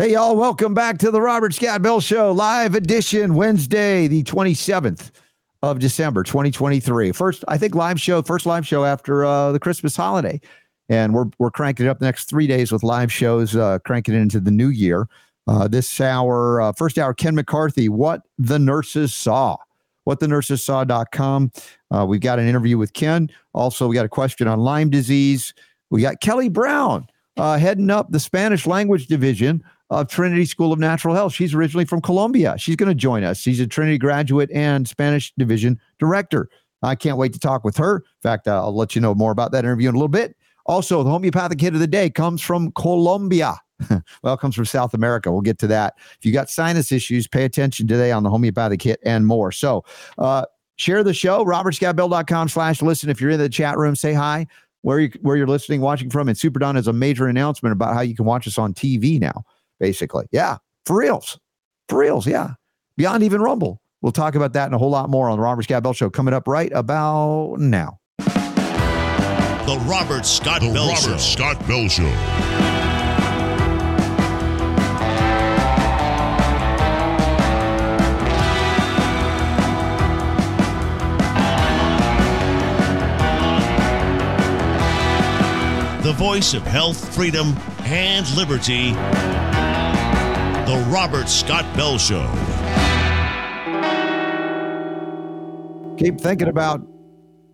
Hey, y'all, welcome back to the Robert Scott Bell Show, live edition, Wednesday, the 27th of December, 2023. First, I think, live show, first live show after uh, the Christmas holiday. And we're, we're cranking it up the next three days with live shows, uh, cranking it into the new year. Uh, this hour, uh, first hour, Ken McCarthy, What the Nurses Saw. WhatTheNursesSaw.com. Uh, we've got an interview with Ken. Also, we got a question on Lyme disease. We got Kelly Browne uh, heading up the Spanish language division of Trinity School of Natural Health. She's originally from Colombia. She's going to join us. She's a Trinity graduate and Spanish division director. I can't wait to talk with her. In fact, uh, I'll let you know more about that interview in a little bit. Also, the homeopathic hit of the day comes from Colombia. well, comes from South America. We'll get to that. If you got sinus issues, pay attention today on the homeopathic hit and more. So, uh, share the show, robertscottbell.com slash listen. If you're in the chat room, say hi where you where you're listening, watching from. And Super Don has a major announcement about how you can watch us on TV now basically. Yeah, for reals. For reals. Yeah. Beyond even Rumble. We'll talk about that and a whole lot more on the Robert Scott Bell Show coming up right about now. The Robert Scott the Bell Robert Show. Scott Bell Show. The voice of health, freedom, and liberty. The Robert Scott Bell Show. Keep thinking about,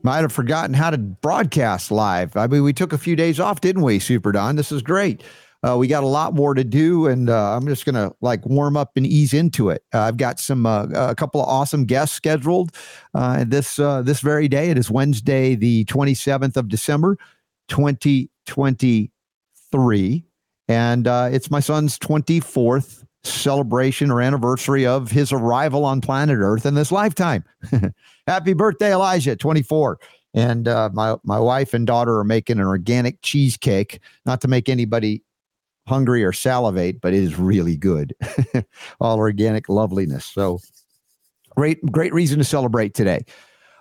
might have forgotten how to broadcast live. I mean, we took a few days off, didn't we, Super Don? This is great. Uh, we got a lot more to do, and uh, I'm just gonna like warm up and ease into it. Uh, I've got some uh, a couple of awesome guests scheduled uh, this uh, this very day. It is Wednesday, the 27th of December, 2023, and it's my son's 24th celebration or anniversary of his arrival on planet Earth in this lifetime. Happy birthday, Elijah, 24. And uh, my my wife and daughter are making an organic cheesecake. Not to make anybody hungry or salivate, but it is really good. All organic loveliness. So great, great reason to celebrate today.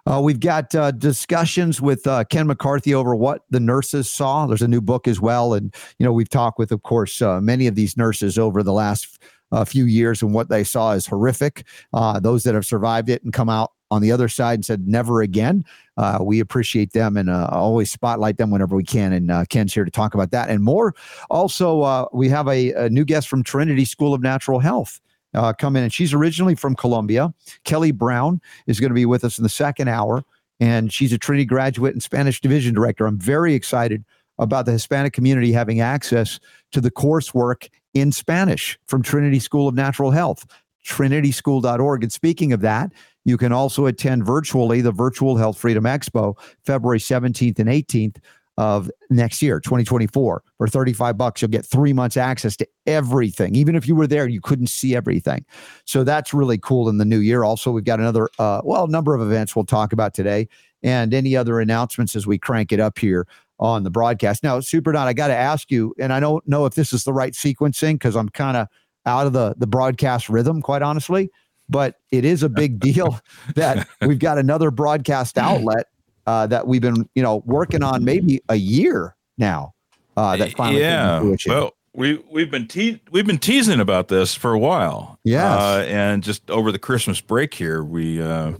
Uh, we've got uh, discussions with uh, Ken McCarthy over what the nurses saw. There's a new book as well, and you know we've talked with, of course, uh, many of these nurses over the last a few years, and what they saw is horrific. Uh, those that have survived it and come out on the other side and said never again. Uh, we appreciate them and uh, always spotlight them whenever we can. And uh, Ken's here to talk about that and more. Also, uh, we have a, a, new guest from Trinity School of Natural Health. Uh, come in, and she's originally from Colombia. Kelly Browne is going to be with us in the second hour, and she's a Trinity graduate and Spanish division director. I'm very excited about the Hispanic community having access to the coursework in Spanish from Trinity School of Natural Health, trinityschool.org. And speaking of that, you can also attend virtually the Virtual Health Freedom Expo, February 17th and 18th of next year, 2024. For 35 bucks, you'll get three months access to everything. Even if you were there, you couldn't see everything. So that's really cool in the new year. Also, we've got another, uh, well, number of events we'll talk about today and any other announcements as we crank it up here on the broadcast. Now, Super Don, I got to ask you, and I don't know if this is the right sequencing because I'm kind of out of the the broadcast rhythm, quite honestly. But it is a big deal that we've got another broadcast outlet uh, that we've been, you know, working on maybe a year now. Uh, that finally yeah. Well, we we've been te- we've been teasing about this for a while. Yeah, uh, and just over the Christmas break here, we uh,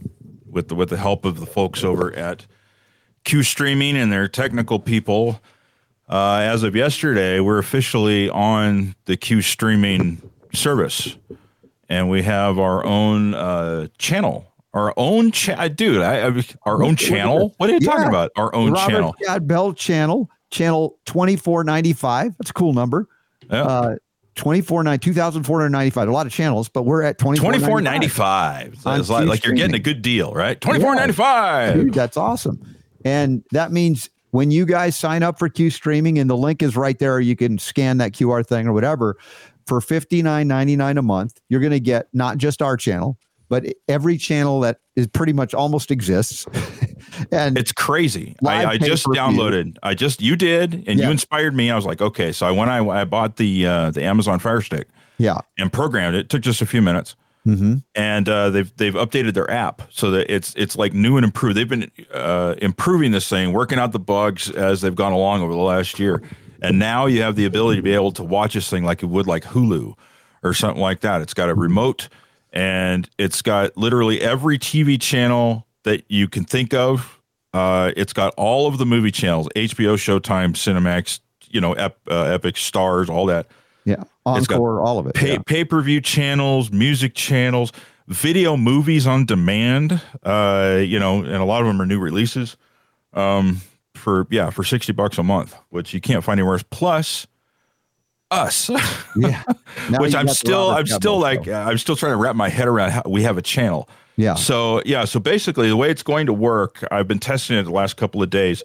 with the with the help of the folks over at Q Streaming and their technical people. Uh, as of yesterday, we're officially on the Q Streaming service, and we have our own uh, channel. Our own chat, dude. I, I, our own channel. What are you yeah. talking about? Our own Robert channel. Scott Bell channel, channel twenty four ninety five. That's a cool number. Yeah. Uh, 24 2495 a lot of channels but we're at 2495 it's like, like you're getting a good deal right 2495 yeah. that's awesome and that means when you guys sign up for Q streaming and the link is right there, you can scan that QR thing or whatever. For $59.99 a month, you're going to get not just our channel, but every channel that is pretty much almost exists. and it's crazy. I, I just downloaded. I just you did, and yeah. you inspired me. I was like, okay. So I when I I bought the uh, the Amazon Fire Stick, yeah, and programmed it. it took just a few minutes. Mm-hmm. And uh, they've they've updated their app so that it's it's like new and improved. They've been uh, improving this thing, working out the bugs as they've gone along over the last year. And now you have the ability to be able to watch this thing like you would like Hulu or something like that. It's got a remote and it's got literally every TV channel that you can think of. Uh, it's got all of the movie channels: HBO, Showtime, Cinemax, you know, Ep, uh, Epix, Starz, all that. Yeah, encore, all of it. Pay yeah. pay per view channels, music channels, video movies on demand. Uh, you know, and a lot of them are new releases. Um, for yeah, for sixty bucks a month, which you can't find anywhere else. Plus, us. yeah. Which I'm still, I'm still like, show. I'm still trying to wrap my head around how we have a channel. yeah, So yeah, so basically the way it's going to work, I've been testing it the last couple of days.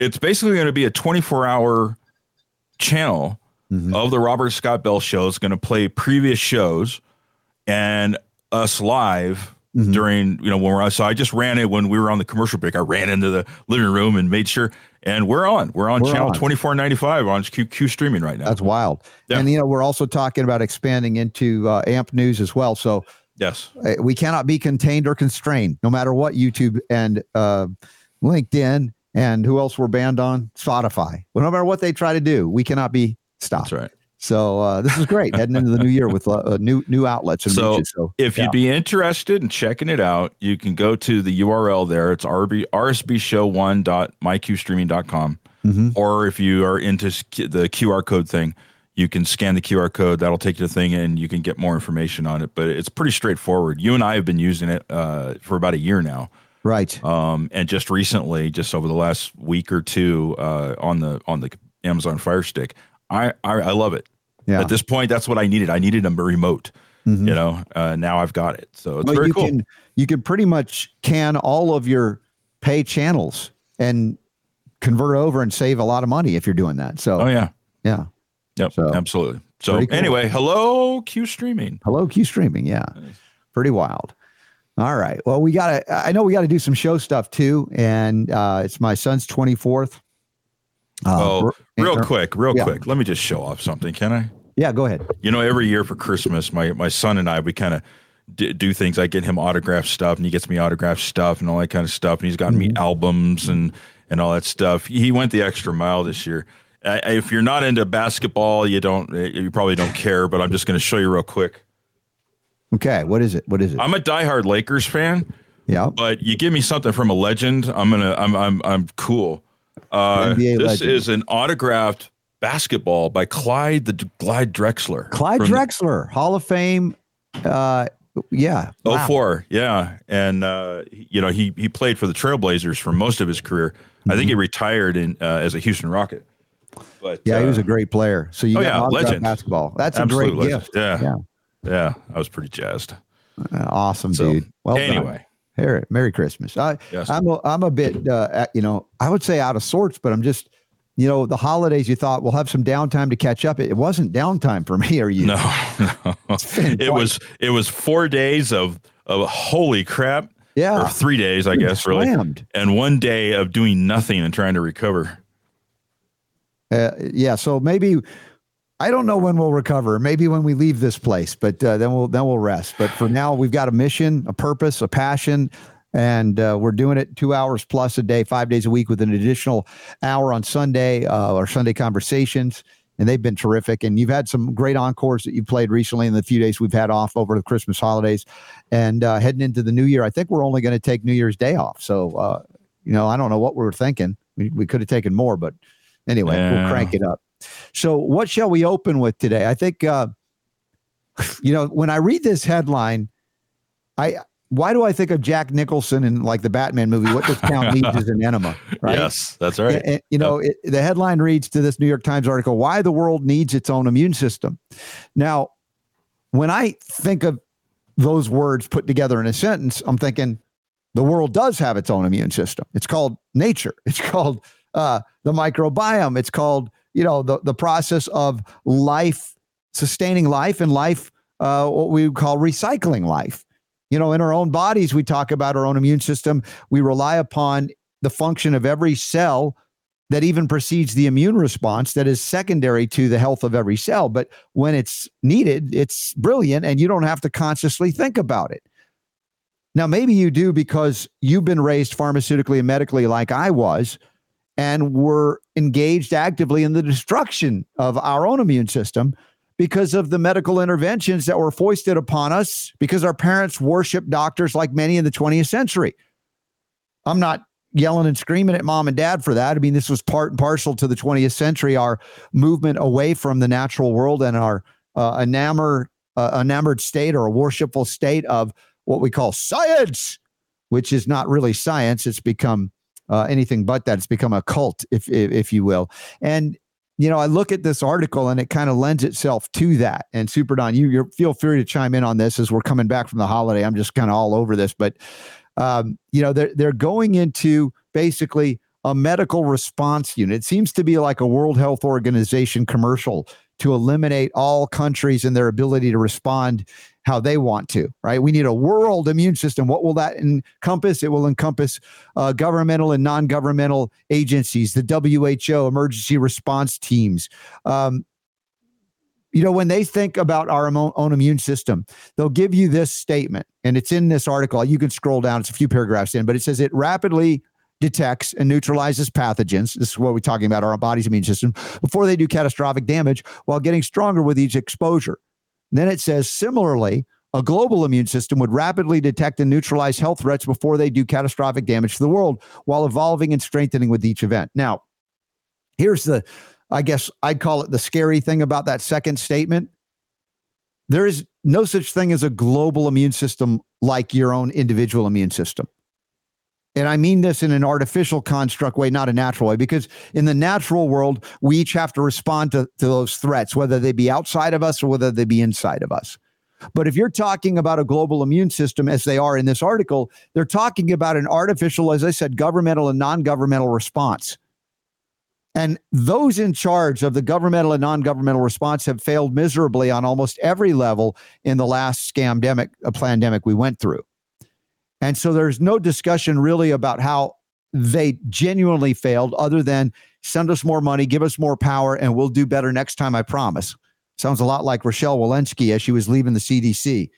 It's basically going to be a 24 hour channel Mhm. of the Robert Scott Bell show. It's going to play previous shows and us live Mhm. during, you know, when we're so I just ran it when we were on the commercial break. I ran into the living room and made sure, and we're on. We're on We're channel on. 2495 on Q, Q streaming right now. that's wild. Yeah. And you know, we're also talking about expanding into uh, AMP News as well. So yes. uh, we cannot be contained or constrained, no matter what YouTube and uh, LinkedIn and who else we're banned on Spotify. Well, no matter what they try to do, we cannot be stopped. That's right. So uh, this is great heading into the new year with uh, new new outlets and So, reaches. So If yeah. you'd be interested in checking it out, you can go to the URL there. It's RB, rsbshow1.myqstreaming.com. Mhm. Or if you are into the QR code thing, you can scan the QR code. That'll take you to the thing and you can get more information on it. But it's pretty straightforward. You and I have been using it uh, for about a year now. right, Um, and just recently, just over the last week or two, uh, on the on the Amazon Fire Stick, I, I I love it. yeah. At this point, that's what I needed. I needed a remote. Mhm. You know, uh, now I've got it. So it's Well, very you cool. can you can pretty much can all of your pay channels and convert over and save a lot of money if you're doing that. So oh yeah. yeah. Yep. So, absolutely. So cool. anyway, hello Q streaming. Hello, Q streaming. Yeah. Pretty wild. All right. Well, we got to, I know we got to do some show stuff too. And uh, it's my son's 24th. Uh, oh, real inter- quick, real yeah. quick. Let me just show off something, can I? Yeah, go ahead. You know, every year for Christmas, my my son and I we kind of d- do things. I get him autographed stuff, and he gets me autographed stuff, and all that kind of stuff. And he's gotten Mm-hmm. me albums and and all that stuff. He went the extra mile this year. Uh, if you're not into basketball, you don't, you probably don't care. But I'm just going to show you real quick. Okay. What is it? What is it? I'm a diehard Lakers fan. yeah. but you give me something from a legend, I'm gonna I'm I'm I'm cool. Uh, this legend. is an autographed basketball by Clyde the Clyde Drexler. Clyde Drexler, Hall of Fame. Uh, yeah. Oh Wow. four, yeah, and uh, you know he he played for the Trailblazers for most of his career. I think he retired in uh, as a Houston Rocket. But Mm-hmm. Yeah, he was uh, a great player. So you oh, got yeah, legend. basketball. That's a great legend. gift. Yeah, Yeah. yeah, I was pretty jazzed. Uh, awesome, So, dude. Well anyway, Here, Merry Christmas. I, Yes. I'm a, I'm a bit, uh, you know, I would say out of sorts, but I'm just, you know, the holidays. You thought we'll have some downtime to catch up. It, wasn't downtime for me or you. no, no. it was it was four days of of holy crap. or Yeah, three days, I guess, really, and one day of doing nothing and trying to recover. Uh, yeah. So maybe I don't know when we'll recover. Maybe when we leave this place, but uh, then we'll then we'll rest. But for now, we've got a mission, a purpose, a passion, and uh, we're doing it two hours plus a day, five days a week, with an additional hour on Sunday uh, or Sunday conversations. And they've been terrific. And you've had some great encores that you played recently in the few days we've had off over the Christmas holidays. And uh, heading into the new year, I think we're only going to take New Year's Day off. So, uh, you know, I don't know what we were thinking. We, we could have taken more, but anyway, we'll crank it up. So, what shall we open with today? I think, uh, you know, when I read this headline, I why do I think of Jack Nicholson in like the Batman movie? What this town needs is an enema, right? Yes, that's right. And- you know, it, the headline reads to this New York Times article: "Why the world needs its own immune system." Now, when I think of those words put together in a sentence, I'm thinking the world does have its own immune system. It's called nature. It's called uh, the microbiome. It's called you know the the process of life, sustaining life, and life uh, what we call recycling life. You know, in our own bodies, we talk about our own immune system. We rely upon the function of every cell that even precedes the immune response that is secondary to the health of every cell. But when it's needed, it's brilliant and you don't have to consciously think about it. Now, maybe you do because you've been raised pharmaceutically and medically like I was. And we're engaged actively in the destruction of our own immune system because of the medical interventions that were foisted upon us because our parents worshiped doctors like many in the 20th century. I'm not yelling and screaming at mom and dad for that. I mean, this was part and parcel to the 20th century, our movement away from the natural world and our uh, enamored, uh, enamored state or a worshipful state of what we call science, which is not really science. It's become uh, anything but that. It's become a cult, if, if, if you will. And you know, I look at this article and it kind of lends itself to that. And Super Don, you feel free to chime in on this as we're coming back from the holiday. I'm just kind of all over this, but um, you know, they're they're going into basically a medical response unit. It seems to be like a World Health Organization commercial to eliminate all countries and their ability to respond how they want to, right? We need a world immune system. What will that encompass? It will encompass uh, governmental and non governmental agencies, the WHO, emergency response teams. Um, you know, when they think about our own immune system, they'll give you this statement, and it's in this article. You can scroll down, it's a few paragraphs in, but it says it rapidly detects and neutralizes pathogens. This is what we're talking about our body's immune system before they do catastrophic damage while getting stronger with each exposure. Then it says similarly, a global immune system would rapidly detect and neutralize health threats before they do catastrophic damage to the world while evolving and strengthening with each event. Now, here's the, I guess I'd call it the scary thing about that second statement. There is no such thing as a global immune system like your own individual immune system. And I mean this in an artificial construct way, not a natural way, because in the natural world, we each have to respond to, to those threats, whether they be outside of us or whether they be inside of us. But if you're talking about a global immune system, as they are in this article, they're talking about an artificial, as I said, governmental and non governmental response. And those in charge of the governmental and non governmental response have failed miserably on almost every level in the last scamdemic, a pandemic we went through. And so there's no discussion really about how they genuinely failed other than send us more money, give us more power, and we'll do better next time, I promise. Sounds a lot like Rochelle Walensky as she was leaving the CDC.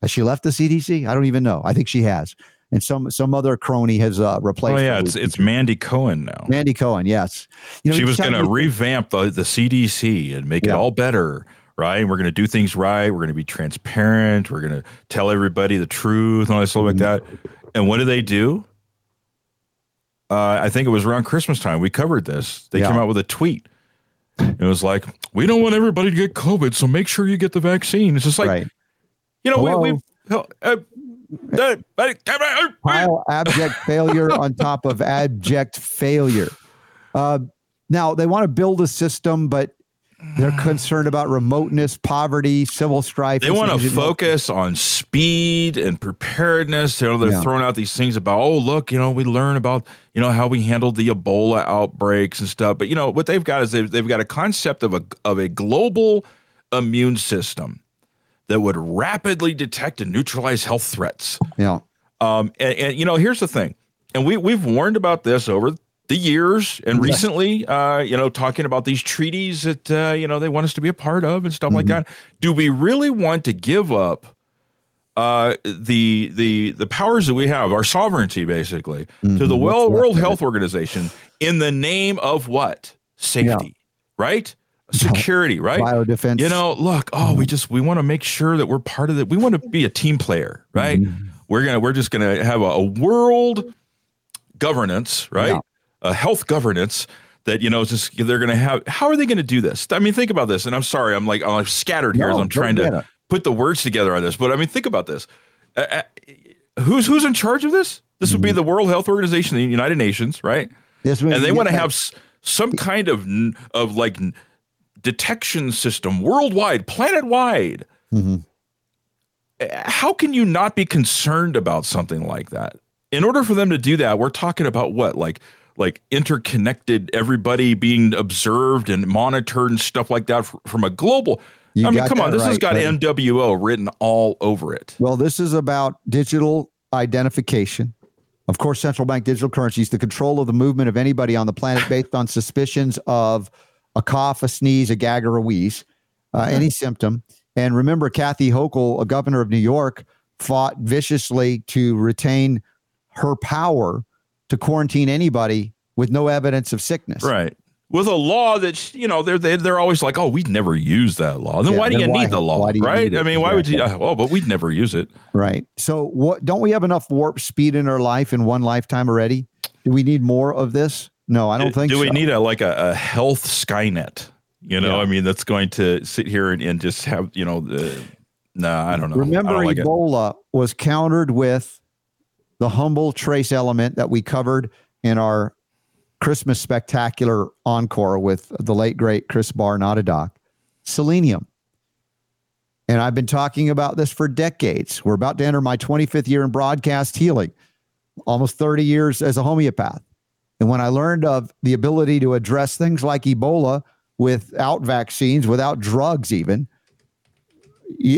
Has she left the CDC? I don't even know. I think she has. And some some other crony has uh, replaced. Oh yeah, it's it's Mandy Cohen now. Mandy Cohen, yes. You know, she was going to revamp the, the CDC and make yeah. it all better right? And We're going to do things right. We're going to be transparent. We're going to tell everybody the truth and all that stuff like that. And what do they do? Uh, I think it was around Christmas time. We covered this. They yeah. came out with a tweet. It was like, we don't want everybody to get COVID, so make sure you get the vaccine. It's just like, right. you know, Hello? we, we uh, Pile abject failure on top of abject failure. Uh, now they want to build a system, but they're concerned about remoteness, poverty, civil strife. They want to focus on speed and preparedness. You know, they're yeah. throwing out these things about, oh, look, you know, we learn about, you know, how we handled the Ebola outbreaks and stuff. But you know, what they've got is they've, they've got a concept of a of a global immune system that would rapidly detect and neutralize health threats. Yeah. Um, and, and you know, here's the thing, and we we've warned about this over the years and recently, uh, you know, talking about these treaties that uh, you know they want us to be a part of and stuff mm-hmm. like that. Do we really want to give up uh, the the the powers that we have, our sovereignty, basically, mm-hmm. to the World World Health Organization in the name of what safety, yeah. right? Security, right? Biodefense. You know, look, oh, we mm-hmm. just we want to make sure that we're part of it. We want to be a team player, right? Mm-hmm. We're gonna we're just gonna have a, a world governance, right? Yeah uh, health governance that you know just they're going to have how are they going to do this i mean think about this and i'm sorry i'm like i'm scattered here no, as i'm trying to it. put the words together on this but i mean think about this uh, uh who's who's in charge of this this mm-hmm. would be mm-hmm. the world health organization the united nations right yes, and they want to have some kind of of like detection system worldwide planet wide mm-hmm. how can you not be concerned about something like that in order for them to do that we're talking about what like like interconnected, everybody being observed and monitored and stuff like that from a global. You I mean, come on, this right, has got buddy. NWO written all over it. Well, this is about digital identification. Of course, central bank digital currencies, the control of the movement of anybody on the planet based on suspicions of a cough, a sneeze, a gag, or a wheeze, uh, any symptom. And remember, Kathy Hochul, a governor of New York, fought viciously to retain her power to quarantine anybody with no evidence of sickness. Right. With a law that you know they're they, they're always like, oh, we'd never use that law. Then Yeah, why do then you why- need the law, why do you right? it? I mean, why would you? Oh, but we'd never use it. Right. So what don't we have enough warp speed in our life in one lifetime already? Do we need more of this? No, I don't do, think do so. we need a like a, a health Skynet? You know. I mean, that's going to sit here and, and just have you know the. No, I don't know. I Remember don't like it. Ebola was countered with the humble trace element that we covered in our Christmas spectacular encore with the late great Chris Barr, not a doc, selenium. And I've been talking about this for decades. We're about to enter my 25th year in broadcast healing, almost 30 years as a homeopath. And when I learned of the ability to address things like Ebola without vaccines, without drugs, even,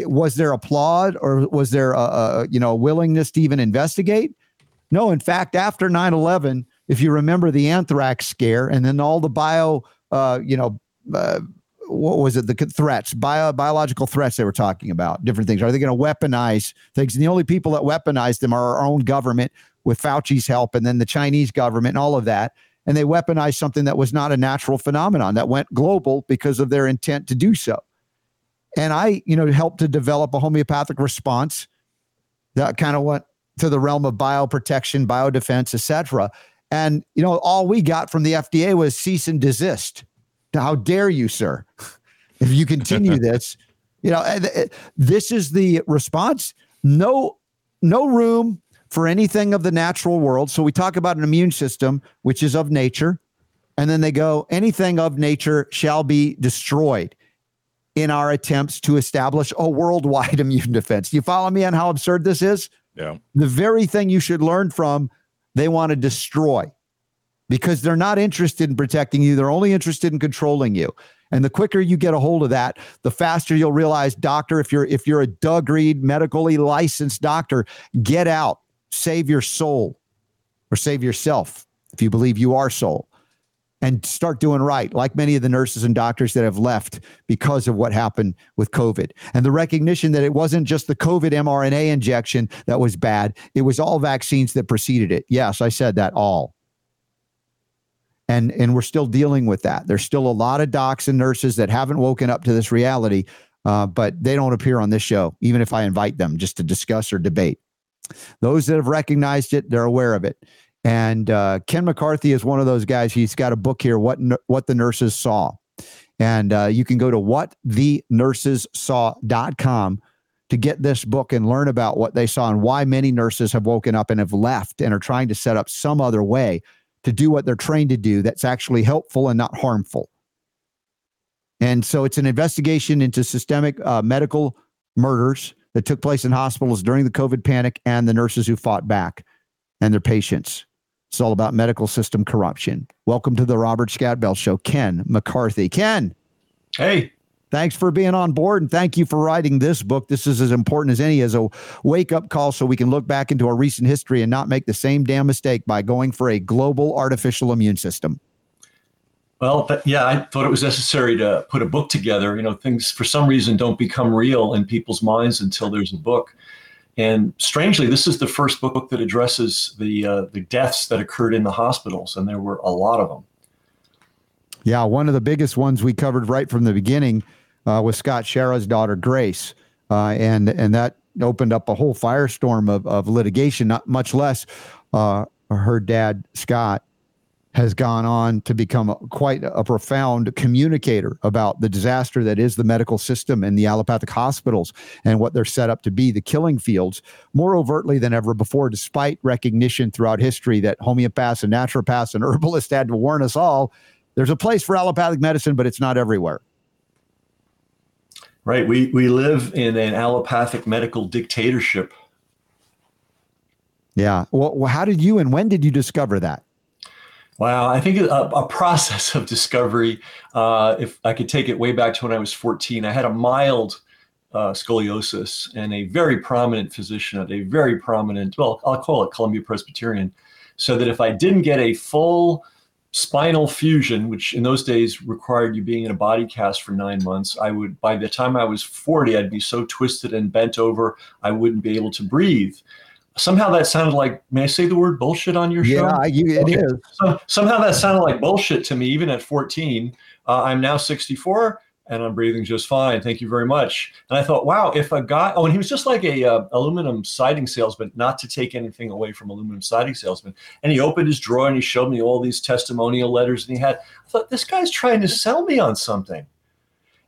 was there applaud or was there a, a you know willingness to even investigate? No, in fact, after 9-11, if you remember the anthrax scare and then all the bio, uh, you know, uh, what was it? The threats, bio, biological threats they were talking about, different things. Are they going to weaponize things? And the only people that weaponize them are our own government with Fauci's help, and then the Chinese government and all of that. And they weaponized something that was not a natural phenomenon that went global because of their intent to do so. And I, you know, helped to develop a homeopathic response that kind of went to the realm of bioprotection, biodefense, etc. And you know, all we got from the FDA was cease and desist. How dare you, sir? If you continue this, you know, uh, this is the response. No, no room for anything of the natural world. So we talk about an immune system, which is of nature, and then they go, anything of nature shall be destroyed in our attempts to establish a worldwide immune defense. Do you follow me on how absurd this is? Yeah. the very thing you should learn from, they want to destroy because they're not interested in protecting you. They're only interested in controlling you. And the quicker you get a hold of that, the faster you'll realize, doctor, if you're if you're a Doug Reed medically licensed doctor, get out, save your soul, or save yourself if you believe you are soul. And start doing right, like many of the nurses and doctors that have left because of what happened with COVID. And the recognition that it wasn't just the COVID mRNA injection that was bad, it was all vaccines that preceded it. Yes, I said that all. And, and we're still dealing with that. There's still a lot of docs and nurses that haven't woken up to this reality, uh, but they don't appear on this show, even if I invite them just to discuss or debate. Those that have recognized it, they're aware of it. And uh, Ken McCarthy is one of those guys. He's got a book here, what what the nurses saw, and uh, you can go to whatthenursessaw.com to get this book and learn about what they saw and why many nurses have woken up and have left and are trying to set up some other way to do what they're trained to do that's actually helpful and not harmful. And so it's an investigation into systemic uh, medical murders that took place in hospitals during the COVID panic and the nurses who fought back and their patients. It's all about medical system corruption. Welcome to the Robert Scott Bell Show, Ken McCarthy. Ken, Hey, thanks for being on board and thank you for writing this book. This is as important as any as a wake up call so we can look back into our recent history and not make the same damn mistake by going for a global artificial immune system. well, th- yeah, I thought it was necessary to put a book together. You know, things for some reason don't become real in people's minds until there's a book. And strangely, this is the first book that addresses the uh, the deaths that occurred in the hospitals, and there were a lot of them. Yeah, one of the biggest ones we covered right from the beginning uh, was Scott Schara's daughter Grace, uh, and and that opened up a whole firestorm of of litigation. Not much less, uh, her dad Scott has gone on to become a, quite a profound communicator about the disaster that is the medical system and the allopathic hospitals and what they're set up to be, the killing fields, more overtly than ever before, despite recognition throughout history that homeopaths and naturopaths and herbalists had to warn us all there's a place for allopathic medicine, but it's not everywhere. Right. We we live in an allopathic medical dictatorship. Yeah. Well, well, how did you and when did you discover that? Wow, I think a, a process of discovery. Uh, if I could take it way back to when I was 14, I had a mild uh, scoliosis, and a very prominent physician at a very prominent, well, I'll call it Columbia Presbyterian, so that if I didn't get a full spinal fusion, which in those days required you being in a body cast for nine months, I would, by the time I was 40, I'd be so twisted and bent over, I wouldn't be able to breathe. Somehow that sounded like may i say the word bullshit on your show? Yeah you, it okay. is. So, somehow that sounded like bullshit to me even at 14 uh, i'm now 64 and i'm breathing just fine. Thank you very much. And i thought wow if a guy oh and he was just like a uh, aluminum siding salesman not to take anything away from aluminum siding salesman. And he opened his drawer and he showed me all these testimonial letters and he had. I thought this guy's trying to sell me on something.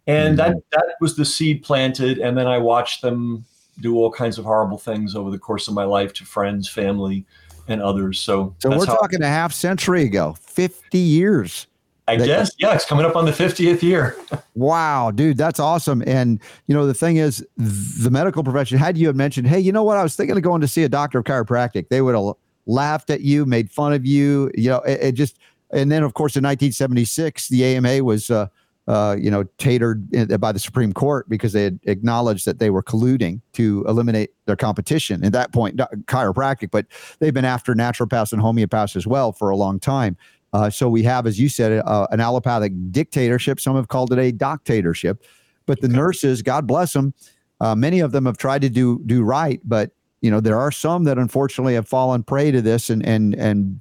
And mm-hmm. that that was the seed planted and then i watched them do all kinds of horrible things over the course of my life to friends, family, and others. So, so we're talking a half century ago, 50 years. I guess, yeah, it's coming up on the 50th year. wow, dude, that's awesome. And, you know, the thing is, the medical profession, had you had mentioned, hey, you know what, I was thinking of going to see a doctor of chiropractic, they would have laughed at you, made fun of you, you know, it, it just, and then, of course, in 1976, the AMA was, uh, uh, you know, tatered by the Supreme Court because they had acknowledged that they were colluding to eliminate their competition. At that point, chiropractic, but they've been after naturopaths and homeopaths as well for a long time. Uh, so we have, as you said, uh, an allopathic dictatorship. Some have called it a doctatorship. But the nurses, God bless them, uh, many of them have tried to do do right, but you know there are some that unfortunately have fallen prey to this and and and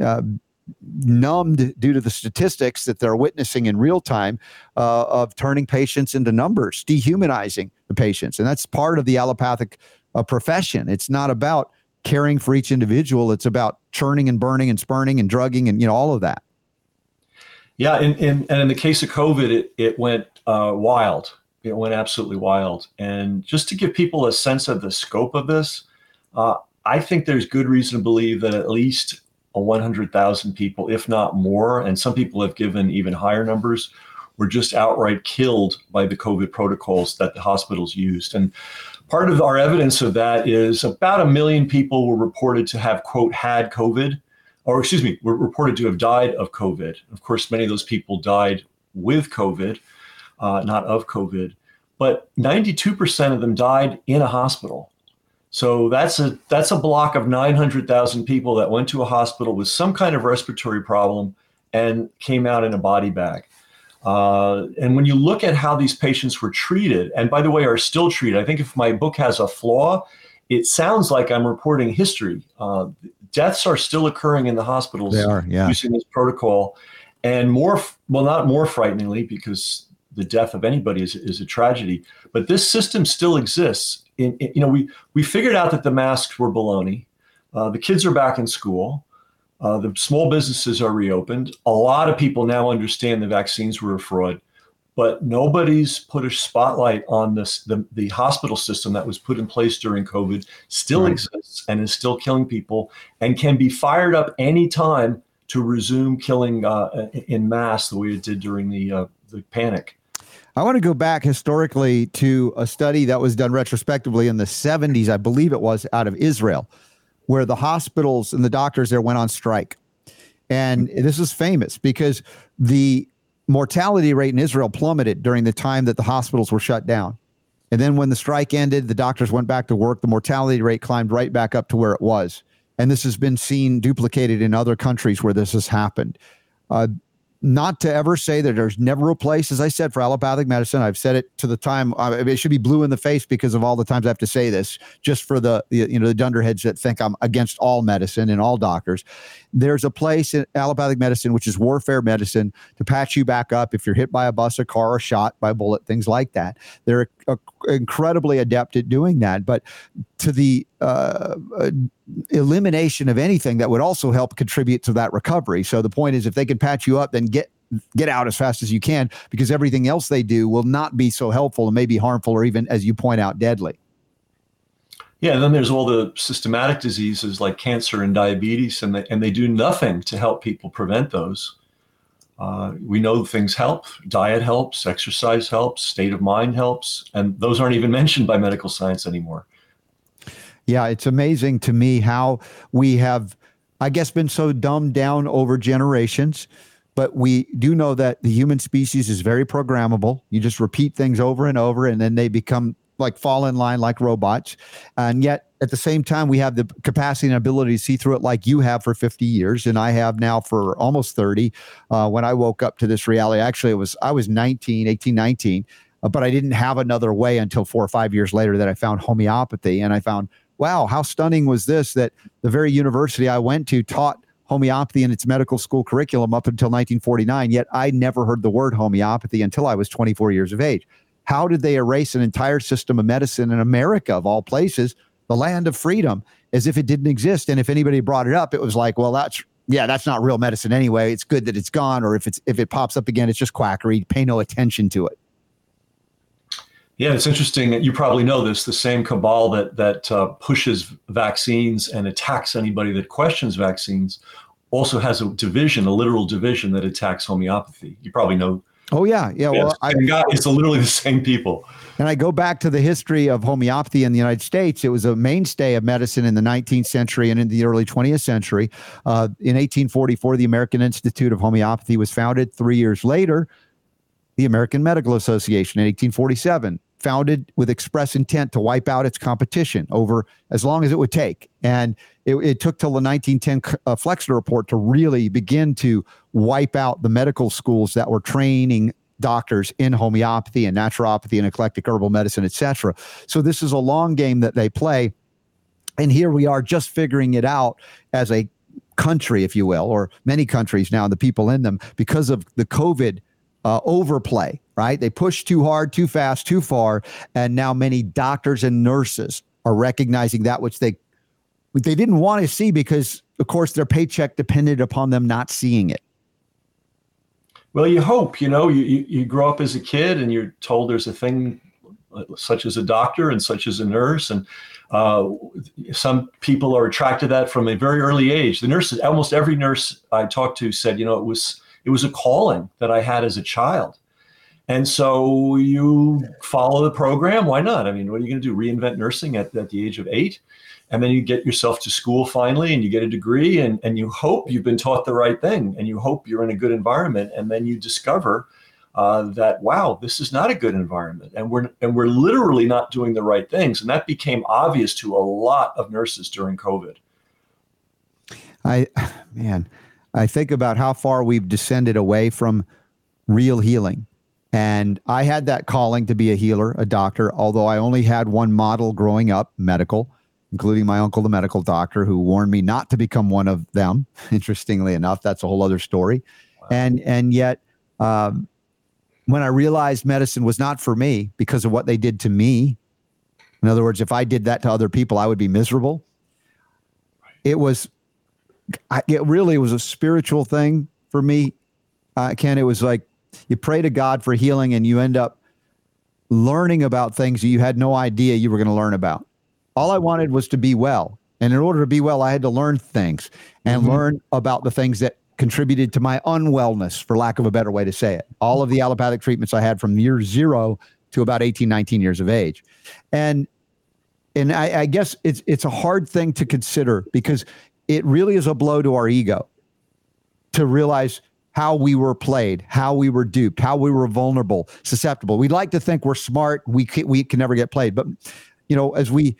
uh, numbed due to the statistics that they're witnessing in real time uh, of turning patients into numbers, dehumanizing the patients. And that's part of the allopathic uh, profession. It's not about caring for each individual, it's about churning and burning and spurning and drugging and you know all of that. Yeah, in, in, and in the case of COVID, it, it went uh, wild. It went absolutely wild. And just to give people a sense of the scope of this, uh, I think there's good reason to believe that at least 100,000 people, if not more, and some people have given even higher numbers, were just outright killed by the COVID protocols that the hospitals used. And part of our evidence of that is about a million people were reported to have, quote, had COVID, or excuse me, were reported to have died of COVID. Of course, many of those people died with COVID, uh, not of COVID. But 92% of them died in a hospital. So that's a that's a block of 900,000 people that went to a hospital with some kind of respiratory problem and came out in a body bag. Uh, and when you look at how these patients were treated, and by the way, are still treated, I think if my book has a flaw, it sounds like I'm reporting history. Uh, deaths are still occurring in the hospitals they are, yeah. using this protocol. And more, well, not more frighteningly, because the death of anybody is, is a tragedy, but this system still exists in, in, you know, we we figured out that the masks were baloney. Uh, the kids are back in school. Uh, the small businesses are reopened. A lot of people now understand the vaccines were a fraud, but nobody's put a spotlight on this. The, the hospital system that was put in place during COVID still right. exists and is still killing people and can be fired up anytime to resume killing uh, in mass the way it did during the uh, the panic. I want to go back historically to a study that was done retrospectively in the 70s, I believe it was, out of Israel, where the hospitals and the doctors there went on strike. And this is famous because the mortality rate in Israel plummeted during the time that the hospitals were shut down. And then when the strike ended, the doctors went back to work, the mortality rate climbed right back up to where it was. And this has been seen duplicated in other countries where this has happened. Uh, not to ever say that there's never a place, as I said, for allopathic medicine. I've said it to the time. Uh, it should be blue in the face because of all the times I have to say this, just for the you know the dunderheads that think I'm against all medicine and all doctors. There's a place in allopathic medicine, which is warfare medicine, to patch you back up if you're hit by a bus, a car, or shot by a bullet, things like that. They're uh, incredibly adept at doing that. But to the uh, uh, elimination of anything that would also help contribute to that recovery. So the point is, if they can patch you up, then get get out as fast as you can because everything else they do will not be so helpful and may be harmful or even, as you point out, deadly. Yeah, then there's all the systematic diseases like cancer and diabetes, and they, and they do nothing to help people prevent those. Uh, we know things help. Diet helps, exercise helps, state of mind helps, and those aren't even mentioned by medical science anymore. Yeah, it's amazing to me how we have, I guess, been so dumbed down over generations. But we do know that the human species is very programmable. You just repeat things over and over, and then they become like fall in line like robots. And yet, at the same time, we have the capacity and ability to see through it like you have for 50 years, and I have now for almost 30. Uh, when I woke up to this reality, actually, it was I was 19, 18, 19, uh, but I didn't have another way until four or five years later that I found homeopathy, and I found wow, how stunning was this that the very university I went to taught homeopathy in its medical school curriculum up until 1949, yet I never heard the word homeopathy until I was 24 years of age. How did they erase an entire system of medicine in America, of all places, the land of freedom, as if it didn't exist? And if anybody brought it up, it was like, well, that's yeah, that's not real medicine anyway. It's good that it's gone, or if it's if it pops up again, it's just quackery. Pay no attention to it. Yeah, it's interesting. You probably know this. The same cabal that that uh, pushes vaccines and attacks anybody that questions vaccines also has a division, a literal division that attacks homeopathy. You probably know. Oh yeah, yeah. Well, I, God, it's literally the same people. And I go back to the history of homeopathy in the United States. It was a mainstay of medicine in the 19th century and in the early 20th century. Uh, in 1844, the American Institute of Homeopathy was founded. Three years later, the American Medical Association in 1847 founded with express intent to wipe out its competition over as long as it would take. And it, it took till the 1910 uh, Flexner Report to really begin to wipe out the medical schools that were training doctors in homeopathy and naturopathy and eclectic herbal medicine, etc. So this is a long game that they play. And here we are just figuring it out as a country, if you will, or many countries now, the people in them, because of the COVID uh, overplay, right? They push too hard, too fast, too far, and now many doctors and nurses are recognizing that which they they didn't want to see because, of course, their paycheck depended upon them not seeing it. Well, you hope, you know, you, you, grow up as a kid and you're told there's a thing such as a doctor and such as a nurse. And uh, some people are attracted to that from a very early age. The nurses, almost every nurse I talked to said, you know, it was it was a calling that I had as a child. And so you follow the program. Why not? I mean, what are you going to do? Reinvent nursing at, at the age of eight? And then you get yourself to school finally and you get a degree and, and you hope you've been taught the right thing and you hope you're in a good environment. And then you discover uh, that, wow, this is not a good environment. And we're, and we're literally not doing the right things. And that became obvious to a lot of nurses during COVID. I, man, I think about how far we've descended away from real healing. And I had that calling to be a healer, a doctor, although I only had one model growing up, medical, including my uncle, the medical doctor, who warned me not to become one of them. Interestingly enough, that's a whole other story. Wow. And and yet, um, when I realized medicine was not for me because of what they did to me, in other words, if I did that to other people, I would be miserable. It was I, it really was a spiritual thing for me, uh, Ken. It was like you pray to God for healing and you end up learning about things you had no idea you were going to learn about. All I wanted was to be well. And in order to be well, I had to learn things and mm-hmm. learn about the things that contributed to my unwellness, for lack of a better way to say it. All of the allopathic treatments I had from year zero to about 18, 19 years of age. And and I, I guess it's it's a hard thing to consider because it really is a blow to our ego to realize how we were played, how we were duped, how we were vulnerable, susceptible. We'd like to think we're smart, we can, we can never get played, but you know, as we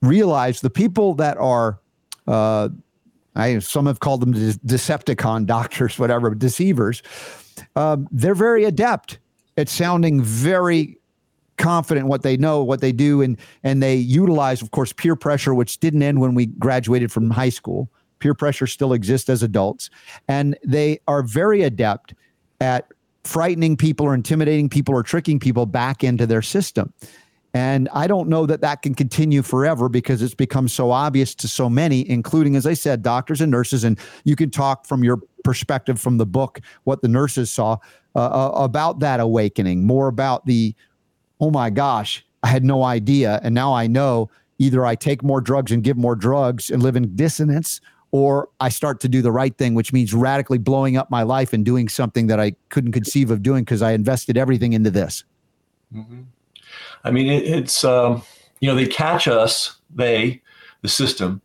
realize the people that are, uh, I some have called them Decepticon doctors, whatever, deceivers. Um, they're very adept at sounding very confident in what they know, what they do, and and they utilize, of course, peer pressure, which didn't end when we graduated from high school. Peer pressure still exists as adults, and they are very adept at frightening people or intimidating people or tricking people back into their system. And I don't know that that can continue forever because it's become so obvious to so many, including, as I said, doctors and nurses. And you can talk from your perspective from the book, what the nurses saw uh, uh about that awakening, more about the oh my gosh, I had no idea. And now I know either I take more drugs and give more drugs and live in dissonance, or I start to do the right thing, which means radically blowing up my life and doing something that I couldn't conceive of doing because I invested everything into this. Mm-hmm. I mean, it, it's, um, you know, they catch us, they, the system,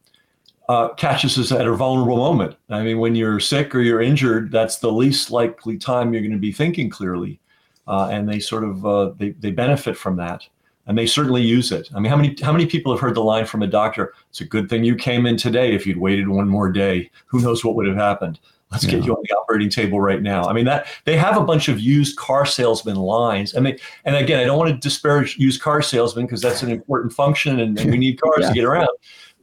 uh, catches us at a vulnerable moment. I mean, when you're sick or you're injured, that's the least likely time you're going to be thinking clearly uh, and they sort of uh, they, they benefit from that and they certainly use it i mean how many how many people have heard the line from a doctor it's a good thing you came in today if you'd waited one more day who knows what would have happened Let's yeah. get you on the operating table right now. I mean that they have a bunch of used car salesman lines. I mean, and again, I don't want to disparage used car salesmen because that's an important function, and, and we need cars yeah. to get around.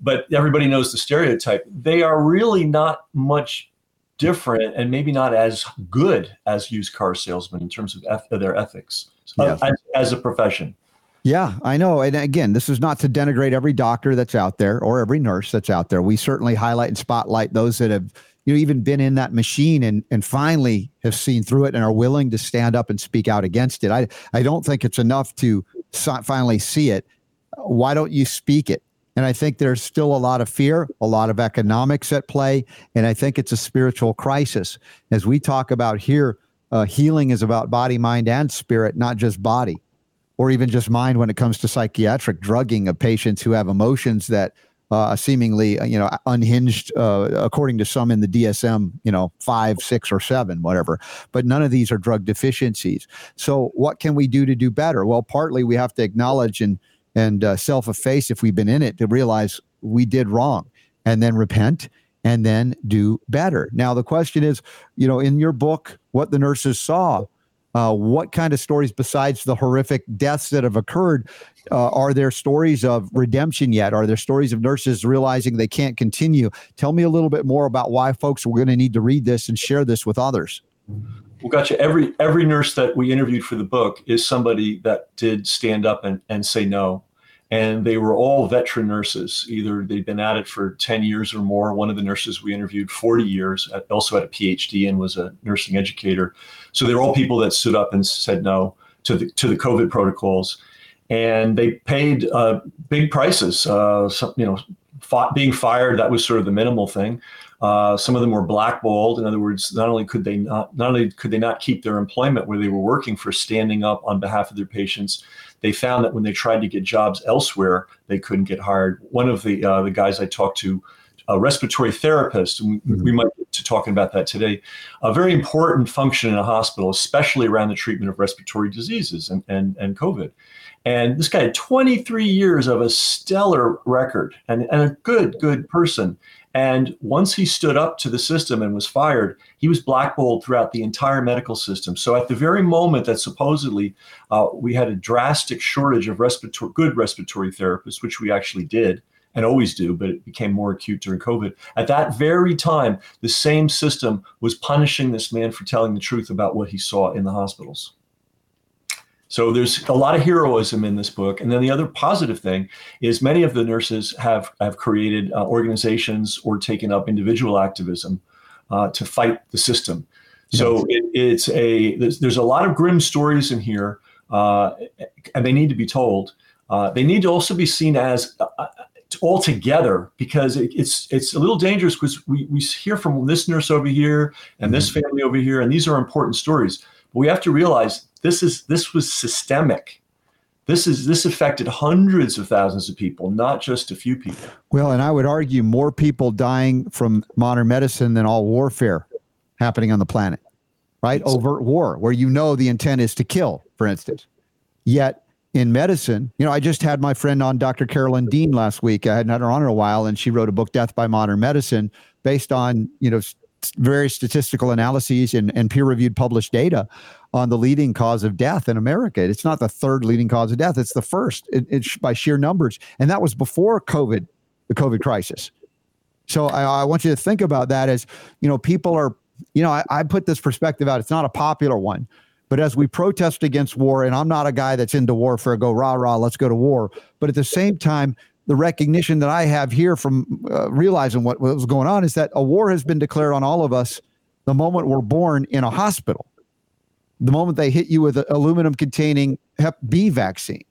But everybody knows the stereotype. They are really not much different, and maybe not as good as used car salesmen in terms of eth- uh, their ethics uh, yes. as, as a profession. Yeah, I know. And again, this is not to denigrate every doctor that's out there or every nurse that's out there. We certainly highlight and spotlight those that have you know even been in that machine and and finally have seen through it and are willing to stand up and speak out against it. I I don't think it's enough to finally see it. Why don't you speak it? And I think there's still a lot of fear, a lot of economics at play, and I think it's a spiritual crisis. As we talk about here, uh, healing is about body, mind, and spirit, not just body or even just mind when it comes to psychiatric drugging of patients who have emotions that uh, seemingly uh, you know unhinged uh, according to some in the DSM you know five six or seven whatever. But none of these are drug deficiencies. So what can we do to do better? Well partly we have to acknowledge and and uh, self efface if we've been in it to realize we did wrong and then repent and then do better. Now the question is you know in your book what the nurses saw uh, what kind of stories besides the horrific deaths that have occurred uh, are there stories of redemption yet? Are there stories of nurses realizing they can't continue? Tell me a little bit more about why folks are going to need to read this and share this with others well gotcha every every nurse that we interviewed for the book is somebody that did stand up and, and say no and they were all veteran nurses. Either they'd been at it for 10 years or more. One of the nurses we interviewed 40 years, also had a PhD and was a nursing educator. So they were all people that stood up and said no to the to the COVID protocols, and they paid uh, big prices. Uh, some, you know, fought, being fired that was sort of the minimal thing. Uh, some of them were blackballed. In other words, not only could they not not only could they not keep their employment where they were working for standing up on behalf of their patients, they found that when they tried to get jobs elsewhere, they couldn't get hired. One of the uh, the guys I talked to, a respiratory therapist, mm-hmm. we might get to talking about that today, a very important function in a hospital, especially around the treatment of respiratory diseases and, and, and COVID. And this guy had 23 years of a stellar record and, and a good, good person. And once he stood up to the system and was fired, he was blackballed throughout the entire medical system. So at the very moment that supposedly uh, we had a drastic shortage of respiratory, good respiratory therapists, which we actually did and always do, but it became more acute during COVID. At that very time, the same system was punishing this man for telling the truth about what he saw in the hospitals. So there's a lot of heroism in this book. And then the other positive thing is many of the nurses have, have created uh, organizations or taken up individual activism uh, to fight the system. So it, it's a there's, there's, a lot of grim stories in here, uh, and they need to be told. Uh, they need to also be seen as uh, uh, all together because it, it's it's a little dangerous because we, we hear from this nurse over here and this mm-hmm. family over here, and these are important stories. But we have to realize this is this was systemic. This is this affected hundreds of thousands of people, not just a few people. Well, and I would argue more people dying from modern medicine than all warfare happening on the planet. Right? Overt war, where you know the intent is to kill, for instance. Yet in medicine, you know, I just had my friend on Dr. Carolyn Dean last week. I hadn't had her on in a while, and she wrote a book, Death by Modern Medicine, based on, you know, various statistical analyses and, and peer reviewed published data on the leading cause of death in America. It's not the third leading cause of death, it's the first it, it's by sheer numbers. And that was before COVID, the COVID crisis. So I, I want you to think about that as, you know, people are, you know, I, I put this perspective out. It's not a popular one. But as we protest against war, and I'm not a guy that's into warfare, go rah rah, let's go to war. But at the same time, the recognition that I have here from uh, realizing what, what was going on is that a war has been declared on all of us the moment we're born in a hospital, the moment they hit you with an aluminum containing Hep B vaccine,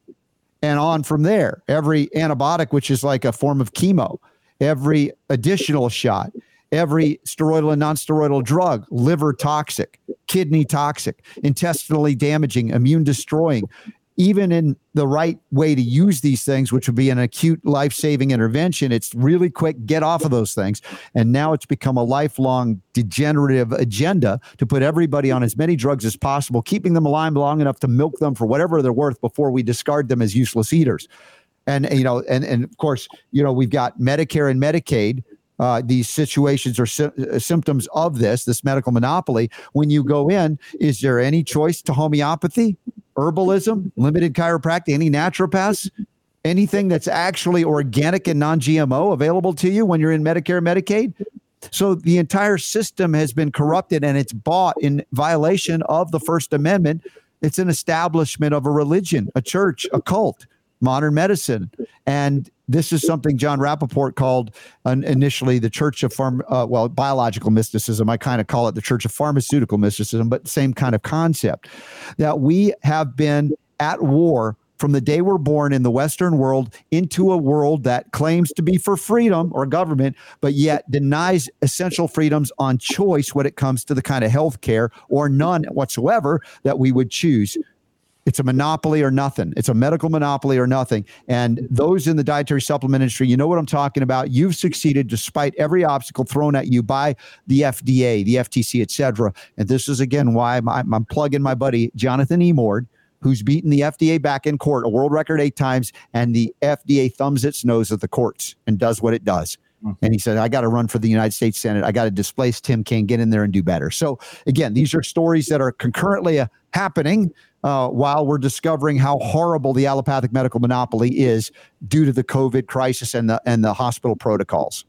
and on from there. Every antibiotic, which is like a form of chemo, every additional shot, every steroidal and non-steroidal drug, liver toxic, kidney toxic, intestinally damaging, immune destroying, even in the right way to use these things, which would be an acute life saving intervention, it's really quick, get off of those things. And now it's become a lifelong degenerative agenda to put everybody on as many drugs as possible, keeping them alive long enough to milk them for whatever they're worth before we discard them as useless eaters. And, you know, and, and of course, you know, we've got Medicare and Medicaid uh, these situations or sy- uh, symptoms of this, this medical monopoly, when you go in, is there any choice to homeopathy, herbalism, limited chiropractic, any naturopaths? Anything that's actually organic and non GMO available to you when you're in Medicare, Medicaid? So the entire system has been corrupted and it's bought in violation of the First Amendment. It's an establishment of a religion, a church, a cult, modern medicine. And this is something John Rappoport called initially the Church of Farm, uh, well, biological mysticism. I kind of call it the Church of Pharmaceutical Mysticism, but same kind of concept that we have been at war from the day we're born in the Western world into a world that claims to be for freedom or government, but yet denies essential freedoms on choice when it comes to the kind of health care or none whatsoever that we would choose. It's a monopoly or nothing. It's a medical monopoly or nothing. And those in the dietary supplement industry, you know what I'm talking about. You've succeeded despite every obstacle thrown at you by the FDA, the FTC, et cetera. And this is again why I'm, I'm plugging my buddy Jonathan E. Mord who's beaten the FDA back in court, a world record eight times, and the FDA thumbs its nose at the courts and does what it does. Mm-hmm. And he said, I got to run for the United States Senate. I got to displace Tim Kaine, get in there and do better. So, again, these are stories that are concurrently uh, happening uh, while we're discovering how horrible the allopathic medical monopoly is due to the COVID crisis and the, and the hospital protocols.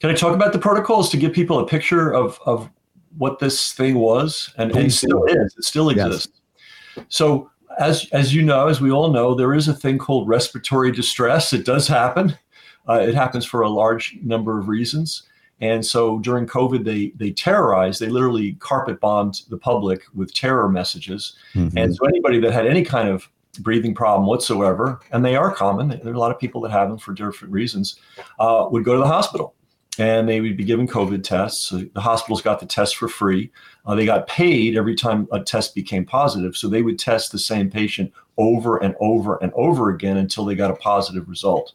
Can I talk about the protocols to give people a picture of, of what this thing was and, and still is? It still exists. Yes. So, as as you know, as we all know, there is a thing called respiratory distress. It does happen. Uh, it happens for a large number of reasons. And so during COVID, they they terrorized. They literally carpet bombed the public with terror messages. Mm-hmm. And so anybody that had any kind of breathing problem whatsoever, and they are common. There are a lot of people that have them for different reasons, uh, would go to the hospital and they would be given COVID tests. So the hospitals got the tests for free. Uh, they got paid every time a test became positive. So they would test the same patient over and over and over again until they got a positive result.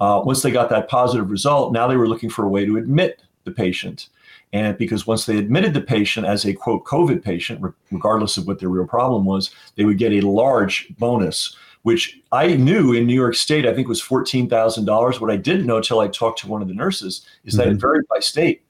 Uh, once they got that positive result, now they were looking for a way to admit the patient. And because once they admitted the patient as a quote COVID patient, regardless of what their real problem was, they would get a large bonus which I knew in New York State, I think was $14,000. What I didn't know until I talked to one of the nurses is that mm-hmm. it varied by state.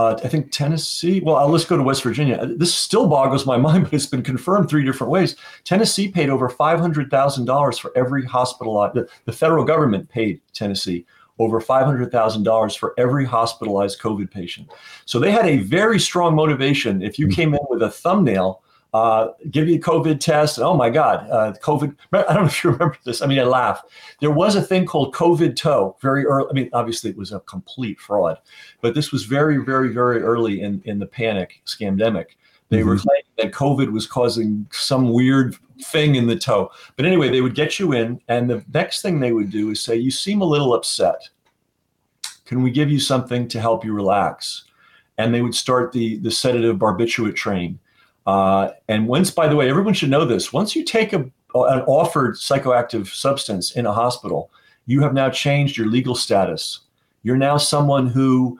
Uh, I think Tennessee, well, let's go to West Virginia. This still boggles my mind, but it's been confirmed three different ways. Tennessee paid over $500,000 for every hospitalized, the, the federal government paid Tennessee over $500,000 for every hospitalized COVID patient. So they had a very strong motivation. If you mm-hmm. came in with a thumbnail, uh, give you a COVID test. Oh my God, uh, COVID. I don't know if you remember this. I mean, I laugh. There was a thing called COVID toe very early. I mean, obviously it was a complete fraud, but this was very, very, very early in, in the panic scamdemic. They mm-hmm. were claiming that COVID was causing some weird thing in the toe. But anyway, they would get you in, and the next thing they would do is say, You seem a little upset. Can we give you something to help you relax? And they would start the, the sedative barbiturate train uh, and once, by the way, everyone should know this. Once you take a, an offered psychoactive substance in a hospital, you have now changed your legal status. You're now someone who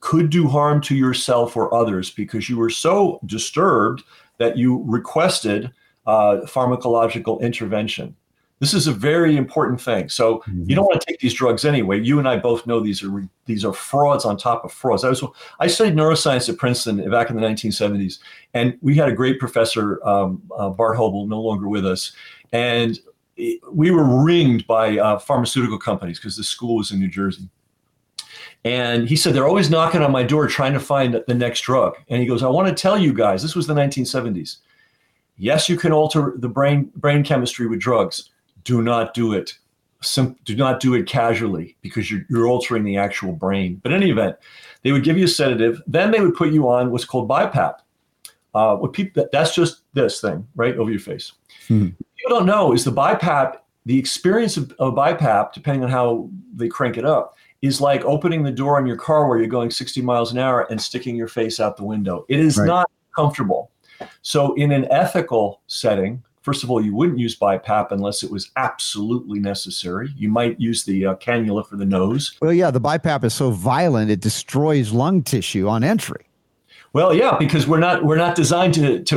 could do harm to yourself or others because you were so disturbed that you requested uh, pharmacological intervention. This is a very important thing. So mm-hmm. you don't want to take these drugs anyway. You and I both know these are these are frauds on top of frauds. I was I studied neuroscience at Princeton back in the 1970s, and we had a great professor, um, uh, Bart Hoebel, no longer with us, and we were ringed by uh, pharmaceutical companies because the school was in New Jersey. And he said, they're always knocking on my door trying to find the next drug. And he goes, I want to tell you guys, this was the 1970s. Yes, you can alter the brain brain chemistry with drugs do not do it. Sim- do not do it casually because you're, you're altering the actual brain. But in any event, they would give you a sedative. Then they would put you on what's called BiPAP. Uh, what people that's just this thing right over your face. Hmm. People don't know is the BiPAP. The experience of, of BiPAP, depending on how they crank it up, is like opening the door on your car where you're going 60 miles an hour and sticking your face out the window. It is right. not comfortable. So, in an ethical setting, First of all, you wouldn't use BiPAP unless it was absolutely necessary. You might use the uh, cannula for the nose. Well, yeah, the BiPAP is so violent it destroys lung tissue on entry. Well, yeah, because we're not we're not designed to to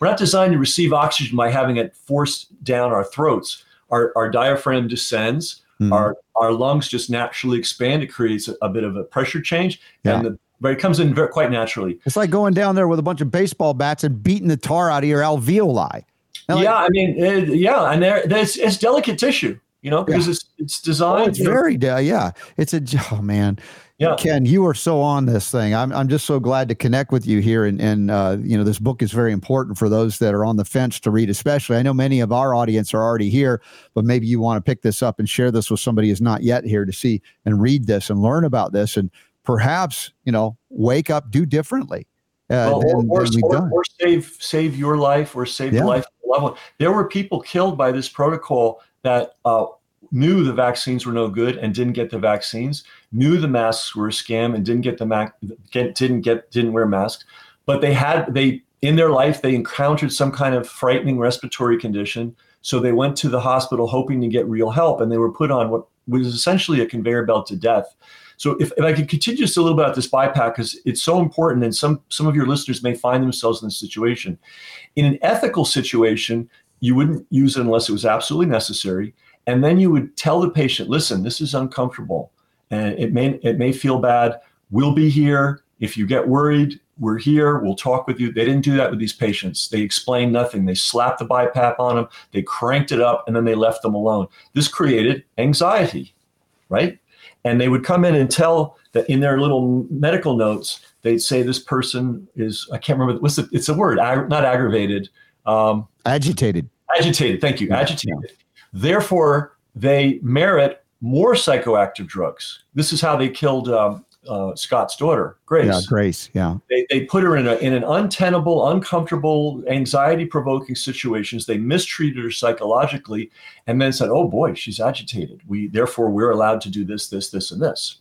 we're not designed to receive oxygen by having it forced down our throats. Our our diaphragm descends, Mhm. our our lungs just naturally expand. It creates a, a bit of a pressure change, Yeah. and the, but it comes in very, quite naturally. It's like going down there with a bunch of baseball bats and beating the tar out of your alveoli. Like, yeah, I mean, it, yeah, and there, there's it's delicate tissue, you know, because it's it's oh, designed. it's very, da- yeah. It's a, oh man. Yeah. Ken, you are so on this thing. I'm, I'm just so glad to connect with you here. And, and uh, you know, this book is very important for those that are on the fence to read, especially. I know many of our audience are already here, but maybe you want to pick this up and share this with somebody who's not yet here to see and read this and learn about this and perhaps, you know, wake up, do differently. Uh, well, than- or, or, than or- or save save your life or save Yeah. the life one. There were people killed by this protocol that uh, knew the vaccines were no good and didn't get the vaccines, knew the masks were a scam and didn't get the mac- get, didn't get didn't wear masks, but they had they in their life they encountered some kind of frightening respiratory condition, so they went to the hospital hoping to get real help, and they were put on what was essentially a conveyor belt to death. So if, if I could continue just a little bit about this BiPAP, because it's so important, and some some of your listeners may find themselves in this situation. In an ethical situation, you wouldn't use it unless it was absolutely necessary, and then you would tell the patient, "Listen, this is uncomfortable, and it may it may feel bad. We'll be here. If you get worried, we're here. We'll talk with you." They didn't do that with these patients. They explained nothing. They slapped the BiPAP on them. They cranked it up, and then they left them alone. This created anxiety, right? And they would come in and tell that in their little medical notes they'd say this person is i can't remember what's the, it's a word ag- not aggravated um, Agitated. agitated thank you Yeah, agitated therefore they merit more psychoactive drugs this is how they killed um, uh, scott's daughter grace Yeah, Grace. Yeah. they, they put her in, a, in an untenable, uncomfortable, anxiety provoking situations. They mistreated her psychologically and then said, oh boy, she's agitated. We Therefore, we're allowed to do this, this, this, and this.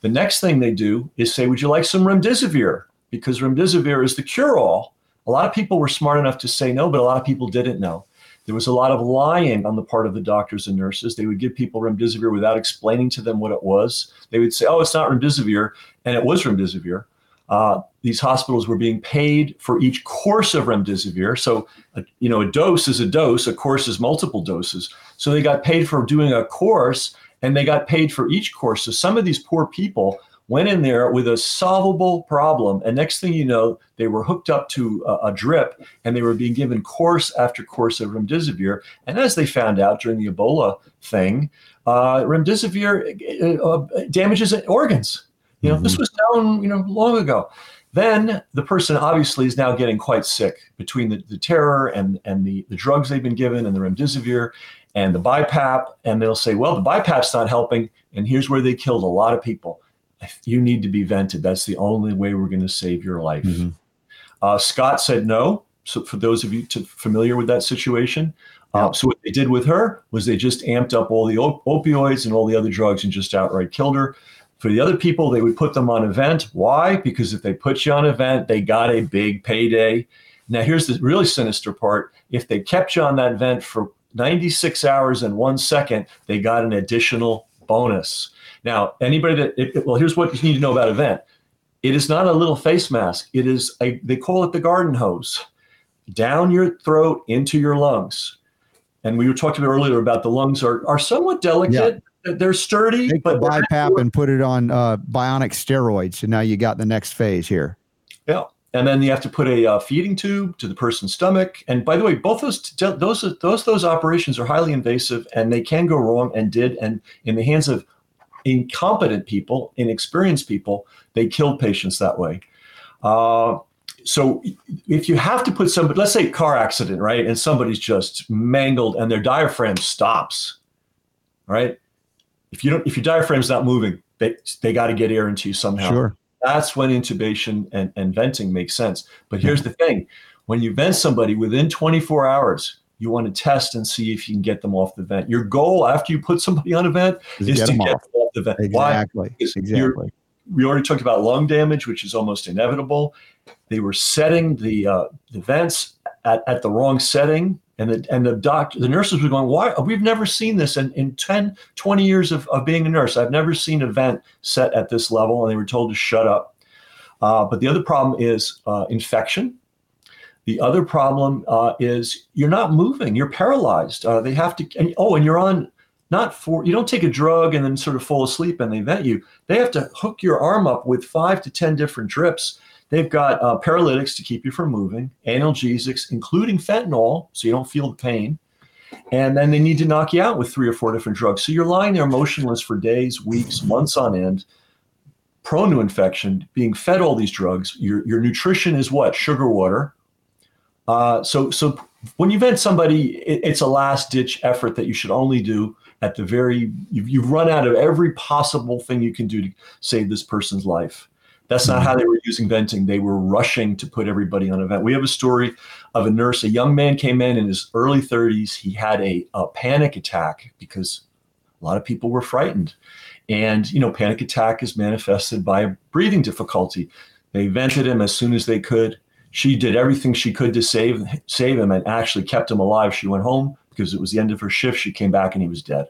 The next thing they do is say, would you like some remdesivir? Because remdesivir is the cure all. A lot of people were smart enough to say no, but a lot of people didn't know. There was a lot of lying on the part of the doctors and nurses. They would give people remdesivir without explaining to them what it was. They would say, oh, it's not remdesivir, and it was remdesivir. Uh, these hospitals were being paid for each course of remdesivir. So, uh, you know, a dose is a dose, a course is multiple doses. So they got paid for doing a course and they got paid for each course. So some of these poor people went in there with a solvable problem. And next thing you know, they were hooked up to a, a drip and they were being given course after course of remdesivir. And as they found out during the Ebola thing, uh, remdesivir uh, uh, damages organs. You know, this was known, you know, long ago. Then the person obviously is now getting quite sick between the, the terror and, and the, the drugs they've been given and the remdesivir and the BiPAP. And they'll say, well, the BiPAP's not helping. And here's where they killed a lot of people. You need to be vented. That's the only way we're going to save your life. Mhm. Uh, Scott said no. So for those of you to, familiar with that situation, uh, so what they did with her was they just amped up all the op- opioids and all the other drugs and just outright killed her. For the other people, they would put them on event. Why? Because if they put you on event, they got a big payday. Now, here's the really sinister part. If they kept you on that vent for 96 hours and one second, they got an additional bonus. Now, anybody that, it, well, here's what you need to know about event. It is not a little face mask. It is a, they call it the garden hose down your throat into your lungs. And we were talking about earlier about the lungs are, are somewhat delicate. Yeah. They're sturdy, Take but they're BiPAP and put it on uh, bionic steroids. And now you got the next phase here. Yeah. And then you have to put a uh, feeding tube to the person's stomach. And by the way, both those those those those operations are highly invasive, and they can go wrong, and did. And in the hands of incompetent people, inexperienced people, they killed patients that way. Uh, so if you have to put somebody, let's say car accident, right, and somebody's just mangled and their diaphragm stops, right? If you don't, if your diaphragm's not moving, they they got to get air into you somehow Sure. that's when intubation and, and venting makes sense. But here's the thing when you vent somebody within 24 hours, you want to test and see if you can get them off the vent. Your goal after you put somebody on a vent Just is get to 'em get off. them off the vent. Why? Exactly. Exactly. We already talked about lung damage, which is almost inevitable. They were setting the uh, the vents at, at the wrong setting. And the, and the doctor, the nurses were going, why? We've never seen this in, in 10, 20 years of, of being a nurse. I've never seen a vent set at this level. And they were told to shut up. Uh, but the other problem is uh, infection. The other problem uh, is you're not moving. You're paralyzed. Uh, they have to. And, oh, and you're on not for you don't take a drug and then sort of fall asleep and they vent you. They have to hook your arm up with five to ten different drips. They've got uh, paralytics to keep you from moving, analgesics, including fentanyl, so you don't feel the pain. And then they need to knock you out with three or four different drugs. So you're lying there motionless for days, weeks, months on end, prone to infection, being fed all these drugs. Your, your nutrition is what? Sugar water. Uh, so, so when you vent somebody, it, it's a last ditch effort that you should only do at the very, you've, you've run out of every possible thing you can do to save this person's life. That's not how they were using venting. They were rushing to put everybody on a vent. We have a story of a nurse. A young man came in in his early 30s. He had a, a panic attack because a lot of people were frightened. And, you know, panic attack is manifested by a breathing difficulty. They vented him as soon as they could. She did everything she could to save save him and actually kept him alive. She went home because it was the end of her shift. She came back and he was dead.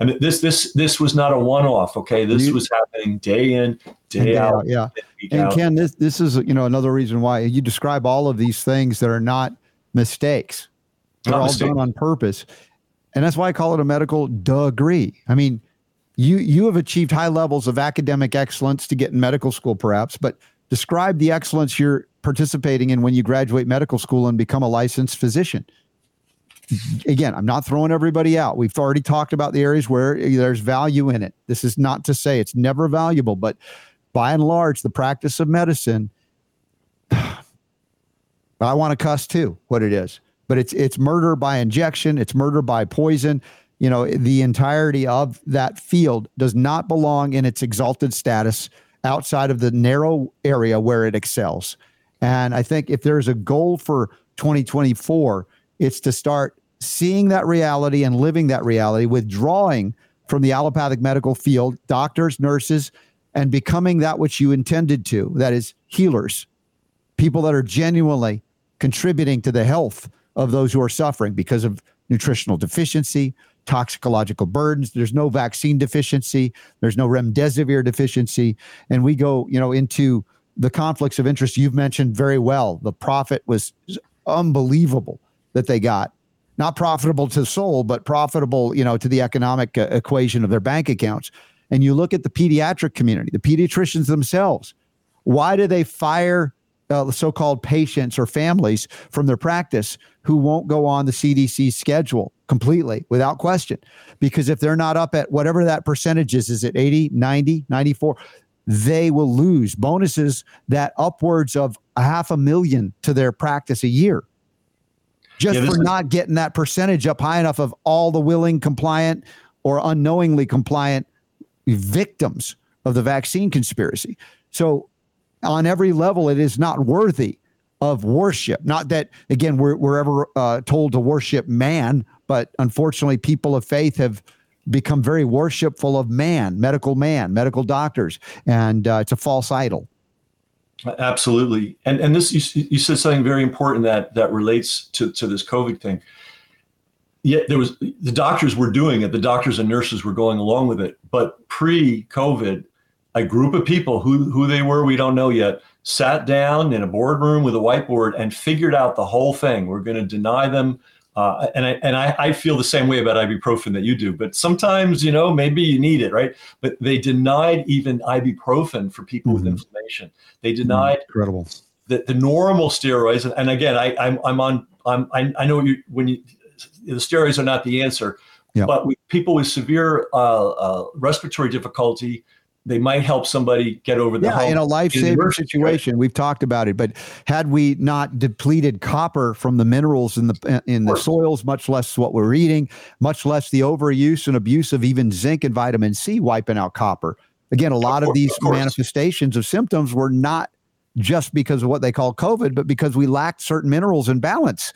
And this this this was not a one-off. Okay, this was happening day in, day, out, out. Yeah, and out. Ken, this this is you know another reason why you describe all of these things that are not mistakes. They're not all mistake. done on purpose, and that's why I call it a medical degree. I mean, you you have achieved high levels of academic excellence to get in medical school, perhaps, but describe the excellence you're participating in when you graduate medical school and become a licensed physician again, I'm not throwing everybody out. We've already talked about the areas where there's value in it. This is not to say it's never valuable, but by and large, the practice of medicine, I want to cuss too, what it is. But it's it's murder by injection, it's murder by poison. You know, the entirety of that field does not belong in its exalted status outside of the narrow area where it excels. And I think if there's a goal for 2024, it's to start seeing that reality and living that reality, withdrawing from the allopathic medical field, doctors, nurses, and becoming that which you intended to that is, healers, people that are genuinely contributing to the health of those who are suffering because of nutritional deficiency, toxicological burdens. There's no vaccine deficiency. There's no remdesivir deficiency. And we go, you know, into the conflicts of interest you've mentioned very well. The profit was unbelievable that they got not profitable to the soul, but profitable, you know, to the economic uh, equation of their bank accounts. And you look at the pediatric community, the pediatricians themselves. Why do they fire uh, so-called patients or families from their practice who won't go on the CDC schedule completely without question? Because if they're not up at whatever that percentage is, is it 80, 90, 94? They will lose bonuses that upwards of a half a million to their practice a year just yeah, for not getting that percentage up high enough of all the willing, compliant, or unknowingly compliant victims of the vaccine conspiracy. So, on every level, it is not worthy of worship. Not that, again, we're, we're ever uh, told to worship man, but unfortunately, people of faith have become very worshipful of man, medical man, medical doctors, and uh, it's a false idol. Absolutely, and and this you, you said something very important that that relates to to this COVID thing. Yet there was the doctors were doing it, the doctors and nurses were going along with it, but pre-COVID, a group of people who who they were we don't know yet sat down in a boardroom with a whiteboard and figured out the whole thing. We're going to deny them uh, and I and I, I, feel the same way about ibuprofen that you do. But sometimes, you know, maybe you need it, right? But they denied even ibuprofen for people mm-hmm. with inflammation. They mm-hmm. denied incredible the, the normal steroids. And, and again, I, I'm I'm on I'm I, I know you when you the steroids are not the answer, yeah. but with people with severe uh, uh, respiratory difficulty, they might help somebody get over the yeah, hump. in a life-saving situation. We've talked about it, but had we not depleted copper from the minerals in the in the soils, much less what we're eating, much less the overuse and abuse of even zinc and vitamin C wiping out copper. Again, a lot of, course, of these of manifestations of symptoms were not just because of what they call COVID, but because we lacked certain minerals in balance.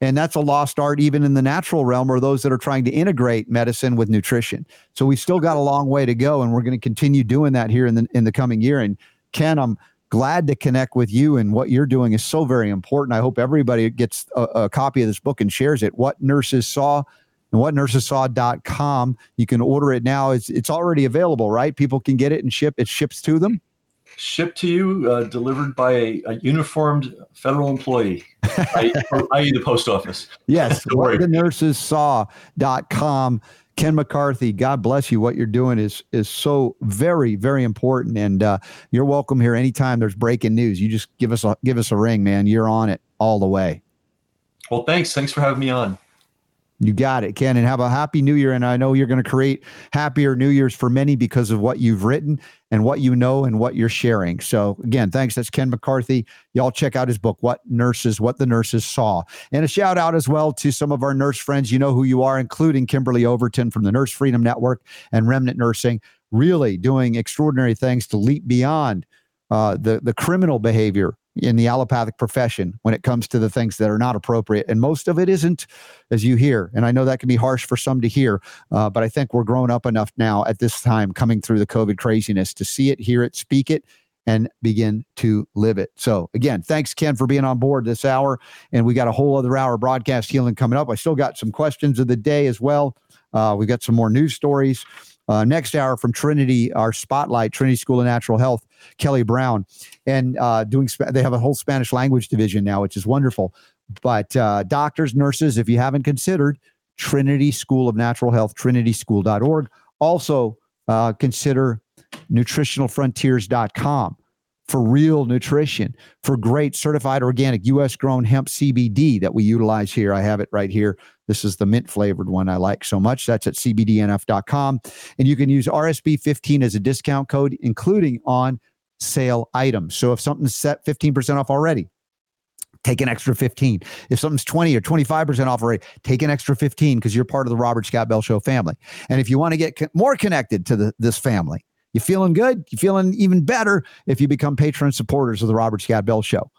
And that's a lost art, even in the natural realm, or those that are trying to integrate medicine with nutrition. So we've still got a long way to go, and we're going to continue doing that here in the in the coming year. And Ken, I'm glad to connect with you, and what you're doing is so very important. I hope everybody gets a, a copy of this book and shares it. What nurses saw and whatnursessaw.com. You can order it now. It's it's already available, right? People can get it and ship. It ships to them shipped to you, uh, delivered by a, a, uniformed federal employee, i.e. the post office. Yes, what the nurses saw.com. Ken McCarthy, God bless you. What you're doing is is so very very important, and uh, you're welcome here anytime there's breaking news. You just give us a give us a ring, man. You're on it all the way. Well, thanks. Thanks for having me on. You got it, Ken, and have a happy new year. And I know you're going to create happier New Year's for many because of what you've written and what you know and what you're sharing. So again, thanks. That's Ken McCarthy. Y'all check out his book, What Nurses, What the Nurses Saw. And a shout out as well to some of our nurse friends. You know who you are, including Kimberly Overton from the Nurse Freedom Network and Remnant Nursing, really doing extraordinary things to leap beyond uh, the the criminal behavior in the allopathic profession when it comes to the things that are not appropriate. And most of it isn't, as you hear. And I know that can be harsh for some to hear, uh, but I think we're grown up enough now at this time coming through the COVID craziness to see it, hear it, speak it. And begin to live it. So, again, thanks, Ken, for being on board this hour. And we got a whole other hour broadcast healing coming up. I still got some questions of the day as well. Uh, we got some more news stories. Uh, next hour from Trinity, our spotlight, Trinity School of Natural Health, Kelly Browne, and uh, doing. They have a whole Spanish language division now, which is wonderful. But uh, doctors, nurses, if you haven't considered Trinity School of Natural Health, trinityschool.org. Also uh, consider nutritionalfrontiers.com for real nutrition, for great certified organic US grown hemp CBD that we utilize here. I have it right here. This is the mint flavored one I like so much. That's at cbdnf.com. And you can use RSB15 as a discount code, including on sale items. So if something's set 15% off already, take an extra 15. If something's 20 or 25% off already, take an extra 15 because you're part of the Robert Scott Bell Show family. And if you want to get co- more connected to the, this family, you feeling good? You feeling even better if you become patron supporters of the Robert Scott Bell Show.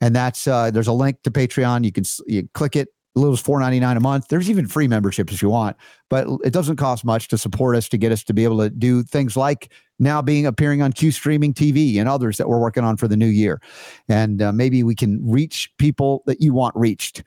And that's uh, there's a link to Patreon. You can you click it. Little four ninety nine a month. There's even free memberships if you want, but it doesn't cost much to support us to get us to be able to do things like now being appearing on Q Streaming TV and others that we're working on for the new year, and uh, maybe we can reach people that you want reached.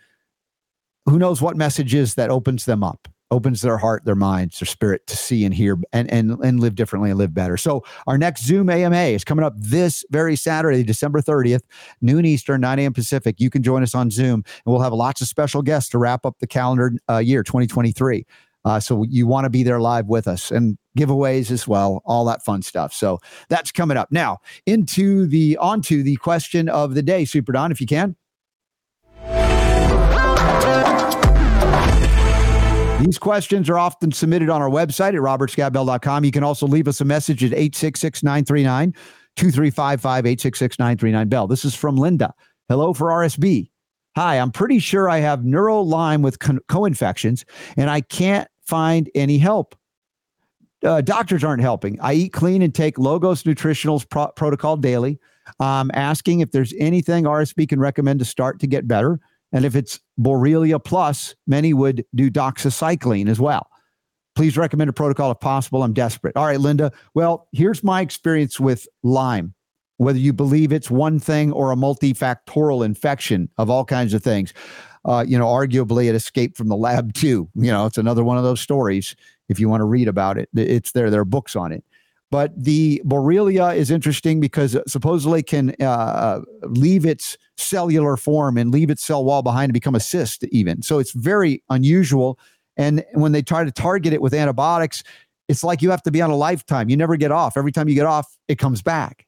Who knows what messages that opens them up? Opens their heart, their minds, their spirit to see and hear and, and, and live differently and live better. So our next Zoom AMA is coming up this very Saturday, December 30th, noon Eastern, 9 a.m. Pacific. You can join us on Zoom and we'll have lots of special guests to wrap up the calendar uh, year 2023. Uh, so you want to be there live with us and giveaways as well, all that fun stuff. So that's coming up now into the onto the question of the day, Super Don, if you can. These questions are often submitted on our website at robertscottbell.com. You can also leave us a message at 866 939 2355 866 939 Bell. This is from Linda. Hello for RSB. Hi, I'm pretty sure I have neuro Lyme with co infections and I can't find any help. Uh, doctors aren't helping. I eat clean and take Logos Nutritionals pro- protocol daily. I'm asking if there's anything RSB can recommend to start to get better. And if it's Borrelia plus, many would do doxycycline as well. Please recommend a protocol if possible. I'm desperate. All right, Linda. Well, here's my experience with Lyme. Whether you believe it's one thing or a multifactorial infection of all kinds of things, uh, you know, arguably it escaped from the lab too. You know, it's another one of those stories. If you want to read about it, it's there. There are books on it. But the Borrelia is interesting because supposedly can uh, leave its cellular form and leave its cell wall behind and become a cyst, even. So it's very unusual. And when they try to target it with antibiotics, it's like you have to be on a lifetime. You never get off. Every time you get off, it comes back.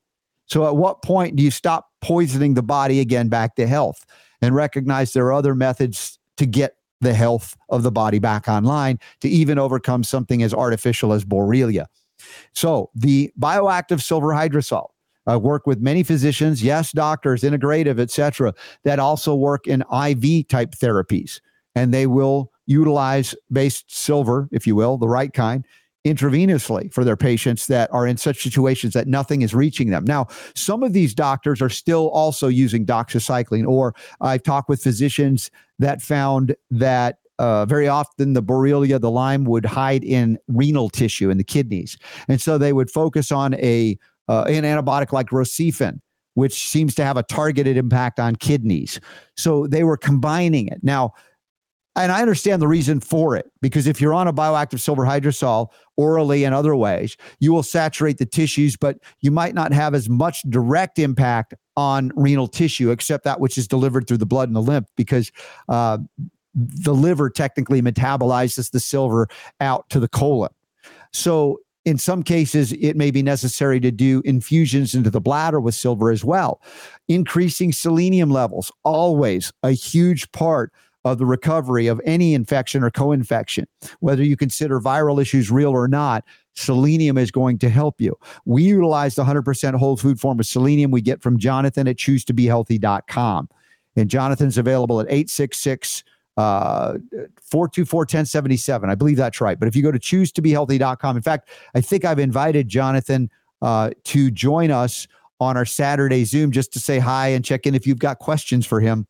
So at what point do you stop poisoning the body again back to health and recognize there are other methods to get the health of the body back online to even overcome something as artificial as Borrelia? So the bioactive silver hydrosol. I work with many physicians, yes, doctors, integrative, etc., that also work in IV type therapies, and they will utilize based silver, if you will, the right kind, intravenously for their patients that are in such situations that nothing is reaching them. Now, some of these doctors are still also using doxycycline, or I've talked with physicians that found that uh, very often the Borrelia, the Lyme, would hide in renal tissue in the kidneys, and so they would focus on a uh, an antibiotic like Rocephin, which seems to have a targeted impact on kidneys. So they were combining it now. And I understand the reason for it because if you're on a bioactive silver hydrosol orally and other ways, you will saturate the tissues, but you might not have as much direct impact on renal tissue, except that which is delivered through the blood and the lymph, because uh, the liver technically metabolizes the silver out to the colon. So in some cases, it may be necessary to do infusions into the bladder with silver as well. Increasing selenium levels, always a huge part of the recovery of any infection or co infection. Whether you consider viral issues real or not, selenium is going to help you. We utilize the 100% whole food form of selenium we get from Jonathan at choosetobehealthy.com. And Jonathan's available at 866 uh 424 1077 i believe that's right. But if you go to choose to be healthy.com in fact i think i've invited jonathan uh to join us on our saturday zoom just to say hi and check in if you've got questions for him.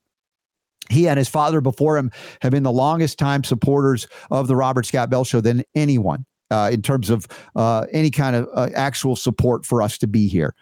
He and his father before him have been the longest time supporters of the robert scott bell show than anyone uh, in terms of uh, any kind of uh, actual support for us to be here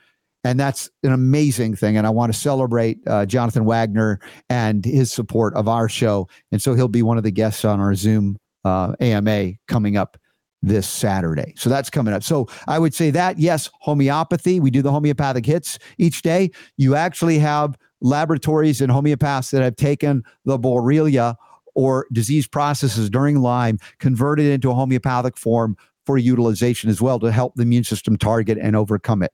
and that's an amazing thing. And I want to celebrate uh, Jonathan Wagner and his support of our show. And so he'll be one of the guests on our Zoom uh, AMA coming up this Saturday. So that's coming up. So I would say that, yes, homeopathy. We do the homeopathic hits each day. You actually have laboratories and homeopaths that have taken the Borrelia or disease processes during Lyme, converted into a homeopathic form for utilization as well to help the immune system target and overcome it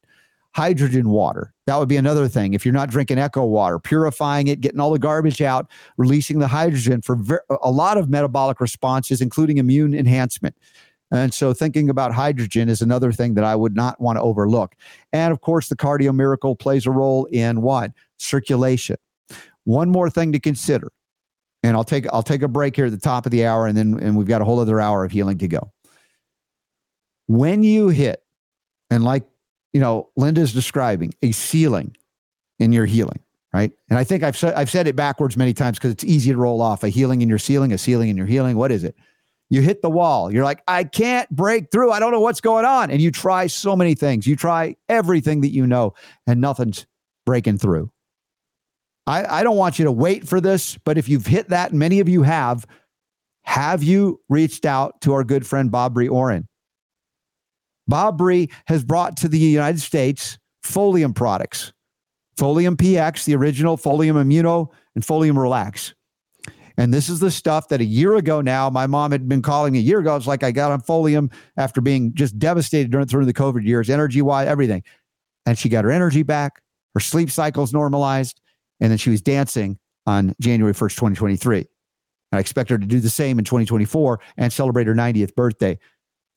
hydrogen water. That would be another thing. If you're not drinking echo water, purifying it, getting all the garbage out, releasing the hydrogen for ver- a lot of metabolic responses, including immune enhancement. And so thinking about hydrogen is another thing that I would not want to overlook. And of course, the cardio miracle plays a role in what? Circulation. One more thing to consider. And I'll take I'll take a break here at the top of the hour and then and we've got a whole other hour of healing to go. When you hit and like you know, Linda's describing a ceiling in your healing, right? And I think I've said I've said it backwards many times because it's easy to roll off a healing in your ceiling, a ceiling in your healing. What is it? You hit the wall. You're like, I can't break through. I don't know what's going on. And you try so many things. You try everything that you know, and nothing's breaking through. I, I don't want you to wait for this, but if you've hit that, many of you have, have you reached out to our good friend Bob Bree Oren? Bob Bree has brought to the United States Folium products, Folium PX, the original Folium Immuno, and Folium Relax. And this is the stuff that a year ago now, my mom had been calling a year ago. It's like I got on Folium after being just devastated during through the COVID years, energy wise, everything. And she got her energy back, her sleep cycles normalized, and then she was dancing on January 1st, 2023. And I expect her to do the same in 2024 and celebrate her 90th birthday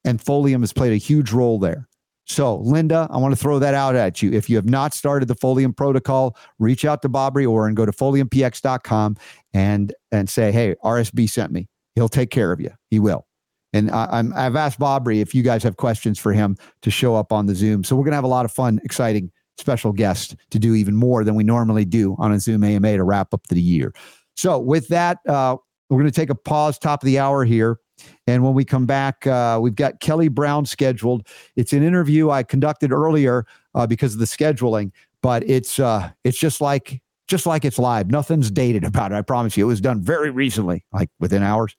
and Folium has played a huge role there. So, Linda, I want to throw that out at you. If you have not started the Folium protocol, reach out to Bob or and go to foliumpx.com and and say, "Hey, RSB sent me." He'll take care of you. He will. And I, I've asked Bob Bree if you guys have questions for him to show up on the Zoom. So we're gonna have a lot of fun, exciting special guests to do even more than we normally do on a Zoom AMA to wrap up the year. So with that, uh, we're going to take a pause, top of the hour here. And when we come back, uh, we've got Kelly Browne scheduled. It's an interview I conducted earlier uh, because of the scheduling, but it's uh, it's just like just like it's live. Nothing's dated about it. I promise you. It was done very recently, like within hours,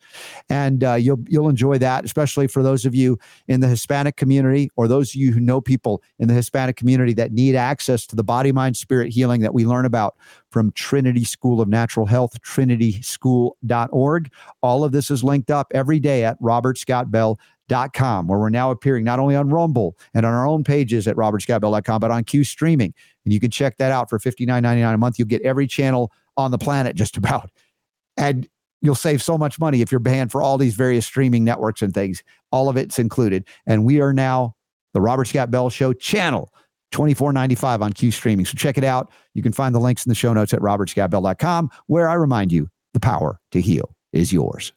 and uh, you'll you'll enjoy that, especially for those of you in the Hispanic community or those of you who know people in the Hispanic community that need access to the body, mind, spirit healing that we learn about from Trinity School of Natural Health, trinityschool.org. All of this is linked up every day at robertscottbell.com, where we're now appearing not only on Rumble and on our own pages at robertscottbell.com, but on Q Streaming and you can check that out for $59.99 a month. You'll get every channel on the planet just about. And you'll save so much money if you're banned for all these various streaming networks and things. All of it's included. And we are now the Robert Scott Bell Show channel. 24.95 on Q streaming. So check it out. You can find the links in the show notes at robertscottbell.com, where I remind you the power to heal is yours.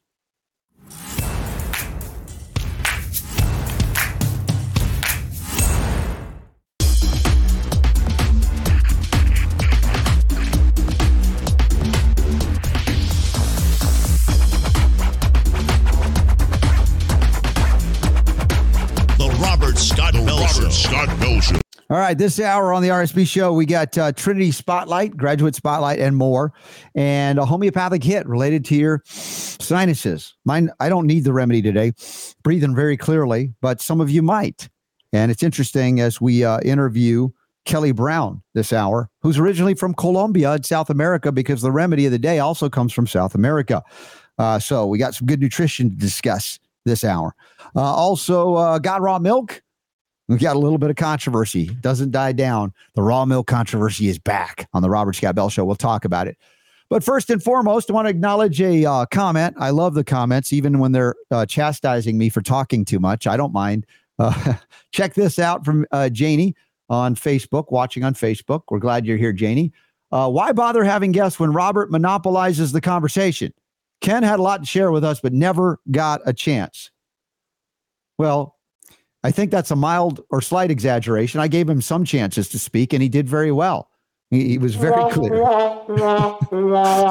Scott Bell Show. All right, this hour on the RSB show, we got uh, Trinity Spotlight, Graduate Spotlight, and more, and a homeopathic hit related to your sinuses. Mine, I don't need the remedy today, breathing very clearly, but some of you might. And it's interesting as we uh, interview Kelly Browne this hour, who's originally from Colombia in South America, because the remedy of the day also comes from South America. Uh, so we got some good nutrition to discuss this hour. Uh, also, uh, got raw milk. We got a little bit of controversy. Doesn't die down. The raw milk controversy is back on the Robert Scott Bell Show. We'll talk about it. But first and foremost, I want to acknowledge a uh, comment. I love the comments, even when they're uh, chastising me for talking too much. I don't mind. Uh, check this out from uh, Janie on Facebook, watching on Facebook. We're glad you're here, Janie. Uh, why bother having guests when Robert monopolizes the conversation? Ken had a lot to share with us, but never got a chance. Well, I think that's a mild or slight exaggeration. I gave him some chances to speak, and he did very well. He, he was very clear.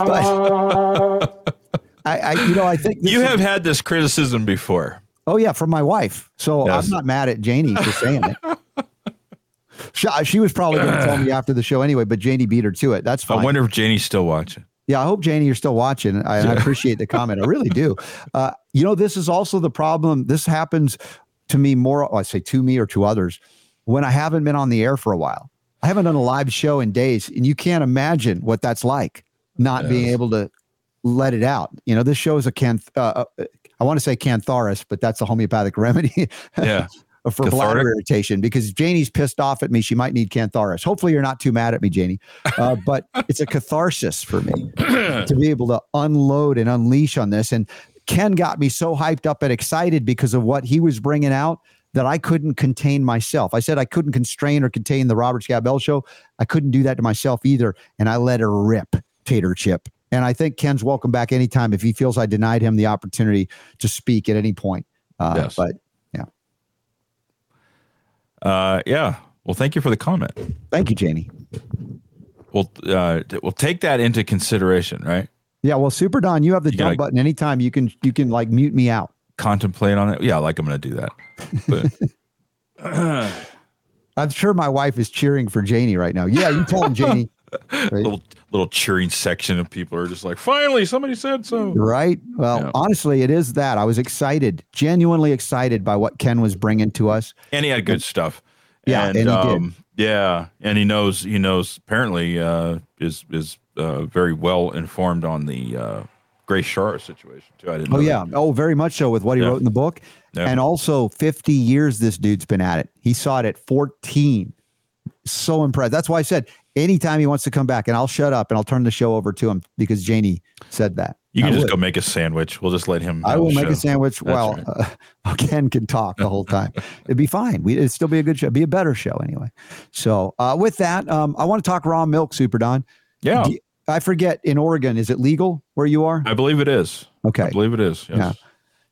but I, I, you know, I think You is- have had this criticism before. Oh yeah, from my wife. So Yes. I'm not mad at Janie for saying it. She, she was probably going to tell me after the show anyway, but Janie beat her to it. That's fine. I wonder if Janie's still watching. Yeah, I hope Janie, you're still watching. I, and I appreciate the comment. I really do. Uh, you know, this is also the problem. This happens to me more. I say to me or to others when I haven't been on the air for a while. I haven't done a live show in days, and you can't imagine what that's like. Not being able to let it out. You know, this show is a can. Uh, uh, I want to say cantharis, but that's a homeopathic remedy Yeah. for Cathartic? bladder irritation because Janie's pissed off at me. She might need cantharis. Hopefully, you're not too mad at me, Janie. Uh, but it's a catharsis for me to be able to unload and unleash on this. And Ken got me so hyped up and excited because of what he was bringing out that I couldn't contain myself. I said I couldn't constrain or contain the Robert Scott Bell show. I couldn't do that to myself either. And I let her rip, Tater Chip. And I think Ken's welcome back anytime if he feels I denied him the opportunity to speak at any point. Uh, Yes. But yeah. Uh, yeah. Well, thank you for the comment. thank you, Janie. We'll uh, we'll take that into consideration, right? Yeah, well, Super Don, you have the You gotta- button anytime. You can you can like mute me out. Contemplate on it. Yeah, like I'm going to do that. But I'm sure my wife is cheering for Janie right now. Yeah, you tell him, Janie. Right? little little cheering section of people are just like, finally, somebody said so. Right. Well, Yeah. honestly, it is that. I was excited, genuinely excited by what Ken was bringing to us. And he had good stuff. Yeah, and he did. Yeah, and he knows. He knows. Apparently, uh, is is uh, very well informed on the uh, Grace Schara situation too. I didn't. Oh know yeah. that. Oh, very much so with what he Yeah. wrote in the book. Yeah. And also 50 years this dude's been at it. He saw it at 14. So impressed. That's why I said anytime he wants to come back, and I'll shut up and I'll turn the show over to him because Janie said that. You can I just would. go make a sandwich. We'll just let him. I will make show. a sandwich. That's well, right. uh, Ken can talk the whole time. It'd be fine. We, it'd still be a good show. Be a better show anyway. So uh, with that, um, I want to talk raw milk, Super Don. Yeah, Do- I forget in Oregon, is it legal where you are? I believe it is. Okay. I believe it is. Yes. Yeah.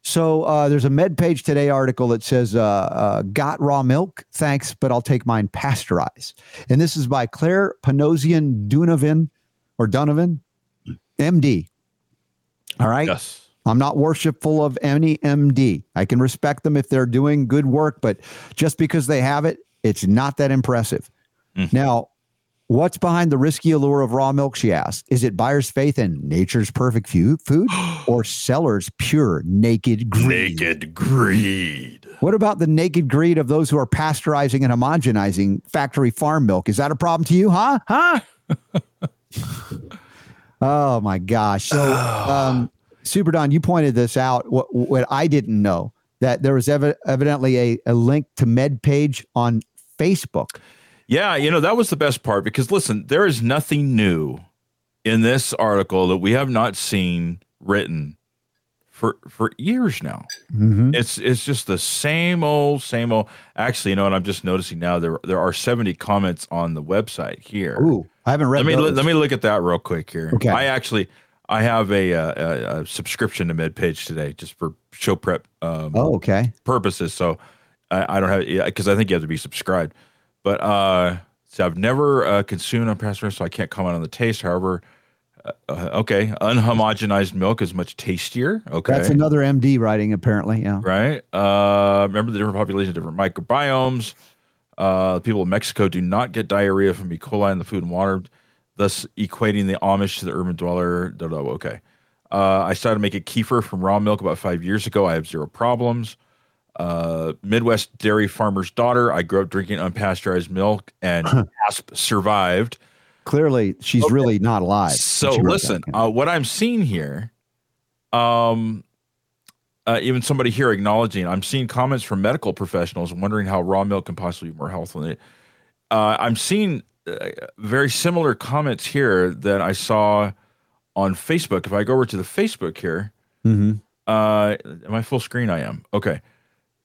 So uh, there's a MedPage Today article that says, uh, uh, "Got raw milk? Thanks, but I'll take mine pasteurized." And this is by Claire Panosian Dunovan or Donovan, MD. All right. Yes. I'm not worshipful of any MD. I can respect them if they're doing good work, but just because they have it, it's not that impressive. Mhm. Now, what's behind the risky allure of raw milk? She asked. Is it buyer's faith in nature's perfect food or seller's pure naked greed? Naked greed. What about the naked greed of those who are pasteurizing and homogenizing factory farm milk? Is that a problem to you? Huh? Huh? oh my gosh. So, um, Super Don, you pointed this out. What, what I didn't know that there was evi- evidently a, a link to MedPage on Facebook. Yeah, you know, that was the best part because listen, there is nothing new in this article that we have not seen written for for years now. Mm-hmm. It's it's just the same old, same old. Actually, you know what? I'm just noticing now there there are 70 comments on the website here. Ooh, I haven't read let me those. let me look at that real quick here. Okay. I actually I have a, uh, a, a subscription to MedPage today just for show prep um, oh, okay. purposes. So I, I don't have yeah because I think you have to be subscribed. But uh, so I've never uh, consumed unpasteurized, so I can't comment on the taste. However, uh, uh, okay, unhomogenized milk is much tastier. Okay, That's another MD writing, apparently. Yeah. right. Uh, remember the different populations, different microbiomes. Uh, people in Mexico do not get diarrhea from E. coli in the food and water, thus equating the Amish to the urban dweller. Okay. Uh, I started making kefir from raw milk about five years ago. I have zero problems. Uh, Midwest dairy farmer's daughter. I grew up drinking unpasteurized milk, and ASP survived. Clearly, she's really not alive. So when she wrote listen, uh, what I'm seeing here, Um, uh, even somebody here acknowledging, I'm seeing comments from medical professionals wondering how raw milk can possibly be more healthful. Uh, I'm seeing uh, very similar comments here that I saw on Facebook. If I go over to the Facebook here, Mm-hmm. uh, am I full screen? I am. Okay.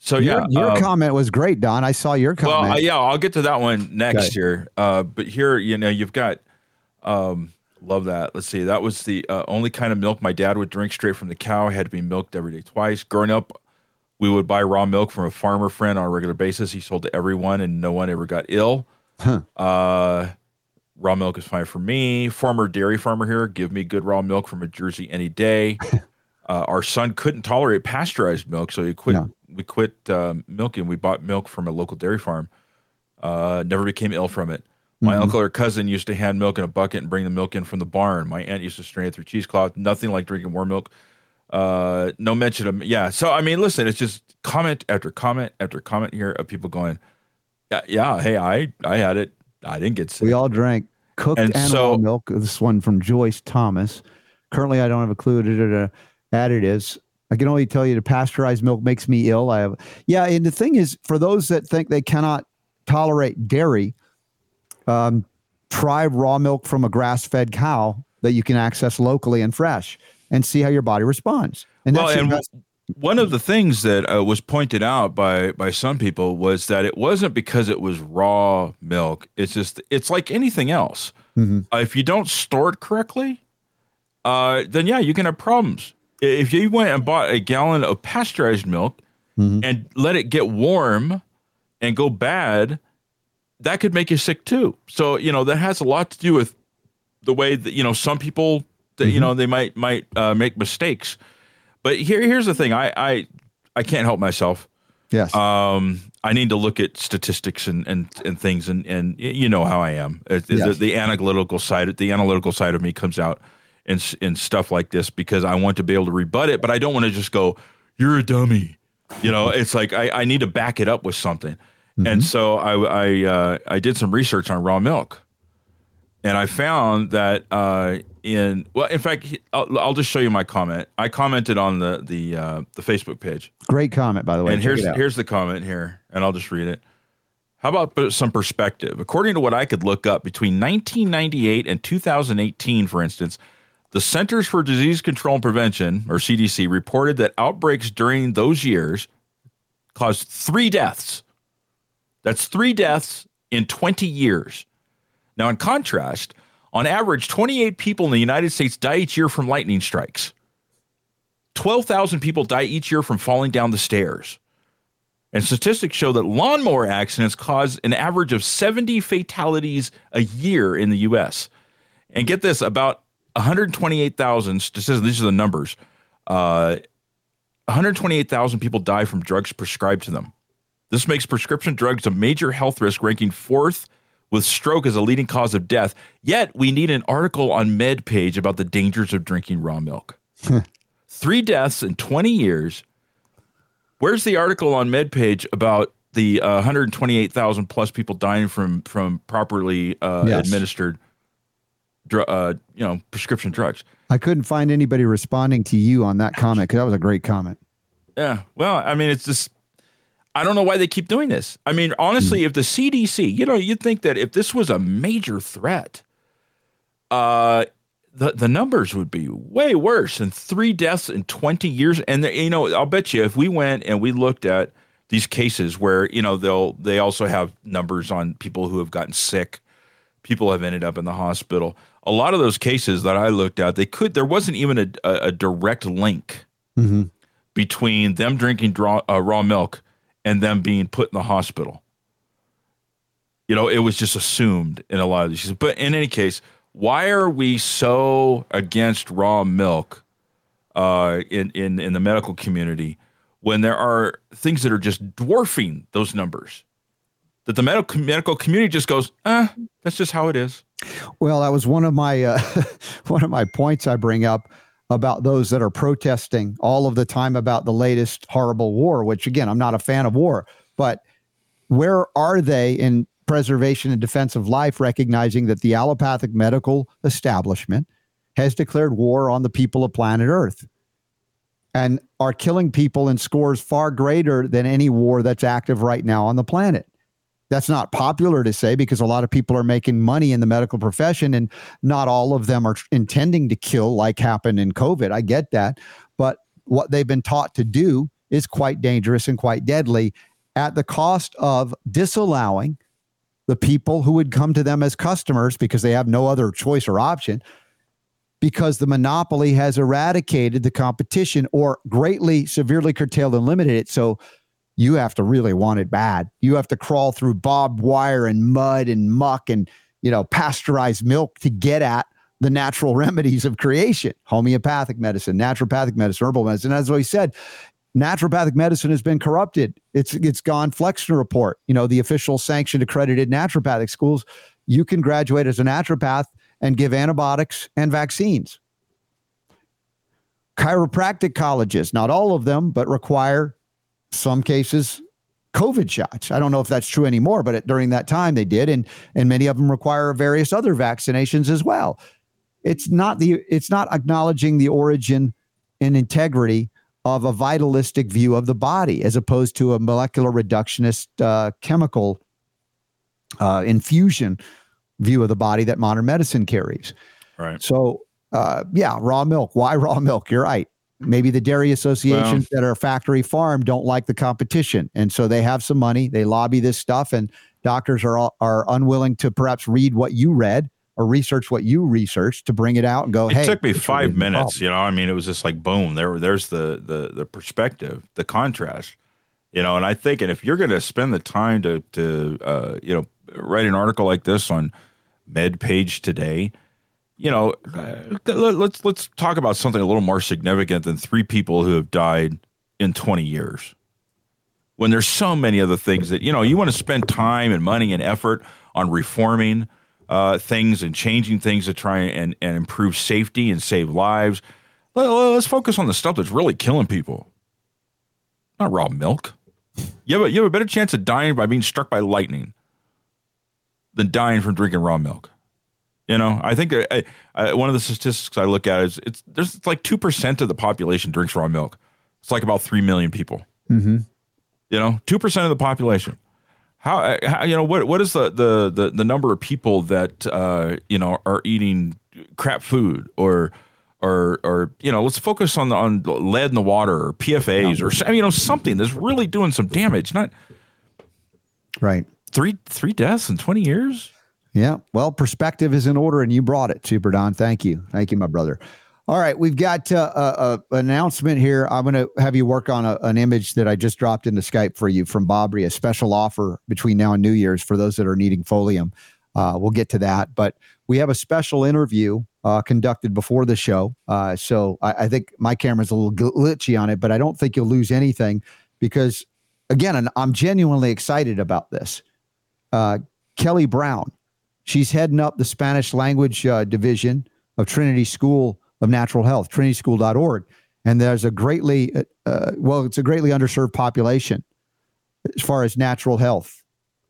So Your, yeah, your um, comment was great, Don. I saw your comment. well, uh, yeah, I'll get to that one next Okay. here. Uh, but here, you know, you've got, um, love that. Let's see, that was the uh, only kind of milk my dad would drink straight from the cow. Had to be milked every day twice. Growing up, we would buy raw milk from a farmer friend on a regular basis. He sold to everyone, and no one ever got ill. Huh. Uh, raw milk is fine for me. Former dairy farmer here, give me good raw milk from a Jersey any day. uh, our son couldn't tolerate pasteurized milk, so he quit. Yeah. We quit um, milking. We bought milk from a local dairy farm. Uh, never became ill from it. My Mhm. uncle or cousin used to hand milk in a bucket and bring the milk in from the barn. My aunt used to strain it through cheesecloth. Nothing like drinking warm milk. Uh, no mention of yeah. So I mean, listen, it's just comment after comment after comment here of people going, yeah, yeah. Hey, I I had it. I didn't get sick. We all drank cooked And animal so- milk. This one from Joyce Thomas. Currently, I don't have included it uh, additives. I can only tell you the pasteurized milk makes me ill. I have, yeah. And the thing is, for those that think they cannot tolerate dairy, um, try raw milk from a grass-fed cow that you can access locally and fresh, and see how your body responds. And that's your and best- one of the things that uh, was pointed out by by some people was that it wasn't because it was raw milk. It's just it's like anything else. Mhm. Uh, if you don't store it correctly, uh, then yeah, you can have problems. If you went and bought a gallon of pasteurized milk Mhm. and let it get warm and go bad, that could make you sick too. So you know that has a lot to do with the way that you know some people that you know they might might uh, make mistakes. But here here's the thing. I I I can't help myself. yes, Um, I need to look at statistics and and, and things, and and you know how I am. The, Yes. the analytical side, the analytical side of me comes out in s- in stuff like this because I want to be able to rebut it, but I don't want to just go, "You're a dummy." You know, it's like I, I need to back it up with something. And so I I uh, I did some research on raw milk, and I found that uh, in well, in fact, I'll, I'll just show you my comment. I commented on the the uh, the Facebook page. great comment by the way. And Check here's here's the comment here, and I'll just read it. How about some perspective? According to what I could look up, between 1998 and 2018, for instance, the Centers for Disease Control and Prevention, or CDC, reported that outbreaks during those years caused three deaths. That's three deaths in 20 years. Now, in contrast, on average, 28 people in the United States die each year from lightning strikes. 12,000 people die each year from falling down the stairs. And statistics show that lawnmower accidents cause an average of 70 fatalities a year in the US. And get this about 128,000 statistics, these are the numbers. Uh, 128,000 people die from drugs prescribed to them. This makes prescription drugs a major health risk, ranking fourth with stroke as a leading cause of death. Yet we need an article on MedPage about the dangers of drinking raw milk. Three deaths in 20 years. Where's the article on MedPage about the uh, 128,000 plus people dying from from properly uh, Yes. administered, uh, you know, prescription drugs? I couldn't find anybody responding to you on that comment because that was a great comment. Yeah. Well, I mean, it's just, I don't know why they keep doing this. I mean, honestly, if the CDC, you know, you'd think that if this was a major threat, uh, the, the numbers would be way worse than three deaths in 20 years. And, the, you know, I'll bet you if we went and we looked at these cases where, you know, they'll, they also have numbers on people who have gotten sick, people have ended up in the hospital. A lot of those cases that I looked at, they could, there wasn't even a, a, a direct link Mm-hmm. between them drinking draw, uh, raw milk and them being put in the hospital. You know, it was just assumed in a lot of these. But in any case, why are we so against raw milk uh, in, in, in the medical community when there are things that are just dwarfing those numbers? That the medical medical community just goes, eh, that's just how it is. Well, that was one of my uh, one of my points I bring up about those that are protesting all of the time about the latest horrible war. Which again, I'm not a fan of war, but where are they in preservation and defense of life, recognizing that the allopathic medical establishment has declared war on the people of planet Earth? and are killing people in scores far greater than any war that's active right now on the planet. That's not popular to say because a lot of people are making money in the medical profession and not all of them are intending to kill like happened in COVID. I get that. But what they've been taught to do is quite dangerous and quite deadly at the cost of disallowing the people who would come to them as customers because they have no other choice or option because the monopoly has eradicated the competition or greatly severely curtailed and limited it so you have to really want it bad you have to crawl through barbed wire and mud and muck and you know pasteurized milk to get at the natural remedies of creation homeopathic medicine naturopathic medicine herbal medicine as we said naturopathic medicine has been corrupted. It's it's gone Flexner report, you know, the official sanctioned accredited naturopathic schools. You can graduate as a naturopath and give antibiotics and vaccines. Chiropractic colleges, not all of them, but require some cases COVID shots. I don't know if that's true anymore, but during that time they did, and and many of them require various other vaccinations as well. It's not the it's not acknowledging the origin and integrity of a vitalistic view of the body as opposed to a molecular reductionist uh, chemical uh, infusion view of the body that modern medicine carries. Right. So, uh, yeah, raw milk. Why raw milk? You're right. Maybe the dairy associations that are factory farm don't like the competition, and so they have some money. They lobby this stuff, and doctors are are unwilling to perhaps read what you read or research what you researched to bring it out and go. It hey, took me five minutes. You know, I mean, it was just like boom. There, there's the the the perspective, the contrast. You know, and I think, and if you're going to spend the time to to uh, you know write an article like this on MedPage today, you know, uh, let's let's talk about something a little more significant than three people who have died in 20 years. When there's so many other things that you know, you want to spend time and money and effort on reforming uh, things and changing things to try and, and improve safety and save lives. Let's focus on the stuff that's really killing people. Not raw milk. You have a, you have a better chance of dying by being struck by lightning than dying from drinking raw milk. You know, I think I, I, one of the statistics I look at is it's there's it's like two percent of the population drinks raw milk. It's like about three million people. Mm-hmm. You know, two percent of the population. How, how, you know what what is the the the, the number of people that uh, you know are eating crap food or or or you know let's focus on the on lead in the water or PFAS or you know something that's really doing some damage. Not right. Three three deaths in twenty years. Yeah. Well, perspective is in order, and you brought it, Super Don. Thank you. Thank you, my brother. All right, we've got uh, a, a, announcement here. I'm going to have you work on a, an image that I just dropped into Skype for you from Bobry, a special offer between now and New Year's for those that are needing Folium. Uh, we'll get to that, but we have a special interview uh, conducted before the show. Uh, so I, I, think my camera's a little glitchy on it, but I don't think you'll lose anything because, again, I'm genuinely excited about this. Uh, Kelly Browne, she's heading up the Spanish language uh, division of Trinity School of Natural Health, trinityschool.org. And there's a greatly, uh, uh, well, it's a greatly underserved population as far as natural health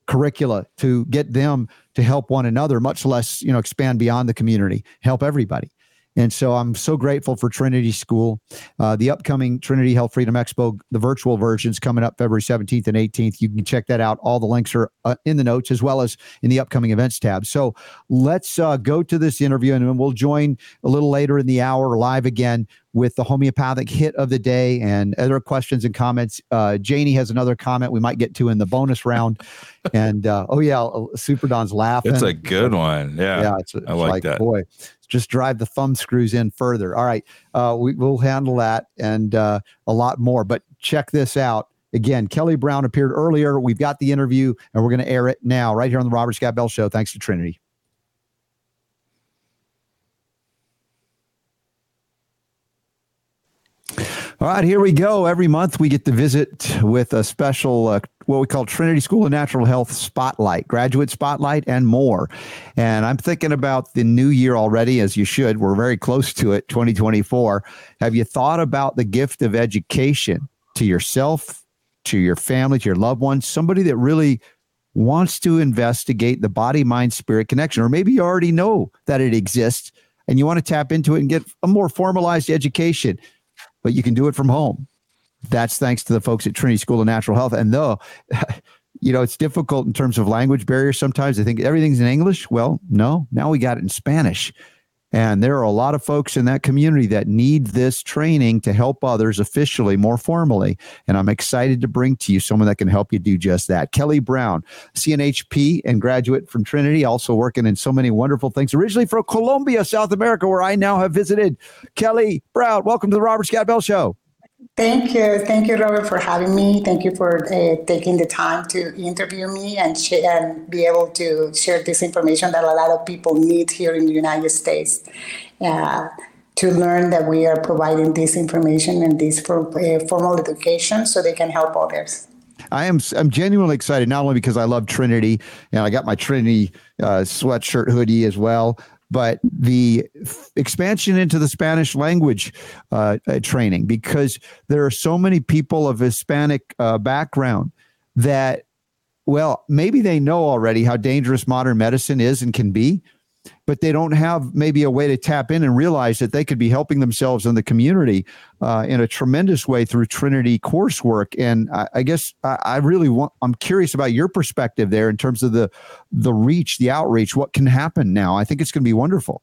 curricula to get them to help one another, much less, you know, expand beyond the community, help everybody. And so I'm so grateful for Trinity School. Uh, the upcoming Trinity Health Freedom Expo, the virtual version is coming up February 17th and 18th. You can check that out. All the links are uh, in the notes as well as in the upcoming events tab. So let's uh, go to this interview and we'll join a little later in the hour live again with the homeopathic hit of the day and other questions and comments. Uh, Janie has another comment we might get to in the bonus round. and uh, oh, yeah, Super Don's laughing. It's a good one. Yeah. Yeah. It's, it's I like, like that. Boy, just drive the thumb screws in further. All right, uh, we, will handle that and uh, a lot more. But check this out. Again, Kelly Browne appeared earlier. We've got the interview and we're going to air it now, right here on the Robert Scott Bell Show. Thanks to Trinity. All right, here we go. Every month we get to visit with a special, uh, what we call Trinity School of Natural Health Spotlight, Graduate Spotlight, and more. And I'm thinking about the new year already, as you should. We're very close to it, 2024. Have you thought about the gift of education to yourself, to your family, to your loved ones, somebody that really wants to investigate the body mind spirit connection? Or maybe you already know that it exists and you want to tap into it and get a more formalized education but you can do it from home. That's thanks to the folks at Trinity School of Natural Health. And though, you know, it's difficult in terms of language barriers sometimes. I think everything's in English. Well, no, now we got it in Spanish. And there are a lot of folks in that community that need this training to help others officially, more formally. And I'm excited to bring to you someone that can help you do just that. Kelly Browne, CNHP and graduate from Trinity, also working in so many wonderful things. Originally from Colombia, South America, where I now have visited. Kelly Browne, welcome to the Robert Scott Bell Show. Thank you. Thank you, Robert, for having me. Thank you for uh, taking the time to interview me and, sh- and be able to share this information that a lot of people need here in the United States. Uh, to learn that we are providing this information and this for, uh, formal education so they can help others. I am I'm genuinely excited not only because I love Trinity and I got my Trinity uh, sweatshirt hoodie as well, but the expansion into the Spanish language uh, uh, training because there are so many people of Hispanic uh, background that, well, maybe they know already how dangerous modern medicine is and can be, but they don't have maybe a way to tap in and realize that they could be helping themselves in the community uh, in a tremendous way through Trinity coursework. And I, I guess I, I, really want, I'm curious about your perspective there in terms of the, the reach, the outreach, what can happen now. I think it's going to be wonderful.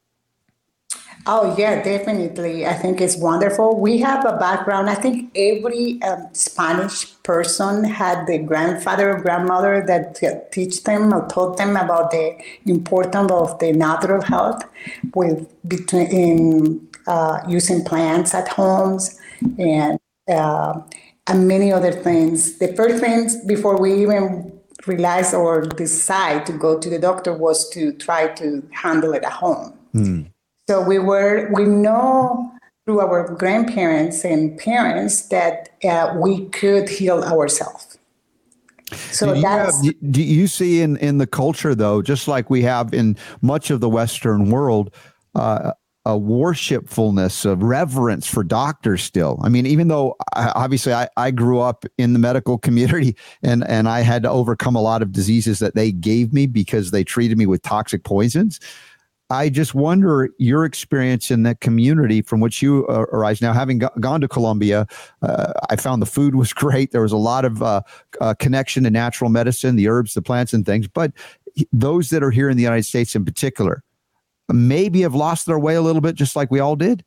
Oh, yeah, definitely. I think it's wonderful. We have a background. I think every um, Spanish person had the grandfather or grandmother that teach them or taught them about the importance of the natural health with between uh, using plants at homes and uh, and many other things. The first things before we even realize or decide to go to the doctor was to try to handle it at home. Mm. So we were, we know through our grandparents and parents that uh, we could heal ourselves. So do you, have, do you see in, in the culture though, just like we have in much of the Western world, uh, a worshipfulness, of reverence for doctors still. I mean, even though I, obviously I, I grew up in the medical community and, and I had to overcome a lot of diseases that they gave me because they treated me with toxic poisons. I just wonder your experience in that community from which you uh, arise. Now, having go- gone to Colombia, uh, I found the food was great. There was a lot of uh, uh, connection to natural medicine, the herbs, the plants, and things. But those that are here in the United States in particular maybe have lost their way a little bit, just like we all did.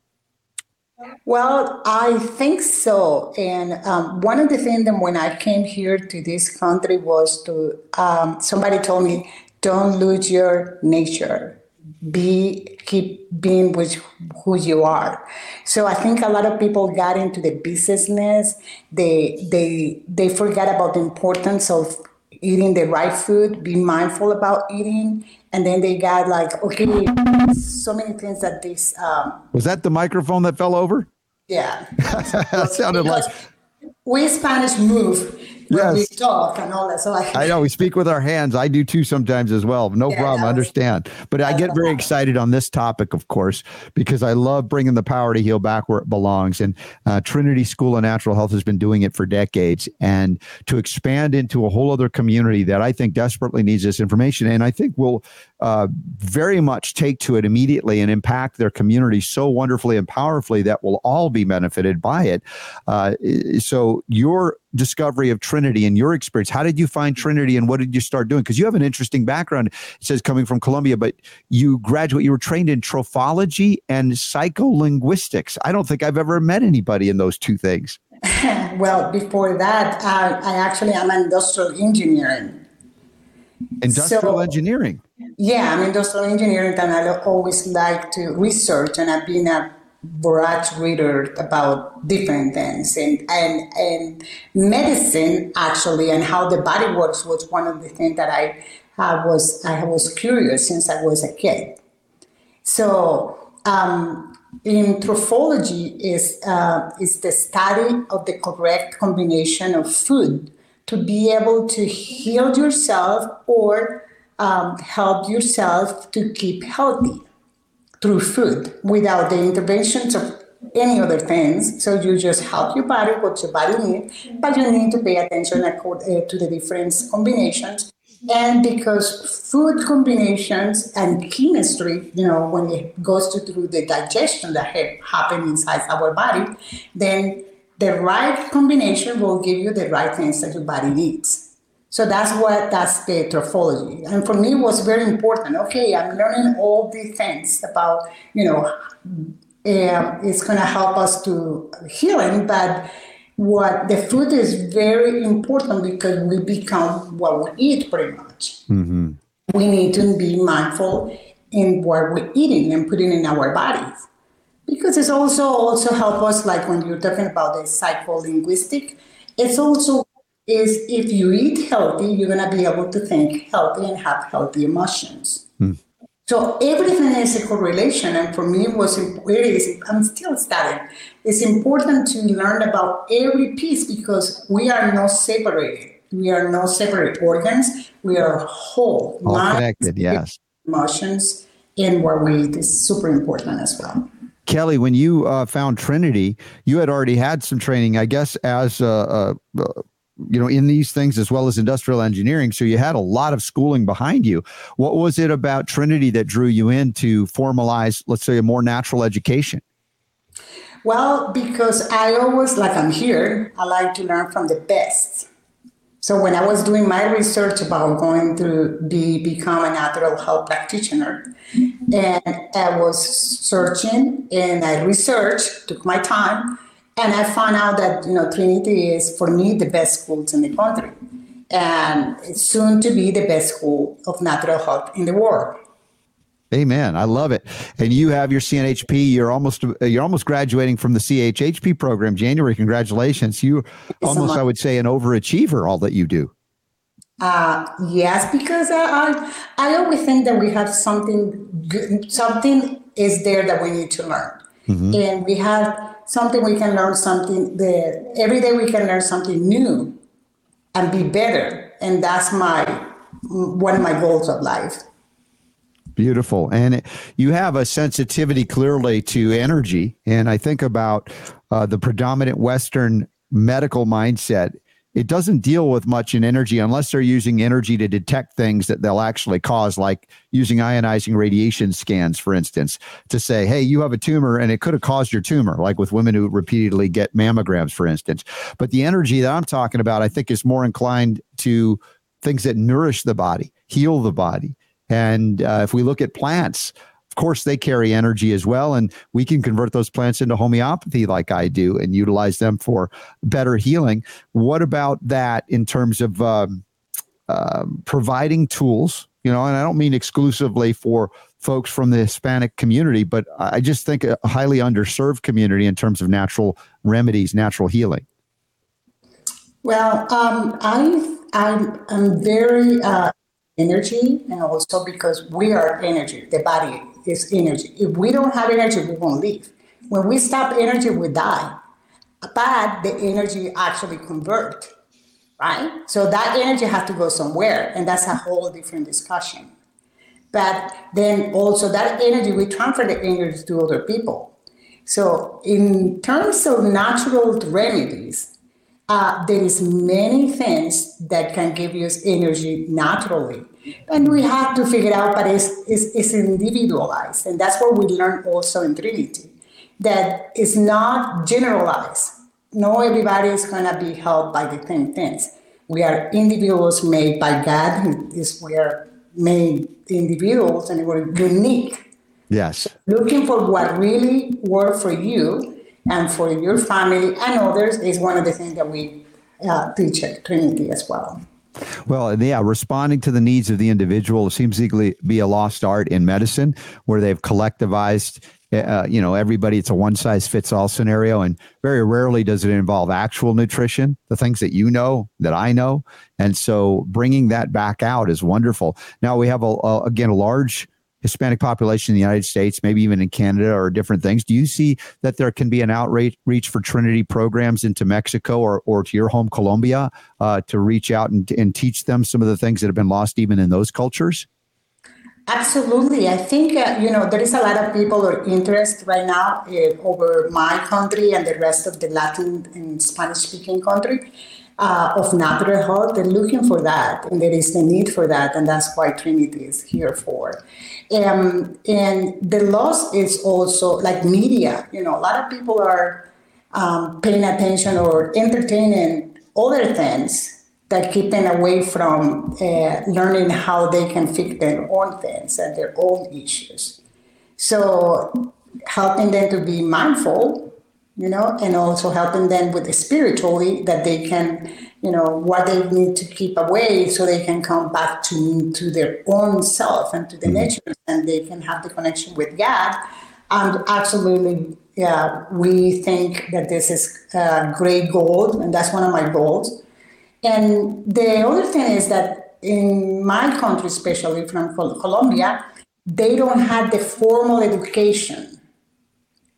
Well, I think so. And um, one of the things that when I came here to this country was to um, somebody told me, don't lose your nature be keep being with who you are. So i think a lot of people got into the business. They they they forget about the importance of eating the right food be mindful about eating and then they got like okay so many things that this um, was that the microphone that fell over? Yeah. That sounded like we spanish move yes. we talk and all that. So I, I know we speak with our hands. I do too sometimes as well. No yeah, problem. I understand. But I get very excited on this topic, of course, because I love bringing the power to heal back where it belongs. And uh, Trinity School of Natural Health has been doing it for decades. And to expand into a whole other community that I think desperately needs this information, and I think will uh, very much take to it immediately and impact their community so wonderfully and powerfully that we'll all be benefited by it. Uh, so your discovery of Trinity and your experience, how did you find Trinity and what did you start doing? Because you have an interesting background. It says coming from Colombia, but you graduate, you were trained in trophology and psycholinguistics. I don't think I've ever met anybody in those two things. well, before that, uh, I actually am an industrial engineering. Industrial so, engineering. Yeah, I'm industrial engineering, and I always like to research, and I've been a voracious reader about different things, and and and medicine actually, and how the body works was one of the things that I, I was I was curious since I was a kid. So. Um, in trophology is uh, is the study of the correct combination of food to be able to heal yourself or um, help yourself to keep healthy through food without the interventions of any other things. So you just help your body, what your body needs, but you need to pay attention uh, to the different combinations and because food combinations and chemistry, you know, when it goes to, through the digestion that happen inside our body, then the right combination will give you the right things that your body needs. So that's what that's the trophology. And for me, it was very important. Okay, I'm learning all these things about, you know, uh, it's going to help us to healing, but what the food is very important because we become what we eat pretty much. Mm-hmm. We need to be mindful in what we're eating and putting in our bodies. Because it's also also help us like when you're talking about the psycholinguistic, it's also is if you eat healthy, you're gonna be able to think healthy and have healthy emotions. Mm. So everything is a correlation, and for me, it was it is. I'm still studying. It's important to learn about every piece because we are not separated. We are not separate organs. We are whole. All connected. Yes. Emotions and what we eat is super important as well. Kelly, when you uh, found Trinity, you had already had some training, I guess, as a, a, you know in these things as well as industrial engineering so you had a lot of schooling behind you. What was it about trinity that drew you in to formalize let's say a more natural education? Well because i always like i'm here i like to learn from the best so when i was doing my research about going to be become a natural health practitioner and i was searching and i researched took my time and I found out that you know Trinity is for me the best schools in the country, and soon to be the best school of natural health in the world. Amen. I love it. And you have your CNHP. You're almost you're almost graduating from the CHHP program. January. Congratulations. You almost I would say an overachiever. All that you do. Uh, yes, because I, I I always think that we have something good, something is there that we need to learn, mm-hmm. and we have something we can learn something the every day we can learn something new and be better and that's my one of my goals of life beautiful and you have a sensitivity clearly to energy and i think about uh, the predominant western medical mindset it doesn't deal with much in energy unless they're using energy to detect things that they'll actually cause, like using ionizing radiation scans, for instance, to say, hey, you have a tumor and it could have caused your tumor, like with women who repeatedly get mammograms, for instance. But the energy that I'm talking about, I think, is more inclined to things that nourish the body, heal the body. And uh, if we look at plants, of course, they carry energy as well, and we can convert those plants into homeopathy like I do and utilize them for better healing. What about that in terms of um, uh, providing tools? You know, and I don't mean exclusively for folks from the Hispanic community, but I just think a highly underserved community in terms of natural remedies, natural healing. Well, um, I I'm, I'm very uh, energy, and also because we are energy, the body is energy. If we don't have energy, we won't live. When we stop energy, we die. But the energy actually convert, right? So that energy has to go somewhere, and that's a whole different discussion. But then also that energy, we transfer the energy to other people. So in terms of natural remedies, uh, there is many things that can give us energy naturally and we have to figure out, but it's, it's, it's individualized. And that's what we learn also in Trinity, that it's not generalized. No, everybody is going to be helped by the same things. We are individuals made by God. Is we are made individuals and we're unique. Yes. Looking for what really works for you and for your family and others is one of the things that we uh, teach at Trinity as well. Well, yeah, responding to the needs of the individual seems to be a lost art in medicine, where they've collectivized, uh, you know, everybody. It's a one size fits all scenario, and very rarely does it involve actual nutrition, the things that you know that I know, and so bringing that back out is wonderful. Now we have a, a again a large Hispanic population in the United States, maybe even in Canada or different things. Do you see that there can be an outreach for Trinity programs into Mexico or, or to your home Colombia uh, to reach out and, and teach them some of the things that have been lost even in those cultures? Absolutely. I think, uh, you know, there is a lot of people or interest right now uh, over my country and the rest of the Latin and Spanish speaking country. Uh, of natural health. They're looking for that, and there is a need for that, and that's why Trinity is here for. Um, and the loss is also like media. You know, a lot of people are um, paying attention or entertaining other things that keep them away from uh, learning how they can fix their own things and their own issues. So, helping them to be mindful you know, and also helping them with the spiritually that they can, you know, what they need to keep away so they can come back to to their own self and to the mm-hmm. nature and they can have the connection with God. And absolutely, yeah, we think that this is a great goal, and that's one of my goals. And the other thing is that in my country, especially from Colombia, they don't have the formal education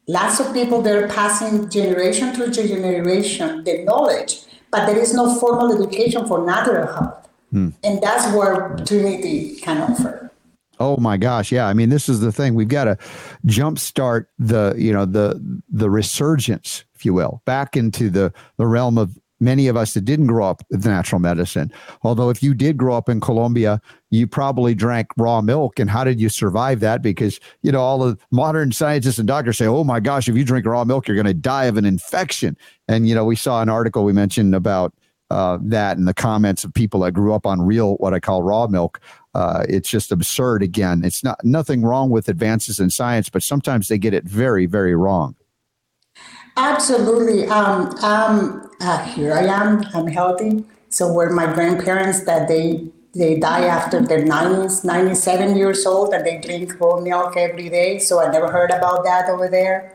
Lots of people they're passing generation to generation the knowledge, but there is no formal education for natural health. Hmm. And that's where Trinity can offer. Oh my gosh, yeah. I mean, this is the thing. We've got to jumpstart the, you know, the the resurgence, if you will, back into the the realm of many of us that didn't grow up with natural medicine. Although, if you did grow up in Colombia, you probably drank raw milk. And how did you survive that? Because, you know, all the modern scientists and doctors say, oh my gosh, if you drink raw milk, you're going to die of an infection. And, you know, we saw an article we mentioned about uh, that and the comments of people that grew up on real, what I call raw milk. Uh, it's just absurd. Again, it's not nothing wrong with advances in science, but sometimes they get it very, very wrong. Absolutely. Um, um, uh, here I am. I'm healthy. So were my grandparents that they they die after their 90s, 97 years old, and they drink whole milk every day. So I never heard about that over there.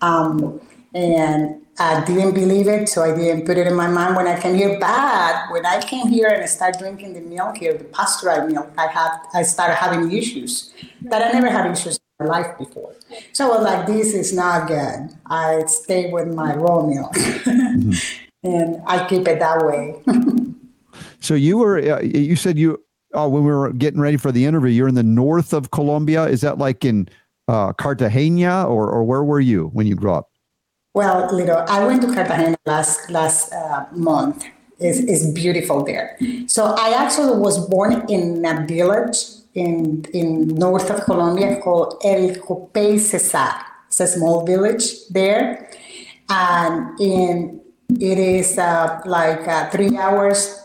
Um, and I didn't believe it, so I didn't put it in my mind. When I came here, But When I came here and I started drinking the milk here, the pasteurized milk, I had I started having issues that I never had issues in my life before. So I was like, this is not good. I stay with my raw milk mm-hmm. And I keep it that way. so you were, uh, you said you, oh, when we were getting ready for the interview, you're in the north of Colombia. Is that like in uh, Cartagena or, or where were you when you grew up? Well, little, I went to Cartagena last, last uh, month. It's, it's beautiful there. So I actually was born in a village in, in north of Colombia called El Copey Cesar. It's a small village there. And in, it is uh, like uh, three hours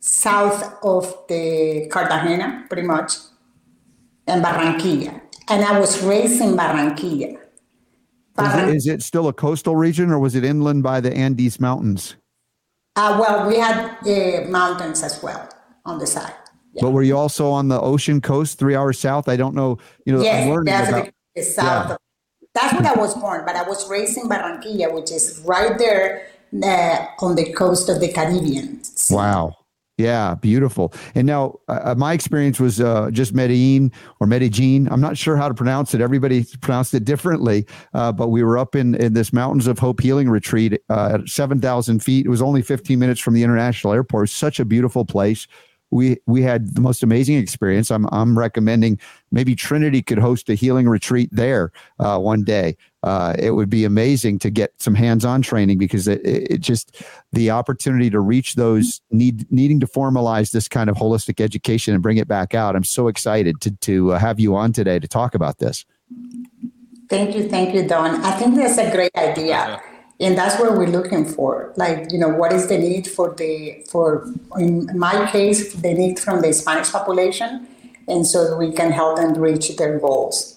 south of the Cartagena, pretty much, and Barranquilla. And I was raised in Barranquilla. Barran- is, it, is it still a coastal region or was it inland by the Andes Mountains? Uh, well, we had uh, mountains as well on the side. But were you also on the ocean coast, three hours south? I don't know. You know, yes, I'm that's about, the, south. Yeah. That's where I was born, but I was raised in Barranquilla, which is right there uh, on the coast of the Caribbean. Wow. Yeah, beautiful. And now, uh, uh, my experience was uh, just Medellin or Medellin. I'm not sure how to pronounce it. Everybody pronounced it differently. Uh, but we were up in, in this Mountains of Hope Healing Retreat uh, at 7,000 feet. It was only 15 minutes from the international airport. Such a beautiful place we we had the most amazing experience. I'm I'm recommending maybe Trinity could host a healing retreat there uh, one day. Uh, it would be amazing to get some hands-on training because it, it, just the opportunity to reach those need needing to formalize this kind of holistic education and bring it back out. I'm so excited to to uh, have you on today to talk about this. Thank you, thank you, Don. I think that's a great idea and that's what we're looking for like you know what is the need for the for in my case the need from the spanish population and so we can help them reach their goals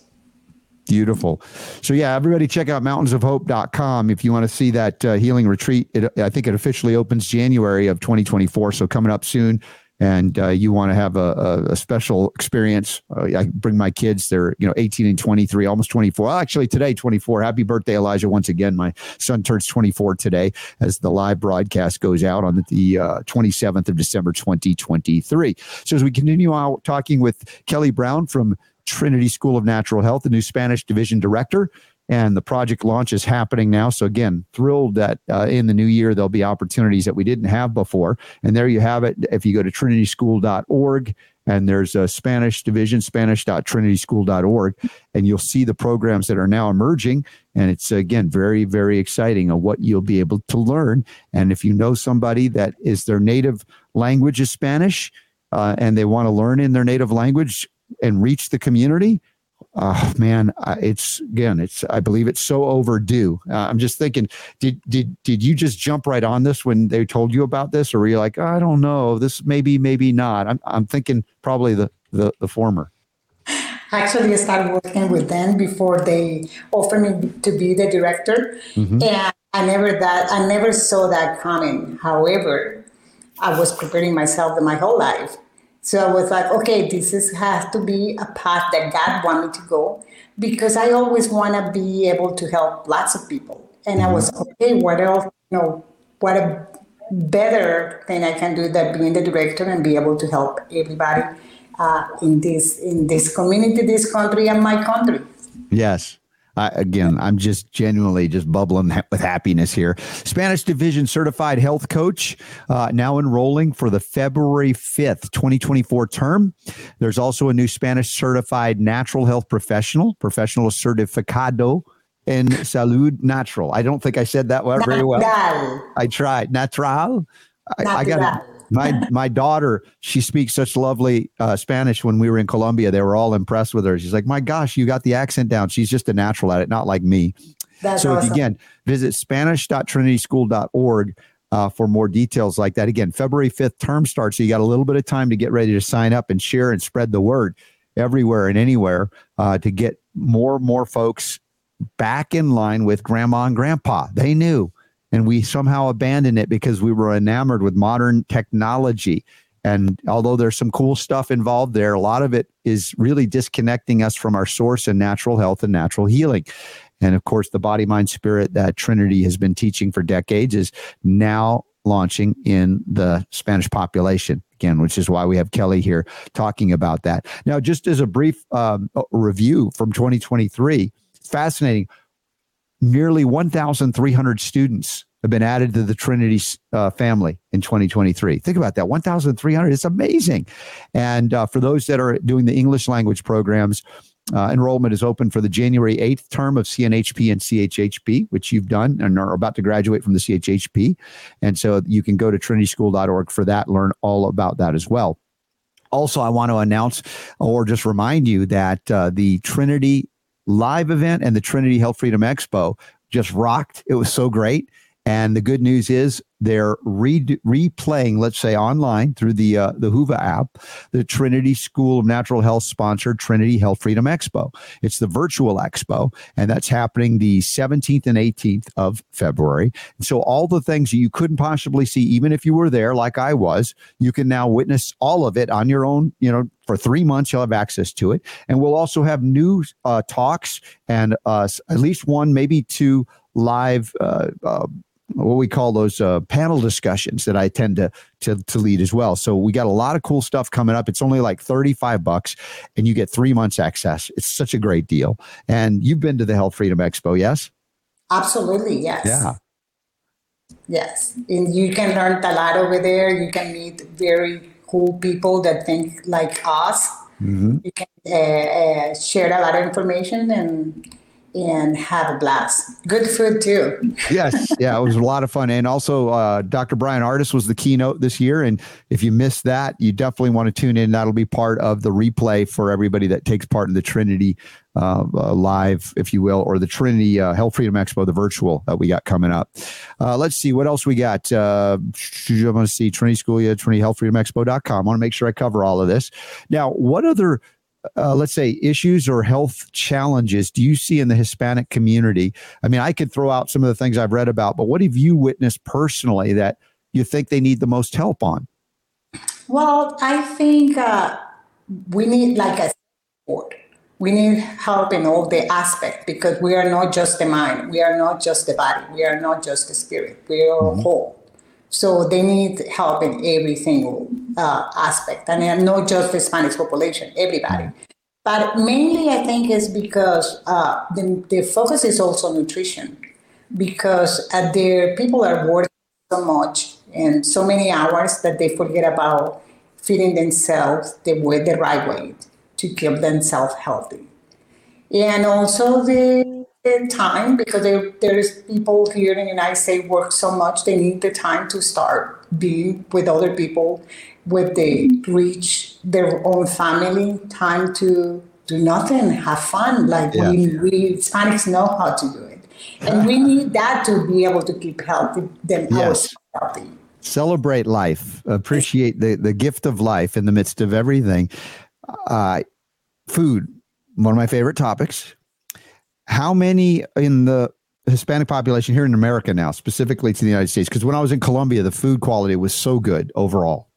beautiful so yeah everybody check out mountainsofhope.com if you want to see that uh, healing retreat it, i think it officially opens january of 2024 so coming up soon and uh, you want to have a, a, a special experience, uh, I bring my kids. They're you know 18 and 23, almost 24. Well, actually, today 24. Happy birthday, Elijah! Once again, my son turns 24 today as the live broadcast goes out on the uh, 27th of December 2023. So as we continue out talking with Kelly Browne from Trinity School of Natural Health, the new Spanish division director and the project launch is happening now. So again, thrilled that uh, in the new year there'll be opportunities that we didn't have before. And there you have it. If you go to trinityschool.org and there's a Spanish division, spanish.trinityschool.org, and you'll see the programs that are now emerging. And it's again very, very exciting of what you'll be able to learn. And if you know somebody that is their native language is Spanish uh, and they want to learn in their native language and reach the community, oh man it's again it's i believe it's so overdue. Uh, i'm just thinking did did did you just jump right on this when they told you about this? Or were you like i don't know this maybe maybe not. I'm, I'm thinking probably the, the the former. Actually I started working with them before they offered me to be the director. Mm-hmm. and i never that i never saw that coming. However i was preparing myself in my whole life so I was like, okay, this is, has to be a path that God wanted to go because I always want to be able to help lots of people. And I was mm-hmm. okay. What else? You know, what a better thing I can do than being the director and be able to help everybody uh, in this in this community, this country, and my country. Yes. I, again, I'm just genuinely just bubbling with happiness here. Spanish Division Certified Health Coach, uh, now enrolling for the February 5th, 2024 term. There's also a new Spanish Certified Natural Health Professional, Professional Certificado in Salud Natural. I don't think I said that very well. I tried. Natural. I, I got it my my daughter, she speaks such lovely uh, Spanish. When we were in Colombia, they were all impressed with her. She's like, "My gosh, you got the accent down." She's just a natural at it, not like me. That's so awesome. again, visit spanish.trinityschool.org uh, for more details like that. Again, February 5th term starts, so you got a little bit of time to get ready to sign up and share and spread the word everywhere and anywhere uh, to get more and more folks back in line with grandma and grandpa. They knew and we somehow abandoned it because we were enamored with modern technology. And although there's some cool stuff involved there, a lot of it is really disconnecting us from our source and natural health and natural healing. And of course, the body, mind, spirit that Trinity has been teaching for decades is now launching in the Spanish population again, which is why we have Kelly here talking about that. Now, just as a brief um, review from 2023, fascinating nearly 1,300 students have been added to the Trinity uh, family in 2023. Think about that 1,300. It's amazing. And uh, for those that are doing the English language programs, uh, enrollment is open for the January 8th term of CNHP and CHHP, which you've done and are about to graduate from the CHHP. And so you can go to trinityschool.org for that, learn all about that as well. Also, I want to announce or just remind you that uh, the Trinity live event and the Trinity Health Freedom Expo just rocked. It was so great. And the good news is they're re- replaying, let's say online through the uh, the Whova app, the Trinity School of Natural Health sponsored Trinity Health Freedom Expo. It's the virtual expo, and that's happening the 17th and 18th of February. And so all the things you couldn't possibly see, even if you were there, like I was, you can now witness all of it on your own. You know, for three months you'll have access to it, and we'll also have new uh, talks and uh, at least one, maybe two live uh, uh what we call those uh, panel discussions that I tend to, to to lead as well. So we got a lot of cool stuff coming up. It's only like 35 bucks and you get 3 months access. It's such a great deal. And you've been to the Health Freedom Expo, yes? Absolutely, yes. Yeah. Yes. And you can learn a lot over there. You can meet very cool people that think like us. Mm-hmm. You can uh, uh, share a lot of information and and have a blast. Good food too. yes, yeah, it was a lot of fun, and also uh, Dr. Bryan Ardis was the keynote this year. And if you missed that, you definitely want to tune in. That'll be part of the replay for everybody that takes part in the Trinity uh, uh, live, if you will, or the Trinity uh, Health Freedom Expo, the virtual that we got coming up. Uh, let's see what else we got. Uh, I want to see Trinity School, yeah, Trinity Health Freedom Expo.com. I want to make sure I cover all of this. Now, what other uh, let's say issues or health challenges do you see in the Hispanic community? I mean, I could throw out some of the things I've read about, but what have you witnessed personally that you think they need the most help on? Well, I think uh, we need like a support. We need help in all the aspects because we are not just the mind, we are not just the body, we are not just the spirit, we are mm-hmm. whole. So they need help in every single uh, aspect, and not just the Spanish population, everybody. But mainly, I think is because uh, the, the focus is also nutrition, because uh, their people are working so much and so many hours that they forget about feeding themselves the way the right way to keep themselves healthy, and also the, time because there, there's people here in the United States work so much they need the time to start being with other people with the reach their own family time to do nothing, have fun. Like Yeah. we, we Hispanics know how to do it, and we need that to be able to keep healthy them Yes. healthy. Celebrate life. Appreciate the, the gift of life in the midst of everything. Uh, food, one of my favorite topics. How many in the Hispanic population here in America now, specifically to the United States? Because when I was in Colombia, the food quality was so good overall.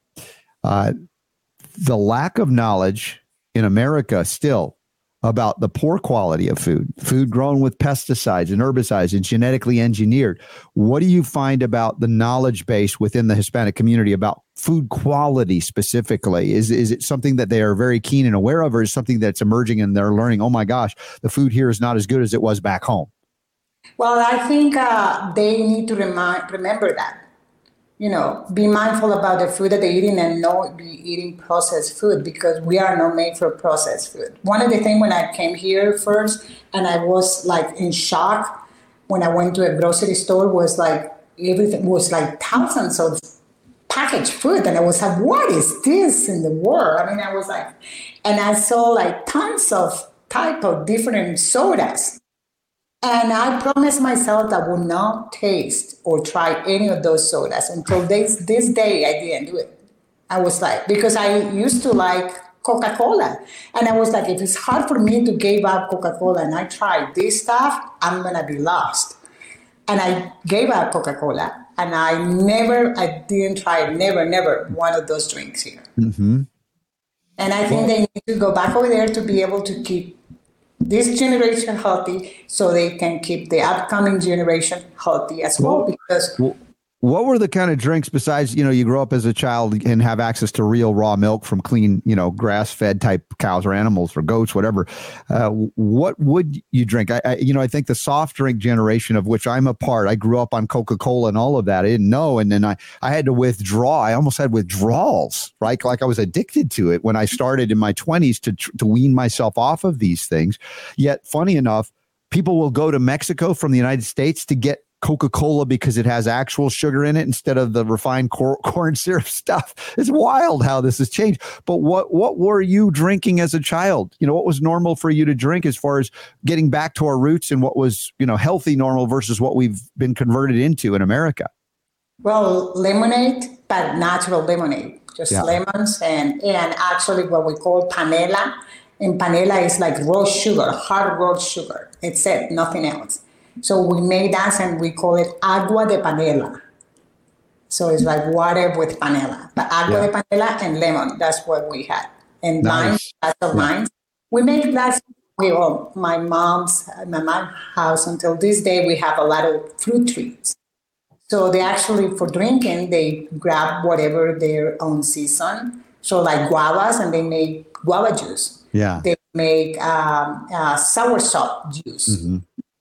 Uh, the lack of knowledge in America still about the poor quality of food, food grown with pesticides and herbicides and genetically engineered. What do you find about the knowledge base within the Hispanic community about food quality specifically? Is, is it something that they are very keen and aware of, or is something that's emerging and they're learning, oh my gosh, the food here is not as good as it was back home? Well, I think uh, they need to remind, remember that. You know, be mindful about the food that they're eating and not be eating processed food because we are not made for processed food. One of the things when I came here first and I was like in shock when I went to a grocery store was like everything was like thousands of packaged food and I was like, what is this in the world? I mean, I was like, and I saw like tons of type of different sodas. And I promised myself that I would not taste or try any of those sodas until this this day I didn't do it. I was like, because I used to like Coca-Cola. And I was like, if it's hard for me to give up Coca-Cola and I try this stuff, I'm gonna be lost. And I gave up Coca-Cola and I never, I didn't try never, never one of those drinks here. Mm-hmm. And I think they need to go back over there to be able to keep this generation healthy so they can keep the upcoming generation healthy as well. Because What were the kind of drinks besides, you know, you grow up as a child and have access to real raw milk from clean, you know, grass fed type cows or animals or goats, whatever. Uh, what would you drink? I, I, you know, I think the soft drink generation of which I'm a part, I grew up on Coca Cola and all of that. I didn't know. And then I, I had to withdraw. I almost had withdrawals, right? Like I was addicted to it when I started in my 20s to, to wean myself off of these things. Yet, funny enough, people will go to Mexico from the United States to get Coca Cola because it has actual sugar in it instead of the refined cor- corn syrup stuff. It's wild how this has changed. But what what were you drinking as a child? You know, what was normal for you to drink as far as getting back to our roots and what was you know healthy normal versus what we've been converted into in America? Well, lemonade, but natural lemonade, just Yeah. lemons and and actually what we call panela. And panela is like raw sugar, hard raw sugar. It's it, nothing else. So we made that and we call it agua de panela. So it's like water with panela, but agua Yeah. de panela and lemon. That's what we had. And Nice. lime, lots of limes. We make that. We all, my mom's, my mom's house until this day, we have a lot of fruit trees. So they actually, for drinking, they grab whatever their own season. So like guavas, and they make guava juice. Yeah. They make um, uh, juice.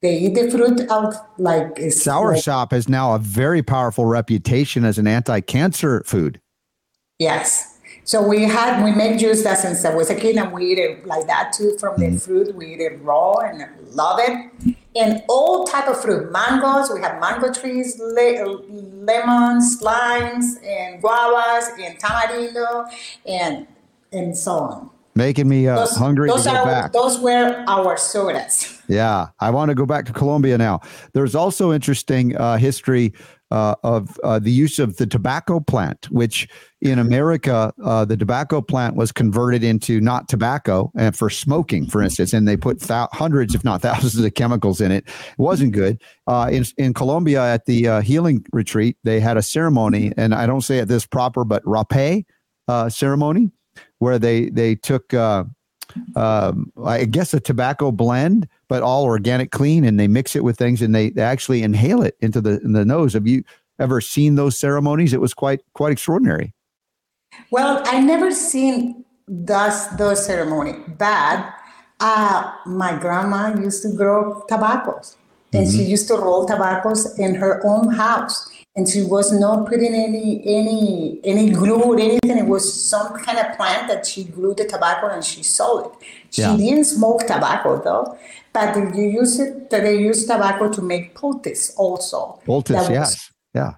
They eat the fruit out like it's Sour like- has now a very powerful reputation as an anti-cancer food. Yes. So we had we make juice that since I was a kid, and we eat it like that too from the mm-hmm. fruit. We eat it raw and love it. And all type of fruit, mangoes. We have mango trees, le- lemons, limes, and guavas, and tamarindo, and and so on. Making me uh, hungry to those go are back. those were our sodas. Yeah, I want to go back to Colombia now. There's also interesting uh, history uh, of uh, the use of the tobacco plant, which in America, uh, the tobacco plant was converted into not tobacco and for smoking, for instance, and they put thou- hundreds, if not thousands, of chemicals in it. It wasn't good. Uh, in in Colombia, at the uh, healing retreat, they had a ceremony, and I don't say it this proper, but rapé uh, ceremony, where they they took. Uh, um, I guess a tobacco blend, but all organic, clean, and they mix it with things, and they, they actually inhale it into the in the nose. Have you ever seen those ceremonies? It was quite quite extraordinary. Well, I never seen those those ceremony, but Uh, my grandma used to grow tobaccos, and mm-hmm. she used to roll tobaccos in her own house and she was not putting any any any glue or anything. It was some kind of plant that she glued the tobacco and she sold it. She yeah. didn't smoke tobacco though, but you use it. They use tobacco to make poultice also. Poultice, yes. Yeah.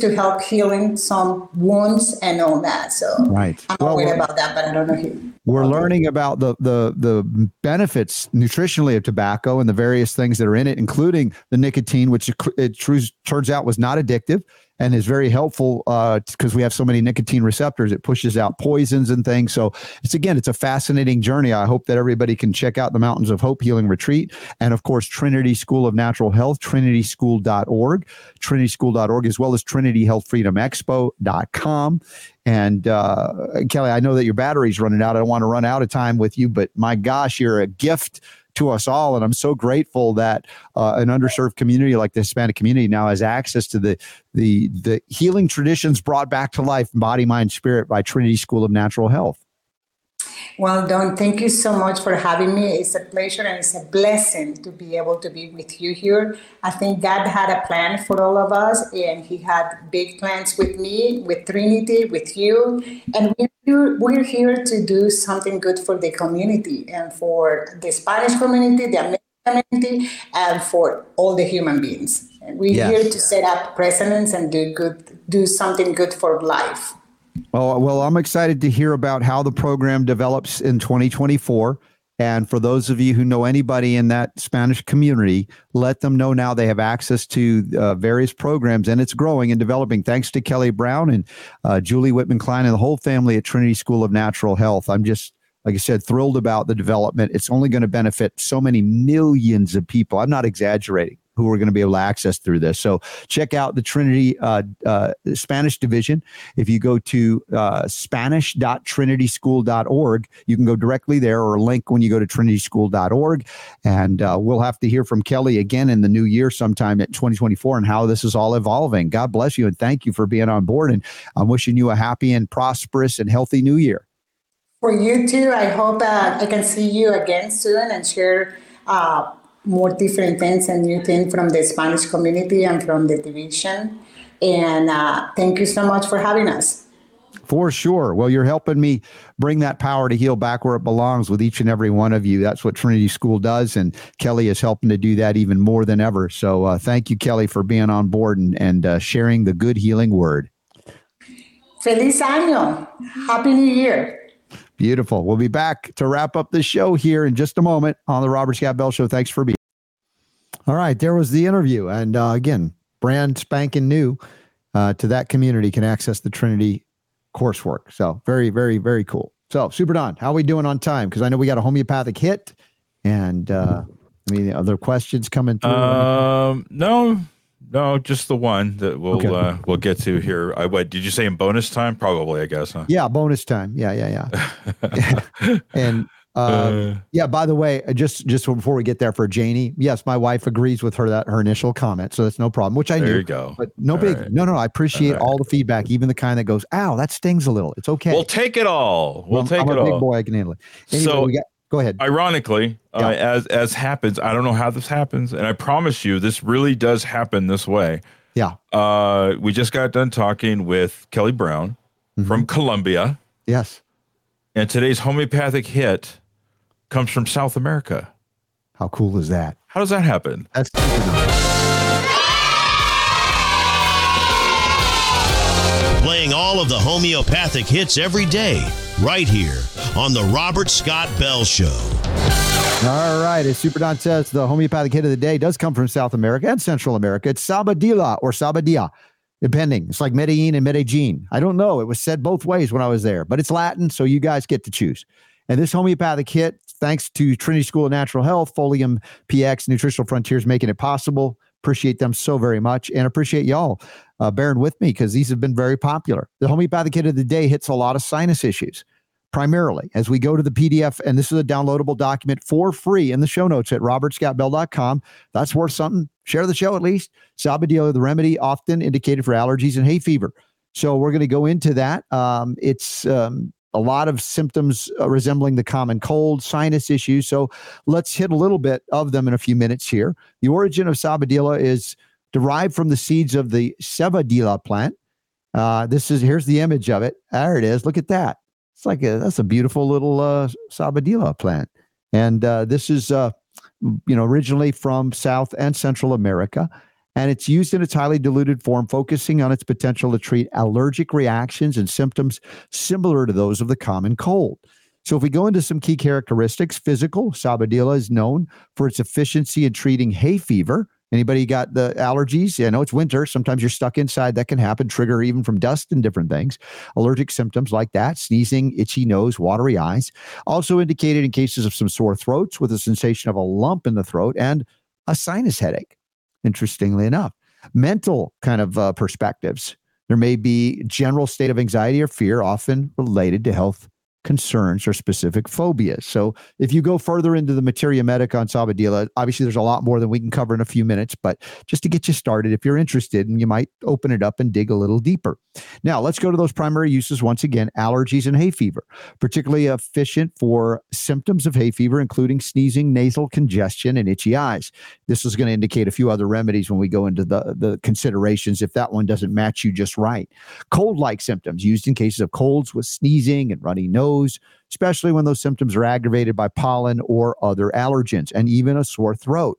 To help healing some wounds and all that. So right. I'm well, worried about that, but I don't know. we're learning about the the the benefits nutritionally of tobacco and the various things that are in it, including the nicotine, which it, it turns out was not addictive and is very helpful because uh, we have so many nicotine receptors. It pushes out poisons and things. So it's again, it's a fascinating journey. I hope that everybody can check out the Mountains of Hope Healing Retreat, and of course Trinity School of Natural Health, TrinitySchool.org, TrinitySchool.org, as well as TrinityHealthFreedomExpo.com. And uh, Kelly, I know that your battery's running out. I don't want to run out of time with you, but my gosh, you're a gift to us all. And I'm so grateful that uh, an underserved community like the Hispanic community now has access to the the the healing traditions brought back to life, body, mind, spirit by Trinity School of Natural Health. Well, Don, thank you so much for having me. It's a pleasure and it's a blessing to be able to be with you here. I think God had a plan for all of us, and He had big plans with me, with Trinity, with you. And we're, we're here to do something good for the community and for the Spanish community, the American community, and for all the human beings. We're here to set up precedents and do good, do something good for life. Well, well, I'm excited to hear about how the program develops in 2024. And for those of you who know anybody in that Spanish community, let them know now they have access to uh, various programs, and it's growing and developing. Thanks to Kelly Browne and uh, Julie Whitman Klein and the whole family at Trinity School of Natural Health. I'm just like I said, thrilled about the development. It's only going to benefit so many millions of people. I'm not exaggerating who are going to be able to access through this. So check out the Trinity uh, uh, Spanish division. If you go to uh, spanish.trinityschool.org, you can go directly there or link when you go to trinityschool.org. And uh, we'll have to hear from Kelly again in the new year sometime at 2024 and how this is all evolving. God bless you and thank you for being on board. And I'm wishing you a happy and prosperous and healthy new year. For you too. I hope uh, I can see you again soon and share uh, more different things and new things from the Spanish community and from the division. And uh, thank you so much for having us. For sure. Well, you're helping me bring that power to heal back where it belongs with each and every one of you. That's what Trinity School does. And Kelly is helping to do that even more than ever. So uh, thank you, Kelly, for being on board and, and uh, sharing the good healing word. Feliz año. Happy New Year. Beautiful. We'll be back to wrap up the show here in just a moment on the Robert Scott Bell Show. Thanks for being. All right, there was the interview, and uh, again, brand spanking new uh, to that community can access the Trinity coursework. So very, very, very cool. So Super Don, how are we doing on time? Because I know we got a homeopathic hit, and uh, I mean, other questions coming through. Um, no, no, just the one that we'll okay. uh, we'll get to here. I what did you say in bonus time? Probably, I guess. Huh? Yeah, bonus time. Yeah, yeah, yeah. and uh, uh, yeah. By the way, uh, just just before we get there for Janie, yes, my wife agrees with her that her initial comment, so that's no problem. Which I there knew. you go. But no all big. Right. No, no. I appreciate all, all the feedback, even the kind that goes, "Ow, that stings a little." It's okay. We'll take it all. We'll, take I'm it a all. Big boy, I can handle it. Anyway, so we got Go ahead. Ironically, yeah. uh, as as happens, I don't know how this happens, and I promise you, this really does happen this way. Yeah. Uh, we just got done talking with Kelly Browne mm-hmm. from Colombia. Yes. And today's homeopathic hit comes from South America. How cool is that? How does that happen? That's playing all of the homeopathic hits every day, right here on the Robert Scott Bell Show. All right. As Super Don says, the homeopathic hit of the day does come from South America and Central America. It's Sabadilla or Sabadia, depending. It's like Medellin and Medellin. I don't know. It was said both ways when I was there, but it's Latin, so you guys get to choose. And this homeopathic hit, thanks to Trinity School of Natural Health, Folium PX, Nutritional Frontiers, making it possible. Appreciate them so very much and appreciate y'all uh, bearing with me because these have been very popular. The homeopathic hit of the day hits a lot of sinus issues primarily as we go to the PDF. And this is a downloadable document for free in the show notes at robertscottbell.com. That's worth something. Share the show at least. Sabadillo, the remedy often indicated for allergies and hay fever. So we're going to go into that. Um, it's um, a lot of symptoms uh, resembling the common cold, sinus issues. So let's hit a little bit of them in a few minutes here. The origin of sabadilla is derived from the seeds of the Sevadilla plant. Uh, this is here's the image of it. There it is. Look at that. It's like a, that's a beautiful little uh, sabadilla plant, and uh, this is uh, you know originally from South and Central America and it's used in its highly diluted form, focusing on its potential to treat allergic reactions and symptoms similar to those of the common cold. So, if we go into some key characteristics, physical, Sabadilla is known for its efficiency in treating hay fever. Anybody got the allergies? I know it's winter. Sometimes you're stuck inside. That can happen, trigger even from dust and different things. Allergic symptoms like that, sneezing, itchy nose, watery eyes. Also indicated in cases of some sore throats with a sensation of a lump in the throat and a sinus headache interestingly enough. Mental kind of uh, perspectives. There may be general state of anxiety or fear, often related to health concerns or specific phobias. So if you go further into the materia medica on Sabadilla, obviously there's a lot more than we can cover in a few minutes, but just to get you started, if you're interested, and you might open it up and dig a little deeper. Now let's go to those primary uses once again, allergies and hay fever, particularly efficient for symptoms of hay fever, including sneezing, nasal congestion, and itchy eyes. This is going to indicate a few other remedies when we go into the, the considerations if that one doesn't match you just right. Cold-like symptoms used in cases of colds with sneezing and runny nose nose, especially when those symptoms are aggravated by pollen or other allergens, and even a sore throat,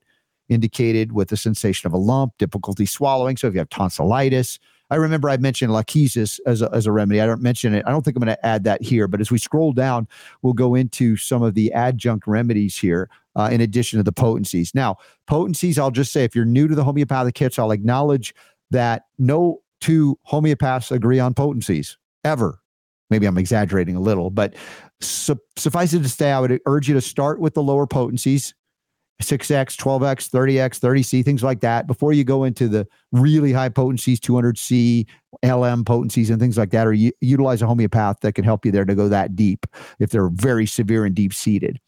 indicated with the sensation of a lump, difficulty swallowing. So if you have tonsillitis, I remember I mentioned lachesis as a, as a remedy. I don't mention it. I don't think I'm going to add that here, but as we scroll down, we'll go into some of the adjunct remedies here uh, in addition to the potencies. Now, potencies, I'll just say if you're new to the homeopathic kits, I'll acknowledge that no two homeopaths agree on potencies ever. Maybe I'm exaggerating a little, but su- suffice it to say, I would urge you to start with the lower potencies 6x, 12x, 30x, 30C, things like that, before you go into the really high potencies, 200C, LM potencies, and things like that, or utilize a homeopath that can help you there to go that deep if they're very severe and deep seated.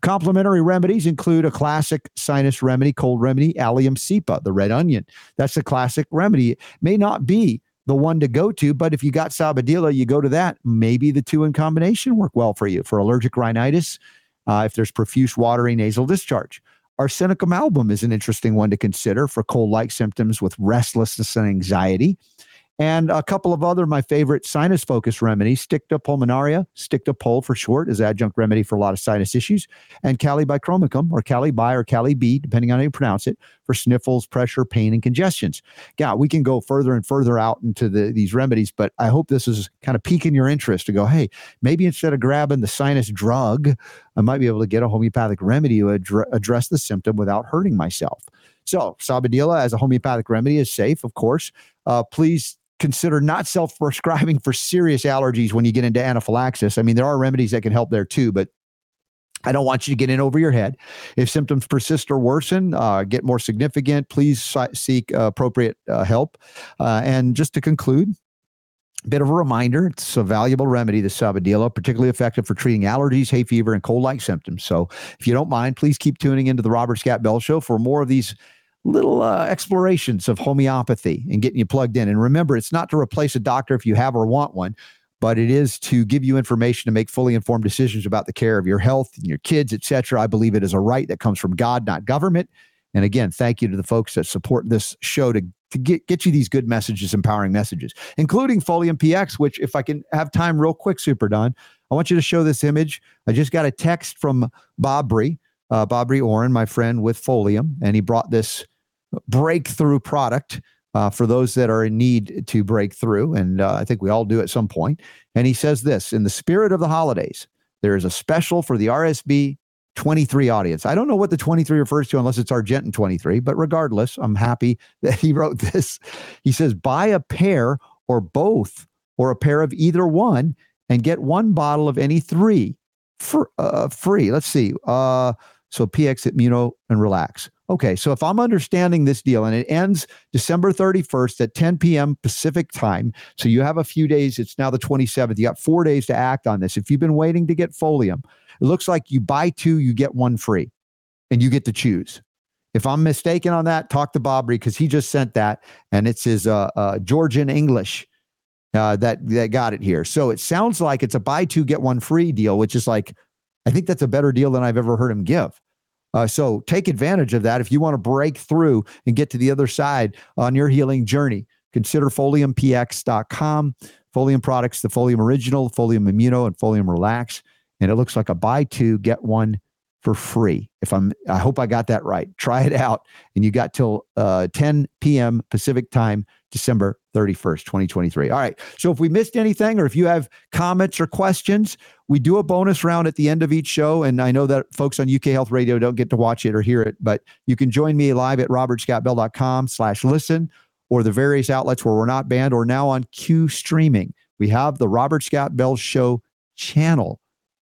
Complementary remedies include a classic sinus remedy, cold remedy, Allium cepa, the red onion. That's a classic remedy. It may not be the one to go to. But if you got Sabadilla, you go to that. Maybe the two in combination work well for you for allergic rhinitis, uh, if there's profuse watery nasal discharge. Arsenicum album is an interesting one to consider for cold like symptoms with restlessness and anxiety and a couple of other my favorite sinus focused remedies Sticta pulmonaria, Sticta pul for short, is adjunct remedy for a lot of sinus issues, and Kali bichromicum or Cali Calibi or Cali B, depending on how you pronounce it, for sniffles, pressure, pain, and congestions. Yeah, we can go further and further out into the, these remedies, but I hope this is kind of piquing your interest to go, hey, maybe instead of grabbing the sinus drug, I might be able to get a homeopathic remedy to ad- address the symptom without hurting myself. So, Sabadilla as a homeopathic remedy is safe, of course. Uh, please consider not self prescribing for serious allergies when you get into anaphylaxis. I mean, there are remedies that can help there too, but I don't want you to get in over your head. If symptoms persist or worsen, uh, get more significant, please seek uh, appropriate uh, help. Uh, and just to conclude, a bit of a reminder it's a valuable remedy the sabadilla particularly effective for treating allergies hay fever and cold like symptoms so if you don't mind please keep tuning into the robert scott bell show for more of these little uh, explorations of homeopathy and getting you plugged in. And remember, it's not to replace a doctor if you have or want one, but it is to give you information to make fully informed decisions about the care of your health and your kids, etc. I believe it is a right that comes from God, not government. And again, thank you to the folks that support this show to, to get, get you these good messages, empowering messages, including Folium PX, which, if I can have time real quick, Super Don, I want you to show this image. I just got a text from Bob Bree, uh, Bob Bree Oren, my friend with Folium, and he brought this breakthrough product uh, for those that are in need to break through. And uh, I think we all do at some point. And he says this in the spirit of the holidays, there is a special for the RSB 23 audience. I don't know what the 23 refers to unless it's Argentin 23, but regardless, I'm happy that he wrote this. He says, buy a pair or both or a pair of either one and get one bottle of any three for, uh, free. Let's see. Uh, so PX Immuno and Relax. Okay, so if I'm understanding this deal and it ends December 31st at 10 p.m. Pacific time, so you have a few days, it's now the 27th, you got four days to act on this. If you've been waiting to get Folium, it looks like you buy two, you get one free, and you get to choose. If I'm mistaken on that, talk to Bobry because he just sent that and it's his uh, uh, Georgian English. uh, that that got it here. So it sounds like it's a buy two get one free deal, which is like I think that's a better deal than I've ever heard him give. Uh, so take advantage of that if you want to break through and get to the other side on your healing journey. Consider foliumpx.com. Folium products, the Folium Original, Folium Immuno, and Folium Relax. And it looks like a buy two, get one for free. If I'm, I hope I got that right. Try it out. And you got till uh, 10 p.m. Pacific time, December 31st, 2023. All right. So if we missed anything or if you have comments or questions, we do a bonus round at the end of each show. And I know that folks on UK Health Radio don't get to watch it or hear it, but you can join me live at robertscottbell.com slash listen or the various outlets where we're not banned or now on Q streaming. We have the Robert Scott Bell Show channel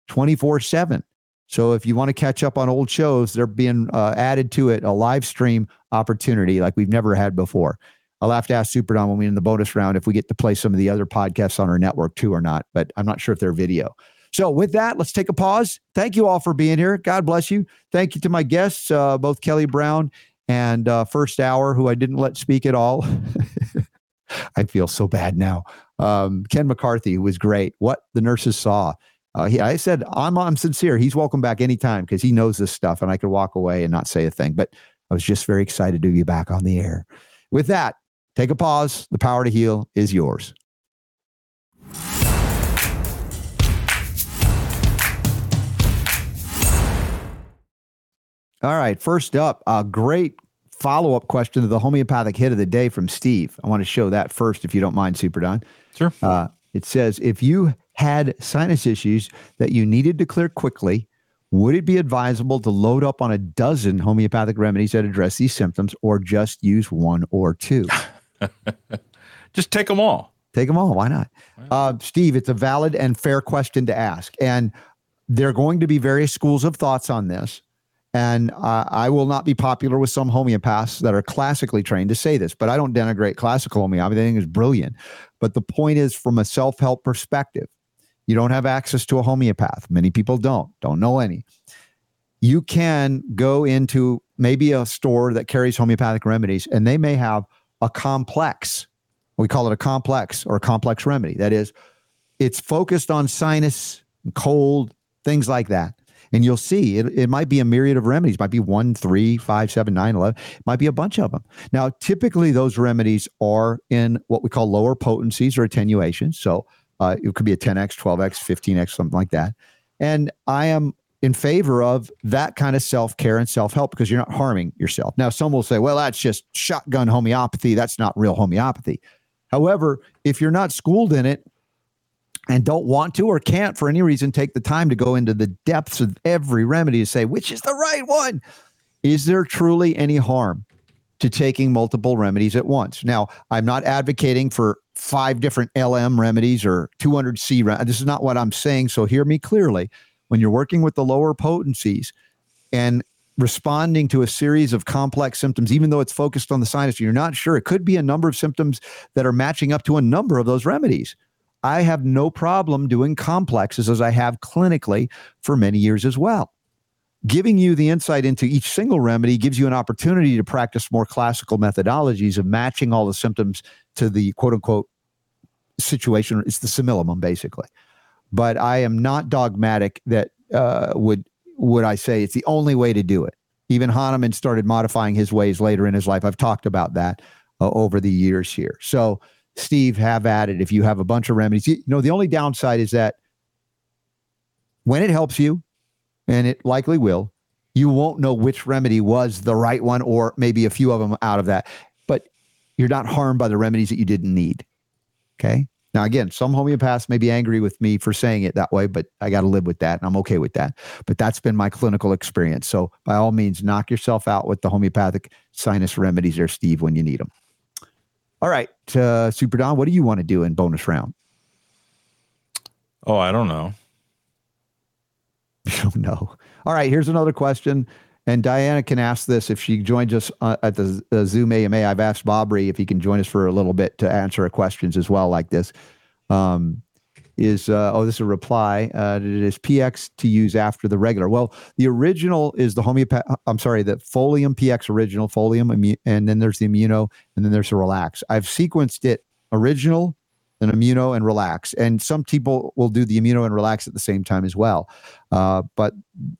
24 7 so if you want to catch up on old shows, they're being uh, added to it, a live stream opportunity like we've never had before. I'll have to ask Super Don when we in the bonus round if we get to play some of the other podcasts on our network too or not, but I'm not sure if they're video. So with that, let's take a pause. Thank you all for being here. God bless you. Thank you to my guests, uh, both Kelly Browne and uh, First Hour, who I didn't let speak at all. I feel so bad now. Um, Ken McCarthy was great. What the nurses saw uh, he, I said, I'm, I'm sincere. He's welcome back anytime because he knows this stuff and I could walk away and not say a thing. But I was just very excited to be back on the air. With that, take a pause. The power to heal is yours. All right. First up, a great follow up question to the homeopathic hit of the day from Steve. I want to show that first, if you don't mind, Super Don. Sure. Uh, it says if you had sinus issues that you needed to clear quickly, would it be advisable to load up on a dozen homeopathic remedies that address these symptoms or just use one or two? just take them all. Take them all. Why not? Uh, Steve, it's a valid and fair question to ask. And there are going to be various schools of thoughts on this. And uh, I will not be popular with some homeopaths that are classically trained to say this, but I don't denigrate classical homeopathy. I think it's brilliant. But the point is, from a self help perspective, you don't have access to a homeopath. Many people don't, don't know any. You can go into maybe a store that carries homeopathic remedies, and they may have a complex. We call it a complex or a complex remedy. That is, it's focused on sinus, cold, things like that. And you'll see it, it might be a myriad of remedies, it might be one, three, five, seven, nine, 11, it might be a bunch of them. Now, typically those remedies are in what we call lower potencies or attenuation. So uh, it could be a 10x, 12x, 15x, something like that. And I am in favor of that kind of self care and self help because you're not harming yourself. Now, some will say, well, that's just shotgun homeopathy. That's not real homeopathy. However, if you're not schooled in it, and don't want to or can't for any reason take the time to go into the depths of every remedy to say which is the right one is there truly any harm to taking multiple remedies at once now i'm not advocating for five different lm remedies or 200c rem- this is not what i'm saying so hear me clearly when you're working with the lower potencies and responding to a series of complex symptoms even though it's focused on the sinus you're not sure it could be a number of symptoms that are matching up to a number of those remedies I have no problem doing complexes as I have clinically for many years as well. Giving you the insight into each single remedy gives you an opportunity to practice more classical methodologies of matching all the symptoms to the quote unquote situation. It's the simillimum, basically. But I am not dogmatic that uh, would would I say it's the only way to do it. Even Hahnemann started modifying his ways later in his life. I've talked about that uh, over the years here. So Steve, have at it. If you have a bunch of remedies, you know, the only downside is that when it helps you, and it likely will, you won't know which remedy was the right one, or maybe a few of them out of that. But you're not harmed by the remedies that you didn't need. Okay. Now, again, some homeopaths may be angry with me for saying it that way, but I got to live with that and I'm okay with that. But that's been my clinical experience. So, by all means, knock yourself out with the homeopathic sinus remedies there, Steve, when you need them. All right, uh, Super Don, what do you want to do in bonus round? Oh, I don't know. You don't know. All right, here's another question. And Diana can ask this if she joins us uh, at the, the Zoom AMA. I've asked Bobry if he can join us for a little bit to answer questions as well, like this. Um, is uh, oh, this is a reply. Uh, it is PX to use after the regular. Well, the original is the homeopath. I'm sorry, the Folium PX original, Folium, and then there's the Immuno, and then there's the Relax. I've sequenced it original, an immuno and relax. And some people will do the immuno and relax at the same time as well. Uh, but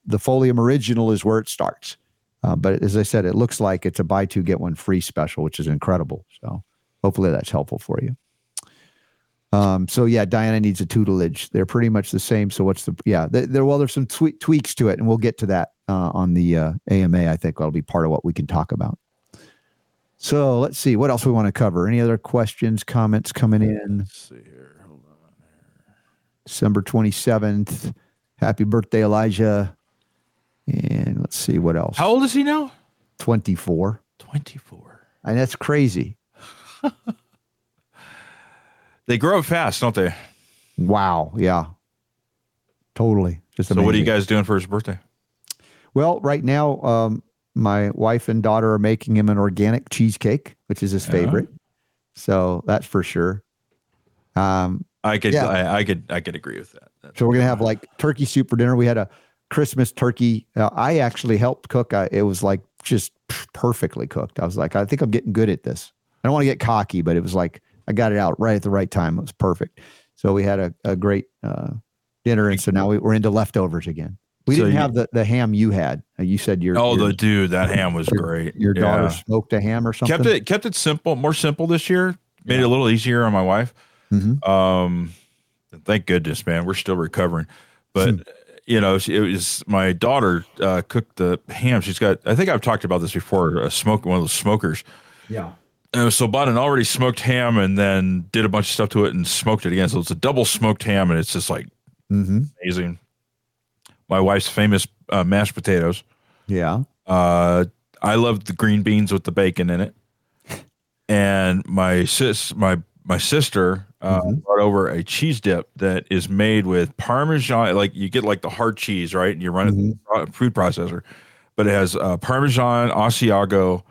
the Folium original is where it starts. Uh, but as I said, it looks like it's a buy two get one free special, which is incredible. So hopefully that's helpful for you. Um, so yeah, Diana needs a tutelage. They're pretty much the same. So what's the yeah? Well, there's some tweak, tweaks to it, and we'll get to that uh, on the uh, AMA. I think that'll be part of what we can talk about. So let's see what else we want to cover. Any other questions, comments coming in? Let's see here. Hold on. December 27th. Happy birthday, Elijah. And let's see what else. How old is he now? 24. 24. And that's crazy. They grow up fast, don't they? Wow. Yeah. Totally. Just So, what are you guys doing for his birthday? Well, right now, um, my wife and daughter are making him an organic cheesecake, which is his Yeah. favorite. So that's for sure. Um, I could, Yeah. I, I could, I could agree with that. That's- so we're gonna have like turkey soup for dinner. We had a Christmas turkey. Uh, I actually helped cook. I, it was like just perfectly cooked. I was like, I think I'm getting good at this. I don't want to get cocky, but it was like I got it out right at the right time. It was perfect. So we had a, a great uh, dinner, and so now we, we're into leftovers again. We So didn't you- have the, the ham you had. Uh, You said your Oh, your, the dude, that ham was your- great. your daughter Yeah. smoked a ham or something. kept it, kept it simple, more simple this year. Made it a little easier on my wife. Mhm. Um, thank goodness, man. We're still recovering, but Hmm. you know, it was my daughter uh, cooked the ham. She's got, I think I've talked about this before. A smoke, one of those smokers. Yeah. Uh, so bought an already smoked ham and then did a bunch of stuff to it and smoked it again. So it's a double smoked ham and it's just like Mm-hmm. amazing. My wife's famous uh, mashed potatoes. Yeah. Uh, I love the green beans with the bacon in it. And my sis, my my sister uh, Mhm. brought over a cheese dip that is made with Parmesan. Like you get like the hard cheese, right? And you run it through Mm-hmm. a food processor, but it has uh, Parmesan, Asiago,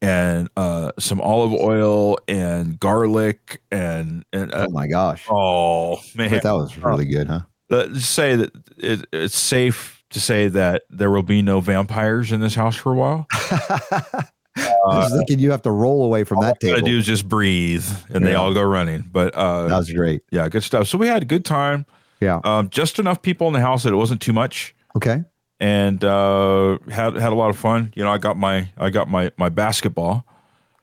and uh, some olive oil and garlic and and uh, Oh my gosh. oh man, that was really good, huh? Let's say that it, it's safe to say that there will be no vampires in this house for a while. I was thinking you have to roll away from that All I table. gotta do is just breathe, and they all go running. But uh, that was great. yeah, good stuff. So we had a good time. Yeah. Um, just enough people in the house that it wasn't too much, Okay. and uh, had had a lot of fun. You know, I got my I got my my basketball,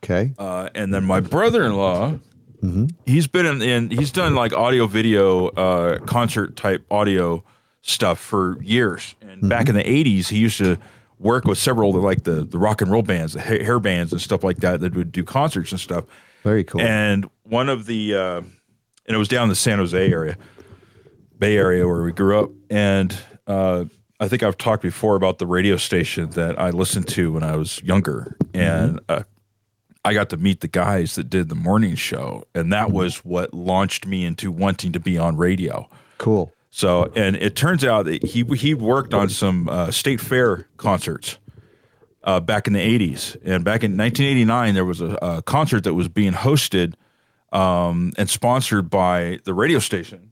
Okay. uh, and then my brother in law. Mhm. He's been in, in he's done like audio video uh, concert type audio stuff for years. And back in the '80s, he used to work with several of the, like the the rock and roll bands, the ha- hair bands and stuff like that that would do concerts and stuff. Very cool. And one of the, uh, and it was down in the San Jose area, Bay Area where we grew up. And uh, I think I've talked before about the radio station that I listened to when I was younger. And uh, I got to meet the guys that did the morning show. And that was what launched me into wanting to be on radio. cool. So, and it turns out that he he worked on some uh, state fair concerts uh, back in the '80s, and back in 1989, there was a, a concert that was being hosted um, and sponsored by the radio station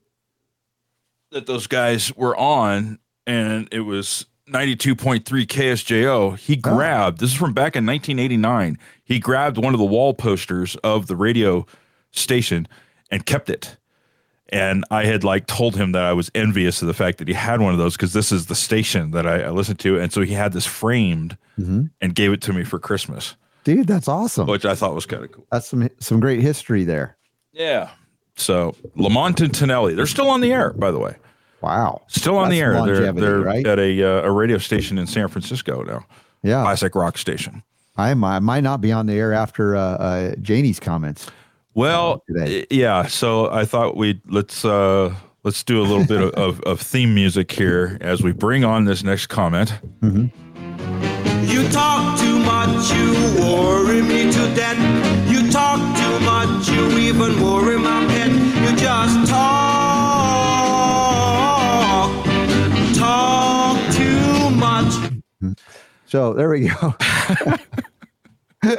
that those guys were on, and it was 92.3 KSJO. He grabbed this is from back in 1989. He grabbed one of the wall posters of the radio station and kept it and I had like told him that I was envious of the fact that he had one of those because this is the station that I, I listened to, and so he had this framed Mhm. and gave it to me for Christmas, Dude, that's awesome. which I thought was kind of cool. That's some some great history there. Yeah. So Lamont and Tonelli, they're still on the air, by the way. Wow. Still on the air. They're they're right? at a uh, a radio station in San Francisco now, Yeah. classic rock station. I, might- I might not be on the air after uh, uh, Janie's comments. Well, today. yeah. So I thought we'd let's uh let's do a little bit of, of, of theme music here as we bring on this next comment. You talk too much, you worry me to death. You talk too much, you even worry my pet. You just talk, So there we go.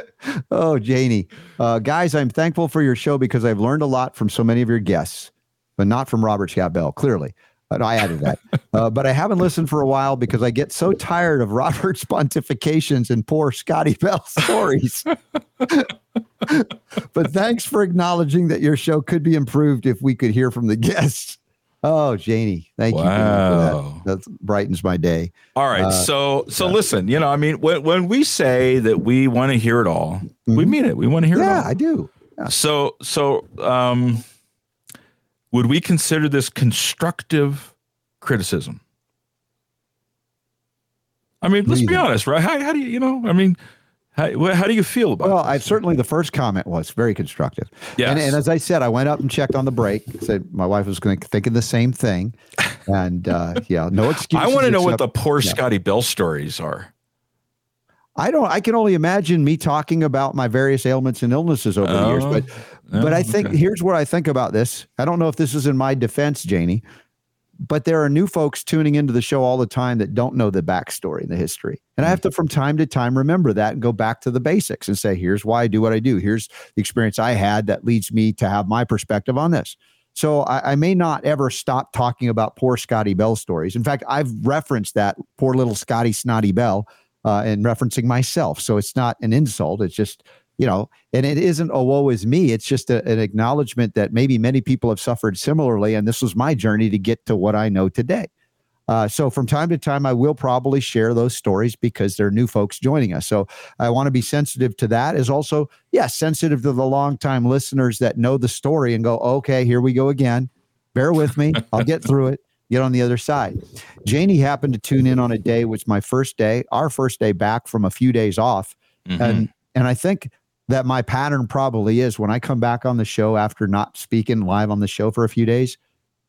oh, Janie. Uh, guys, I'm thankful for your show because I've learned a lot from so many of your guests, but not from Robert Scott Bell, clearly. But I added that. Uh, but I haven't listened for a while because I get so tired of Robert's pontifications and poor Scotty Bell stories. but thanks for acknowledging that your show could be improved if we could hear from the guests. Oh, Janie, thank you for that. That brightens my day. All right. Uh, so so listen, you know, I mean, when when we say that we want to hear it all, we mean it. We want to hear Yeah, it all. I do. Yeah. So so um would we consider this constructive criticism? I mean, let's be honest, right? How, how do you, you know, I mean, how, how do you feel about it? Well? I certainly the first comment was very constructive. Yes. And, and as I said, I went up and checked on the break. Said my wife was going to thinking the same thing, and uh, yeah, no excuse. I want to know what the poor Scotty Bell stories are. I don't. I can only imagine me talking about my various ailments and illnesses over the years. Oh, But but I oh, think okay. here's what I think about this. I don't know if this is in my defense, Janie, but there are new folks tuning into the show all the time that don't know the backstory and the history. And I have to, from time to time, remember that and go back to the basics and say, here's why I do what I do. Here's the experience I had that leads me to have my perspective on this. So I, I may not ever stop talking about poor Scotty Bell stories. In fact, I've referenced that poor little Scotty Snotty Bell uh, and referencing myself. So it's not an insult. It's just, you know, and it isn't a woe is me. It's just a, an acknowledgement that maybe many people have suffered similarly. And this was my journey to get to what I know today. Uh, so from time to time, I will probably share those stories because there are new folks joining us. So I want to be sensitive to that. Is also, yeah, sensitive to the longtime listeners that know the story and go, okay, here we go again. Bear with me. I'll get through it. Get on the other side. Janie happened to tune in on a day, which my first day, our first day back from a few days off, Mhm. and and I think that my pattern probably is when I come back on the show after not speaking live on the show for a few days,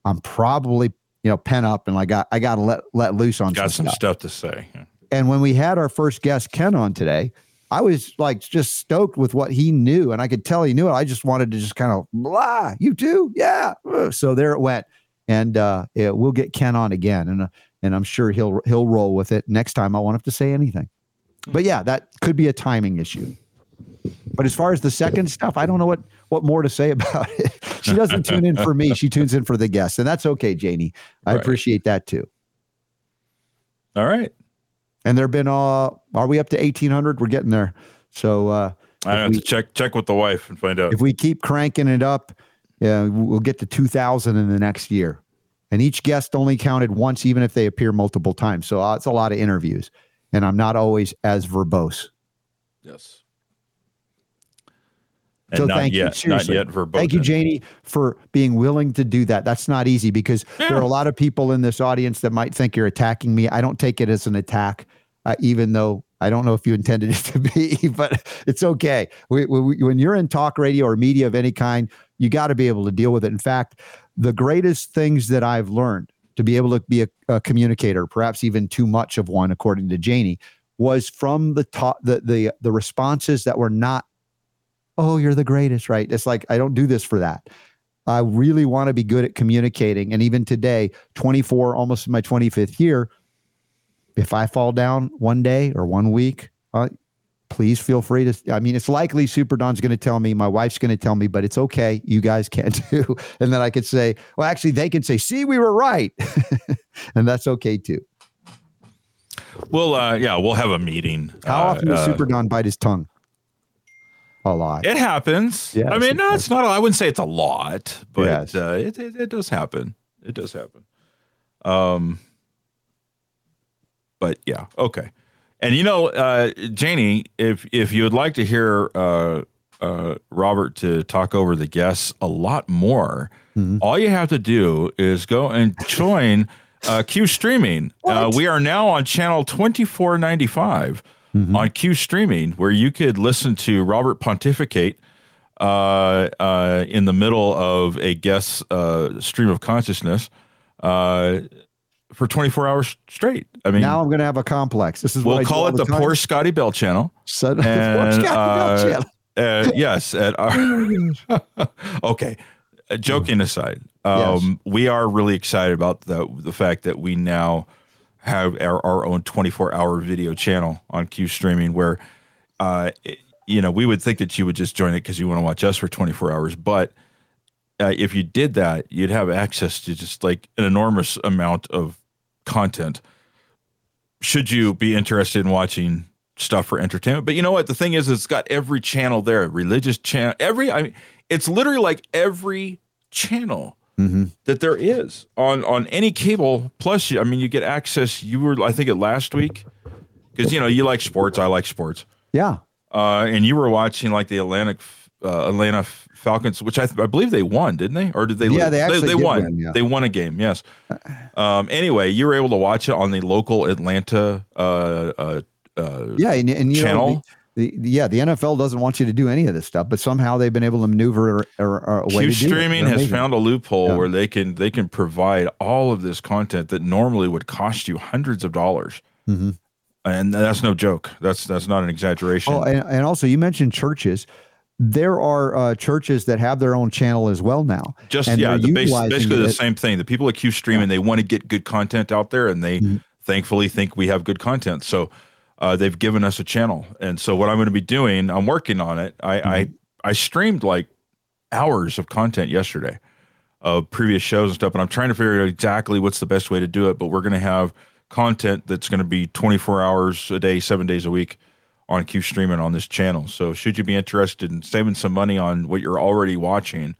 I'm probably you know pent up and I got I got to let let loose on got some some stuff. stuff to say. And when we had our first guest Ken on today, I was like just stoked with what he knew, and I could tell he knew it. I just wanted to just kind of blah, you too, yeah. So there it went, and uh, yeah, we'll get Ken on again, and uh, and I'm sure he'll he'll roll with it next time. I won't have to say anything. But yeah, that could be a timing issue. But as far as the second stuff, I don't know what what more to say about it. She doesn't tune in for me; she tunes in for the guests, and that's okay, Janie. I Right. appreciate that too. All right. And there've been uh, are we up to eighteen hundred? We're getting there. So uh, I have we- to check check with the wife and find out. if we keep cranking it up, yeah, we'll get to 2000 in the next year. And each guest only counted once, even if they appear multiple times. So uh, it's a lot of interviews. And I'm not always as verbose. Yes. And So not thank you. yet, not Seriously. yet verboten. Thank you, Janie, for being willing to do that. That's not easy because there are a lot of people in this audience that might think you're attacking me. I don't take it as an attack, uh, even though I don't know if you intended it to be, but it's okay. We, we, when you're in talk radio or media of any kind, you got to be able to deal with it. In fact, the greatest things that I've learned to be able to be a, a communicator, perhaps even too much of one, according to Janie, was from the talk, the the the responses that were not oh, you're the greatest, right? It's like, I don't do this for that. I really want to be good at communicating. And even today, 24, almost my 25th year, if I fall down one day or one week, uh, please feel free to. I mean, it's likely Super Don's going to tell me, my wife's going to tell me, but it's okay. You guys can too. And then I could say, well, actually, they can say, see, we were right. and that's okay too. We'll uh yeah, we'll have a meeting. How Uh, often does uh, Super Don bite his tongue? A lot. It happens. Yes, I mean, no, it's not. I wouldn't say it's a lot, but Yes. uh, it, it it does happen. It does happen. Um, but yeah, okay. And you know, uh, Janie, if if you would like to hear uh, uh, Robert to talk over the guests a lot more, Mhm. all you have to do is go and join uh, Q Streaming. Uh, we are now on channel twenty four ninety five Mhm. on Q Streaming, where you could listen to Robert pontificate uh, uh, in the middle of a guest uh, stream of consciousness uh, for 24 hours straight. I mean, now I'm going to have a complex. This is we'll call it the time. poor Scotty Bell channel. So, And, Poor Scotty Bell uh, channel. Uh, yes, at our okay. Uh, joking aside, um, we are really excited about the the fact that we now have our, our own 24 hour video channel on Q streaming where uh, it- you know we would think that you would just join it because you want to watch us for 24 hours but uh, if you did that you'd have access to just like an enormous amount of content should you be interested in watching stuff for entertainment. But you know what? The thing is, it's got every channel there, religious channel, every. I mean, it's literally like every channel Mm-hmm. that there is on on any cable. Plus, I mean, you get access. You were, I think, it last week because you know you like sports. I like sports. Yeah. Uh, and you were watching like the Atlantic uh, Atlanta Falcons, which I, I believe they won, didn't they? Or did they? Yeah, lose? they actually they, did won. win, yeah. They won a game. Yes. Um, anyway, you were able to watch it on the local Atlanta uh, uh, uh, Yeah. And, and you channel. know, the, yeah, the NFL doesn't want you to do any of this stuff, but somehow they've been able to maneuver way Q to do it. streaming has found a loophole Yeah. where they can they can provide all of this content that normally would cost you hundreds of dollars, Mhm. and that's no joke. That's that's not an exaggeration. Oh, and, and also you mentioned churches. There are uh, churches that have their own channel as well now. Just yeah, the base, basically the it- same thing. The people at Q streaming they want to get good content out there, and they Mhm. thankfully think we have good content. So uh, they've given us a channel, and so what I'm going to be doing, I'm working on it. I I, Mm-hmm. I streamed like hours of content yesterday of previous shows and stuff, and I'm trying to figure out exactly what's the best way to do it. But we're going to have content that's going to be 24 hours a day, seven days a week on Q streaming on this channel. So should you be interested in saving some money on what you're already watching,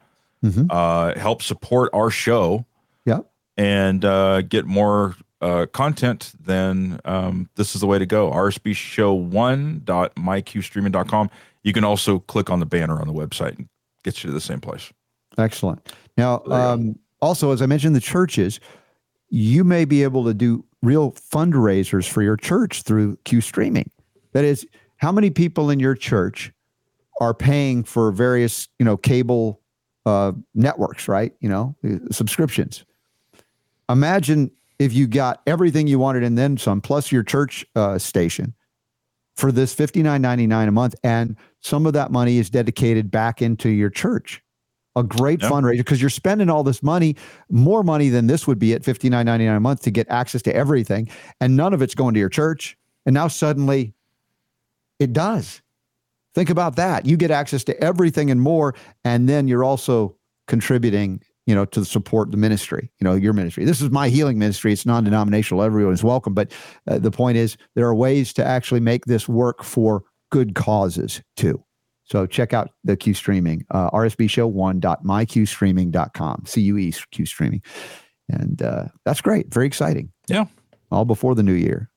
Mhm. uh, help support our show Yeah. and uh, get more uh, content, then um, this is the way to go. rsbshow1.myqstreaming.com. You can also click on the banner on the website and gets you to the same place. Excellent. Now, There you go. um, also, as I mentioned, the churches, you may be able to do real fundraisers for your church through Q streaming. That is, how many people in your church are paying for various, you know, cable uh, networks, right? You know, uh, subscriptions. Imagine if you got everything you wanted and then some, plus your church uh, station for this fifty nine ninety nine a month, and some of that money is dedicated back into your church a great Yeah. fundraiser because you're spending all this money, more money than this would be at fifty nine ninety nine a month to get access to everything, and none of it's going to your church. And now suddenly, it does. Think about that. You get access to everything and more, and then you're also contributing, you know, to support the ministry. You know, your ministry. This is my healing ministry. It's non denominational. Everyone is welcome. But uh, the point is, there are ways to actually make this work for good causes too. So check out the Q streaming, uh, rsbshow1.myqstreaming.com, C-U-E, Q streaming. And uh, that's great. Very exciting. Yeah. All before the new year.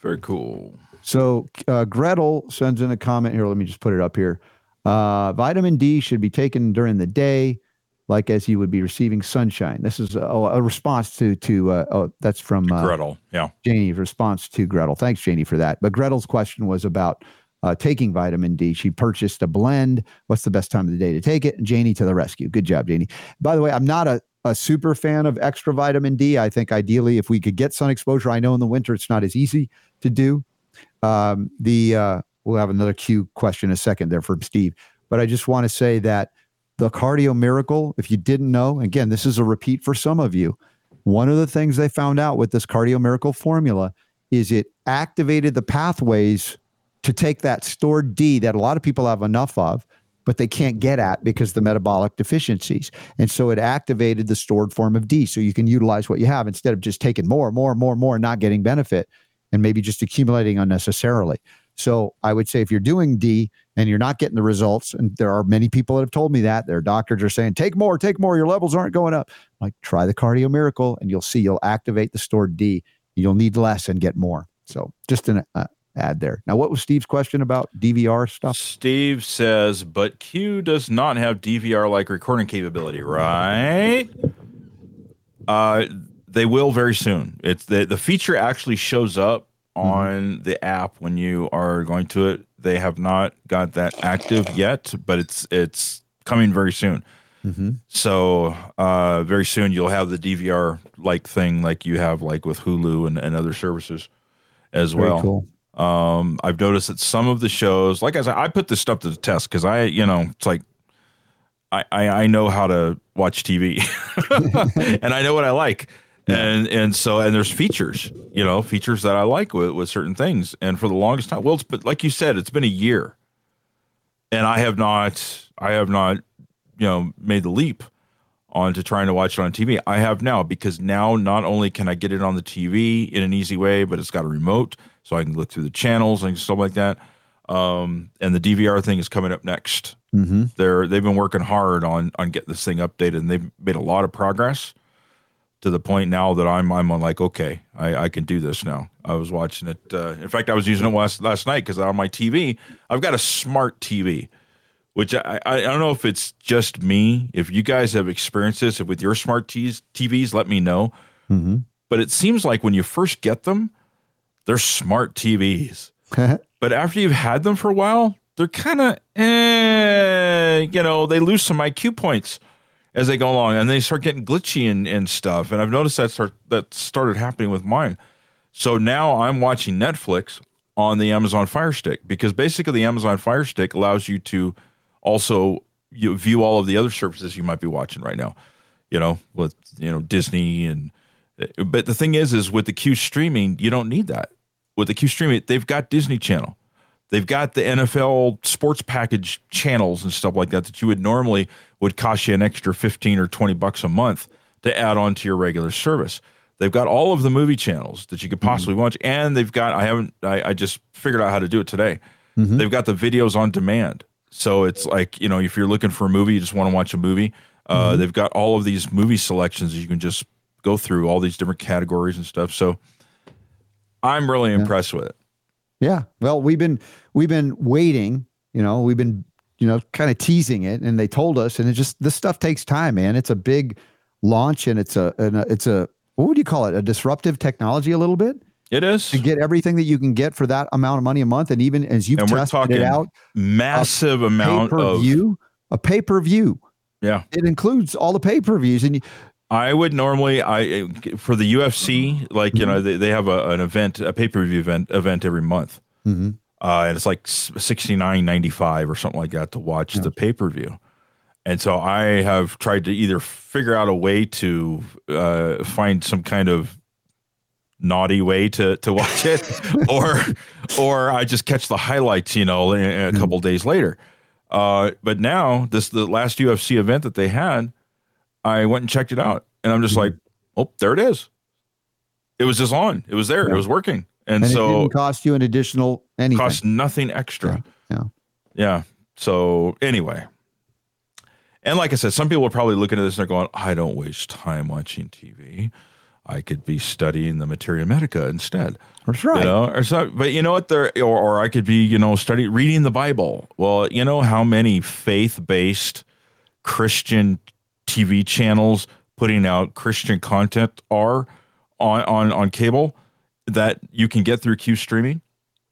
Very cool. So uh, Gretel sends in a comment here. Let me just put it up here. Uh, vitamin D should be taken during the day, like as you would be receiving sunshine. This is a, a response to to uh, oh, that's from uh, Gretel. Yeah. Janie's response to Gretel. Thanks, Janie, for that. But Gretel's question was about uh, taking vitamin D. She purchased a blend. What's the best time of the day to take it? Janie to the rescue. Good job, Janie. By the way, I'm not a, a super fan of extra vitamin D. I think ideally, if we could get sun exposure, I know in the winter it's not as easy to do. Um, the uh, we'll have another Q question in a second there from Steve. But I just want to say that the cardio miracle, if you didn't know, again, this is a repeat for some of you. One of the things they found out with this cardio miracle formula is it activated the pathways to take that stored D that a lot of people have enough of, but they can't get at because the metabolic deficiencies. And so it activated the stored form of D. So you can utilize what you have instead of just taking more, more, more, more, not getting benefit and maybe just accumulating unnecessarily. So I would say if you're doing D and you're not getting the results, and there are many people that have told me that their doctors are saying, take more, take more, your levels aren't going up. Like try the cardio miracle and you'll see you'll activate the stored D. You'll need less and get more. So just an uh, ad there. Now, what was Steve's question about DVR stuff? Steve says, but Q does not have DVR like recording capability, right? Uh, they will very soon. It's the the feature actually shows up on the app when you are going to it. They have not got that active yet, but it's it's coming very soon. Mm-hmm. So uh, very soon you'll have the DVR like thing like you have like with Hulu and, and other services as Very well. cool. Um, I've noticed that some of the shows, like I said, I put this stuff to the test because I, you know, it's like I, I I know how to watch TV, and I know what I like, and and so and there's features, you know, features that I like with with certain things, and for the longest time, well, it's but like you said, it's been a year, and I have not, I have not, you know, made the leap onto trying to watch it on TV. I have now because now not only can I get it on the TV in an easy way, but it's got a remote so I can look through the channels and stuff like that. Um, and the DVR thing is coming up next. Mm-hmm. They're they've been working hard on on getting this thing updated, and they've made a lot of progress to the point now that I'm I'm like, okay, I, I can do this now. I was watching it. Uh, in fact, I was using it last last night because on my TV, I've got a smart TV, which I, I I don't know if it's just me. If you guys have experienced this with your smart TVs, TVs, let me know. Mm-hmm. But it seems like when you first get them, they're smart TVs. But after you've had them for a while, they're kind of, eh, you know, they lose some IQ points as they go along, and they start getting glitchy and, and stuff. And I've noticed that start that started happening with mine. So now I'm watching Netflix on the Amazon Fire Stick because basically the Amazon Fire Stick allows you to also you view all of the other services you might be watching right now. You know, with you know Disney and eh, but the thing is, is with the Q streaming, you don't need that. With the Q streaming, they've got Disney Channel, they've got the NFL sports package channels and stuff like that that you would normally would cost you an extra fifteen or twenty bucks a month to add on to your regular service. They've got all of the movie channels that you could possibly watch, and they've got I haven't I, I just figured out how to do it today. Mhm. They've got the videos on demand, so it's like you know if you're looking for a movie, you just want to watch a movie. Uh, They've got all of these movie selections that you can just go through all these different categories and stuff. So I'm really impressed with it. Yeah. Well, we've been we've been waiting. You know, we've been you know kind of teasing it, and they told us, and it just this stuff takes time, man. It's a big launch, and it's a, and it's a what would you call it? A disruptive technology, a little bit It is, to get everything that you can get for that amount of money a month, and even as you've and we're tested talking it out, massive amount of view, a pay per view. yeah. It includes all the pay per views, and you, I would normally I for the UFC like you know they, they have a, an event a pay per view event event every month. Mhm. Uh, and it's like sixty nine ninety five or something like that to watch the pay per view. And so I have tried to either figure out a way to uh, find some kind of naughty way to to watch it, or or I just catch the highlights, you know, a, a couple days later. Uh, but now this the last UFC event that they had, I went and checked it out, and I'm just like, oh, there it is. It was just on. It was there. It was working, and, and it so didn't cost you an additional anything. cost nothing extra. Yeah. Yeah. So anyway, and like I said, some people are probably looking at this and they're going, "I don't waste time watching TV. I could be studying the materia medica instead." That's right. You know, or so, but you know what? There, or, or I could be, you know, study reading the Bible. Well, you know how many faith-based Christian TV channels putting out Christian content are on on on cable that you can get through Q streaming.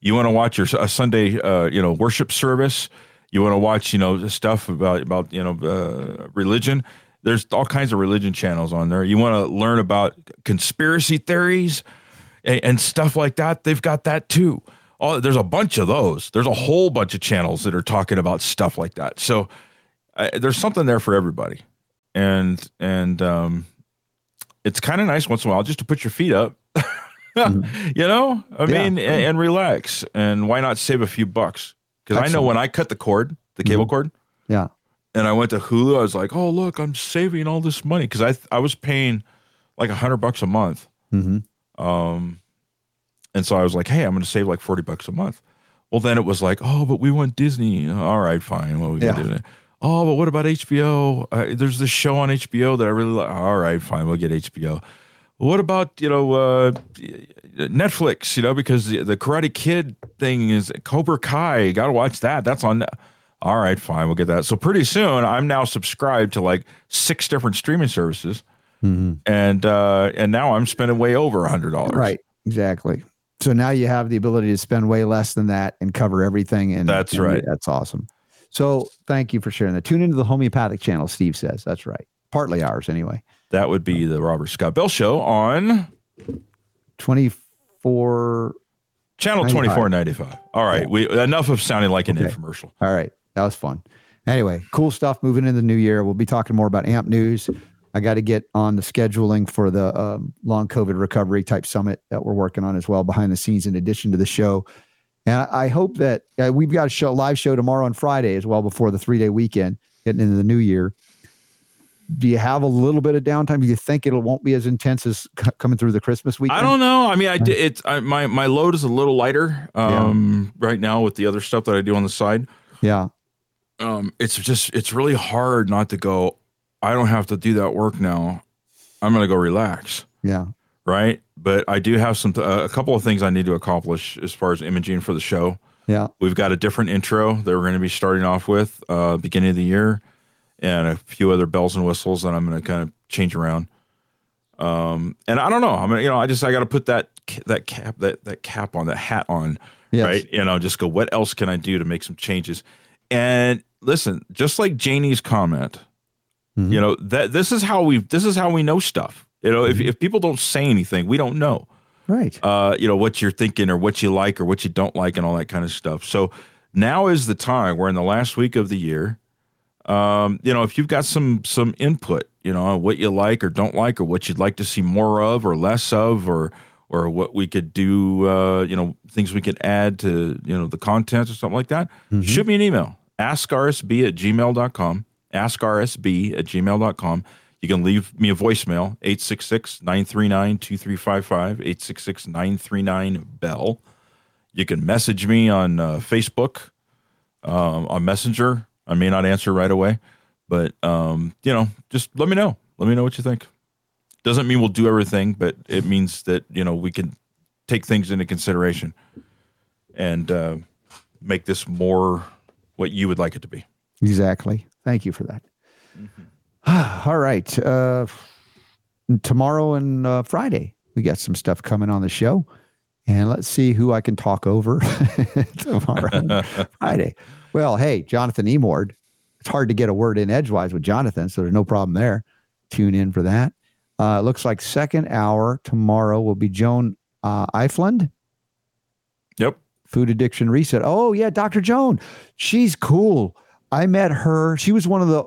You want to watch your a Sunday, uh, you know, worship service. You want to watch, you know, stuff about about you know uh, religion. There's all kinds of religion channels on there. You want to learn about conspiracy theories and, and stuff like that. They've got that too. Oh, there's a bunch of those. There's a whole bunch of channels that are talking about stuff like that. So uh, there's something there for everybody, and and um, it's kind of nice once in a while just to put your feet up. you know, I Yeah. mean, and, and relax. And why not save a few bucks? Because I know when I cut the cord, the cable cord, Yeah. and I went to Hulu, I was like, oh look, I'm saving all this money because I I was paying like a hundred bucks a month. hmm Um, and so I was like, hey, I'm going to save like 40 bucks a month. Well, then it was like, oh, but we want Disney. All right, fine. What we Yeah. can do? Oh, but what about HBO? Uh, there's this show on HBO that I really like. All right, fine. We'll get HBO. What about, you know, uh, Netflix, you know, because the, the Karate Kid thing is Cobra Kai. Got to watch that. That's on. All right, fine. We'll get that. So pretty soon I'm now subscribed to like six different streaming services. hmm And uh, and now I'm spending way over a hundred dollars. Right. Exactly. So now you have the ability to spend way less than that and cover everything. And That's and right. That's awesome. So thank you for sharing that. Tune into the homeopathic channel, Steve says. That's right. Partly ours anyway. That would be the Robert Scott Bell Show on 24. channel 2495. All right. We enough of sounding like an Okay. infomercial. All right. That was fun. Anyway, cool stuff moving into the new year. We'll be talking more about AMP news. I got to get on the scheduling for the um, long COVID recovery type summit that we're working on as well behind the scenes, in addition to the show. And I I hope that uh, we've got a show, live show tomorrow on Friday as well before the three day weekend, getting into the new year. Do you have a little bit of downtime? Do you think it won't be as intense as c- coming through the Christmas weekend? I don't know. I mean, I did it's I, my my load is a little lighter um right now with the other stuff that I do on the side. Yeah. Um it's just it's really hard not to go I don't have to do that work now. I'm going to go relax, Yeah. right? But I do have some uh, a couple of things I need to accomplish as far as imaging for the show. Yeah. We've got a different intro that we're going to be starting off with uh beginning of the year and a few other bells and whistles that I'm going to kind of change around. Um and I don't know. I mean, you know, I just I got to put that that cap that that cap on, that hat on, Yes. right? You know, just go what else can I do to make some changes? And listen, just like Janie's comment, Mhm. you know, that this is how we this is how we know stuff. You know, if if people don't say anything, we don't know Right. uh, you know, what you're thinking or what you like or what you don't like and all that kind of stuff. So now is the time. We're in the last week of the year. Um, you know, if you've got some some input, you know, on what you like or don't like, or what you'd like to see more of or less of, or or what we could do, uh, you know, things we could add to, you know, the content or something like that, shoot me an email. AskRSB at gmail.com. AskRSB at gmail.com. You can leave me a voicemail, 866 939 2355, 866 939 Bell. You can message me on uh, Facebook, um, on Messenger. I may not answer right away, but, um, you know, just let me know. Let me know what you think. Doesn't mean we'll do everything, but it means that, you know, we can take things into consideration and uh, make this more what you would like it to be. Exactly. Thank you for that. All right. Uh, tomorrow and uh, Friday, we got some stuff coming on the show. And let's see who I can talk over tomorrow, Friday. Well, hey, Jonathan Emord. It's hard to get a word in edgewise with Jonathan, so there's no problem there. Tune in for that. Uh, it looks like second hour tomorrow will be Joan uh, Ifland. Yep. Food Addiction Reset. Oh, yeah, Dr. Joan. She's cool. I met her. She was one of the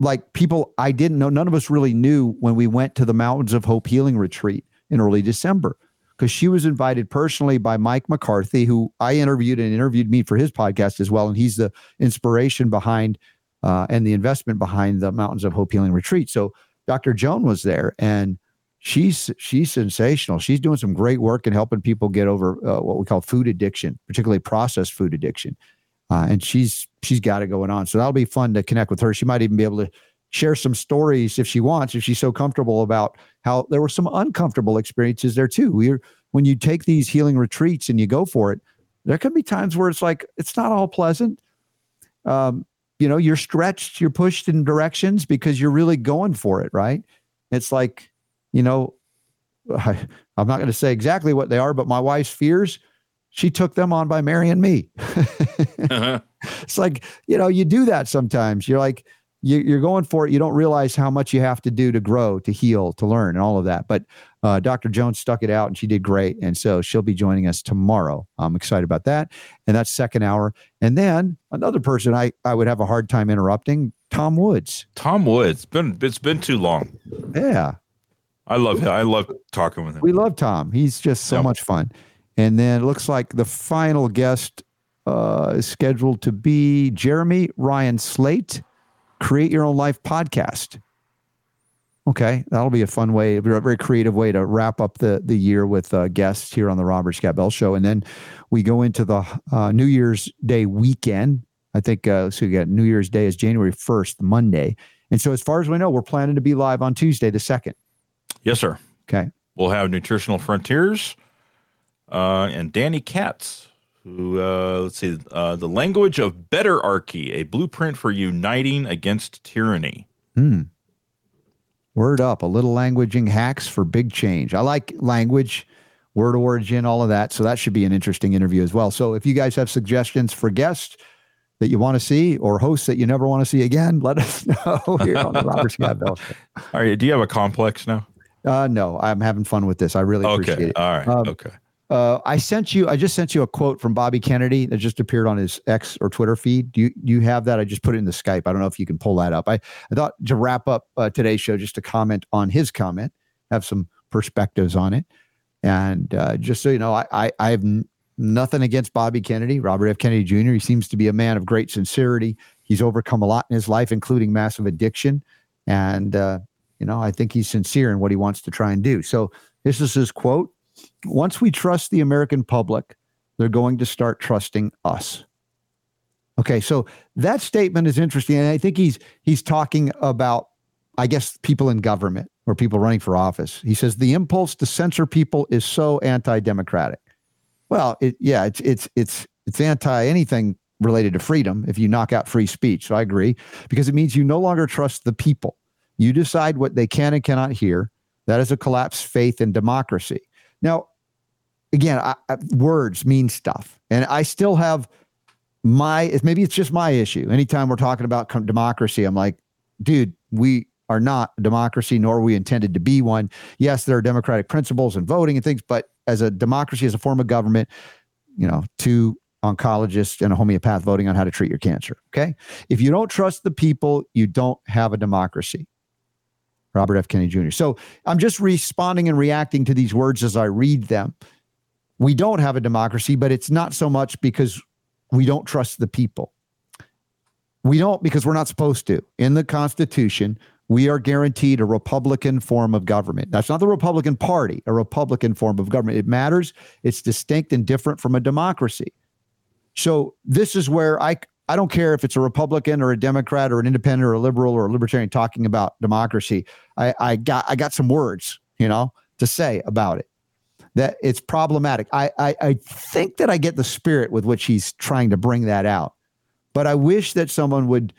like people I didn't know. None of us really knew when we went to the Mountains of Hope Healing Retreat in early December because she was invited personally by Mike McCarthy, who I interviewed and interviewed me for his podcast as well. And he's the inspiration behind uh, and the investment behind the Mountains of Hope Healing Retreat. So Dr. Joan was there and she's she's sensational. She's doing some great work in helping people get over uh, what we call food addiction, particularly processed food addiction. Uh, and she's she's got it going on. So that'll be fun to connect with her. She might even be able to share some stories if she wants, if she's so comfortable about how there were some uncomfortable experiences there too. We're when you take these healing retreats and you go for it, there can be times where it's like it's not all pleasant. Um, you know, you're stretched, you're pushed in directions because you're really going for it, right? It's like, you know, I, I'm not going to say exactly what they are, but my wife's fears, she took them on by marrying me. it's like, you know, you do that sometimes. You're like, you, you're going for it. You don't realize how much you have to do to grow, to heal, to learn, and all of that. But uh, Dr. Jones stuck it out and she did great. And so she'll be joining us tomorrow. I'm excited about that. And that's second hour. And then another person I, I would have a hard time interrupting, Tom Woods. Tom Woods. Been it's been too long. Yeah. I love him. I love talking with him. We love Tom. He's just so Yep. much fun. And then it looks like the final guest uh, is scheduled to be Jeremy Ryan Slate, Create Your Own Life podcast. Okay, that'll be a fun way, a very creative way to wrap up the the year with uh, guests here on the Robert Scott Bell Show, and then we go into the uh, New Year's Day weekend. I think uh, so. We got New Year's Day is January first, Monday, and so as far as we know, we're planning to be live on Tuesday the second. Yes, sir. Okay, We'll have Nutritional Frontiers uh, and Danny Katz, who, uh, let's see, uh, The Language of Betterarchy, a blueprint for uniting against tyranny. Hmm. Word up, a little languaging hacks for big change. I like language, word origin, all of that. So that should be an interesting interview as well. So if you guys have suggestions for guests that you want to see or hosts that you never want to see again, let us know here on the Robert Scott Bell Show. All right. Do you have a complex now? Uh, no, I'm having fun with this. I really appreciate it. All right. Um, okay. Uh, I sent you. I just sent you a quote from Bobby Kennedy that just appeared on his X or Twitter feed. Do you you have that? I just put it in the Skype. I don't know if you can pull that up. I, I thought to wrap up uh, today's show, just to comment on his comment, have some perspectives on it, and uh, just so you know, I I, I have n- nothing against Bobby Kennedy, Robert F. Kennedy Jr. He seems to be a man of great sincerity. He's overcome a lot in his life, including massive addiction, And, uh, you know, I think he's sincere in what he wants to try and do. So this is his quote Once we trust the American public, they're going to start trusting us. Okay, so that statement is interesting, and I think he's he's talking about, I guess, people in government or people running for office. He says the impulse to censor people is so anti-democratic. Well, it, yeah, it's it's it's it's anti anything related to freedom if you knock out free speech. So I agree because it means you no longer trust the people. You decide what they can and cannot hear. That is a collapsed faith in democracy. Now, again, I, I, words mean stuff, and I still have my maybe it's just my issue. Anytime we're talking about democracy, I'm like, dude, we are not a democracy, nor we intended to be one. Yes, there are democratic principles and voting and things, but as a democracy, as a form of government, you know, two oncologists and a homeopath voting on how to treat your cancer. Okay. If you don't trust the people, you don't have a democracy. Robert F. Kennedy Jr. So I'm just responding and reacting to these words as I read them. We don't have a democracy, but it's not so much because we don't trust the people. We don't because we're not supposed to. In the Constitution, we are guaranteed a Republican form of government. That's not the Republican Party, a Republican form of government. It matters. It's distinct and different from a democracy. So this is where I I don't care if it's a Republican or a Democrat or an independent or a liberal or a libertarian talking about democracy. I, I got I got some words, you know, to say about it. That it's problematic. I, I I think that I get the spirit with which he's trying to bring that out. But I wish that someone would